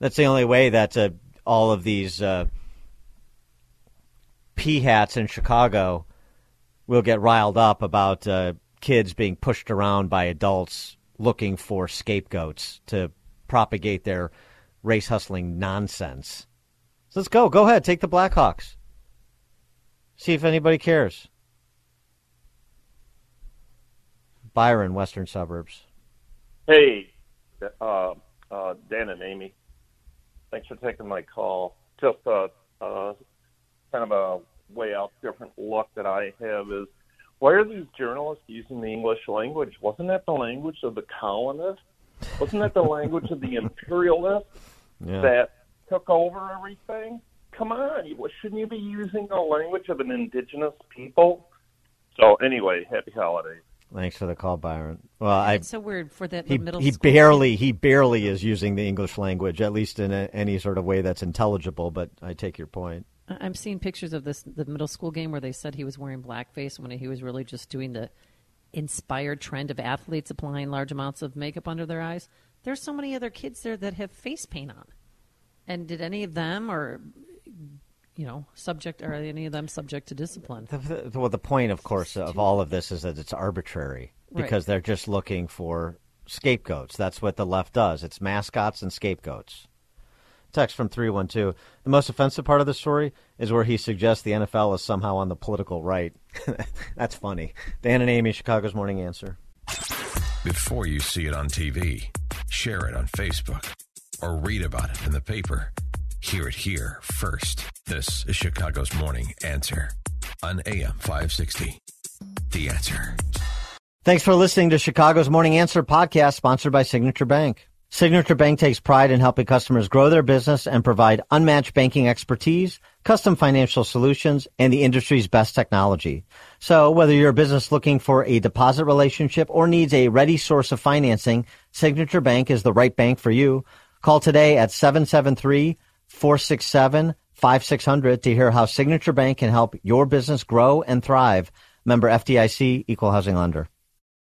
That's the only way that uh, all of these uh, p hats in Chicago will get riled up about uh, kids being pushed around by adults looking for scapegoats to propagate their race hustling nonsense. So let's go. Go ahead. Take the Blackhawks. See if anybody cares. Byron, Western Suburbs. Hey, uh, uh, Dan and Amy. Thanks for taking my call. Just a, uh, kind of a way out different look that I have is why are these journalists using the English language? Wasn't that the language of the colonists? Wasn't that the (laughs) language of the imperialists Yeah. that took over everything? Come on, you, shouldn't you be using the language of an indigenous people? So anyway, happy holidays. Thanks for the call, Byron. Well, I It's so weird for that he, the middle he school barely he barely is using the English language, at least in a, any sort of way that's intelligible. But I take your point. I'm seeing pictures of this the middle school game where they said he was wearing blackface when he was really just doing the inspired trend of athletes applying large amounts of makeup under their eyes. There's so many other kids there that have face paint on. And did any of them or you know, subject are any of them subject to discipline? The, the, well, the point, of course, of all of this is that it's arbitrary Right. because they're just looking for scapegoats. That's what the left does. It's mascots and scapegoats. Text from 312. The most offensive part of the story is where he suggests the NFL is somehow on the political right. (laughs) That's funny. Dan and Amy, Chicago's Morning Answer. Before you see it on TV, share it on Facebook, or read about it in the paper. Hear it here first. This is Chicago's Morning Answer on AM 560. The Answer. Thanks for listening to Chicago's Morning Answer podcast sponsored by Signature Bank. Signature Bank takes pride in helping customers grow their business and provide unmatched banking expertise, custom financial solutions, and the industry's best technology. So whether you're a business looking for a deposit relationship or needs a ready source of financing, Signature Bank is the right bank for you. Call today at 773-467-5600 to hear how Signature Bank can help your business grow and thrive. Member FDIC, Equal Housing Lender.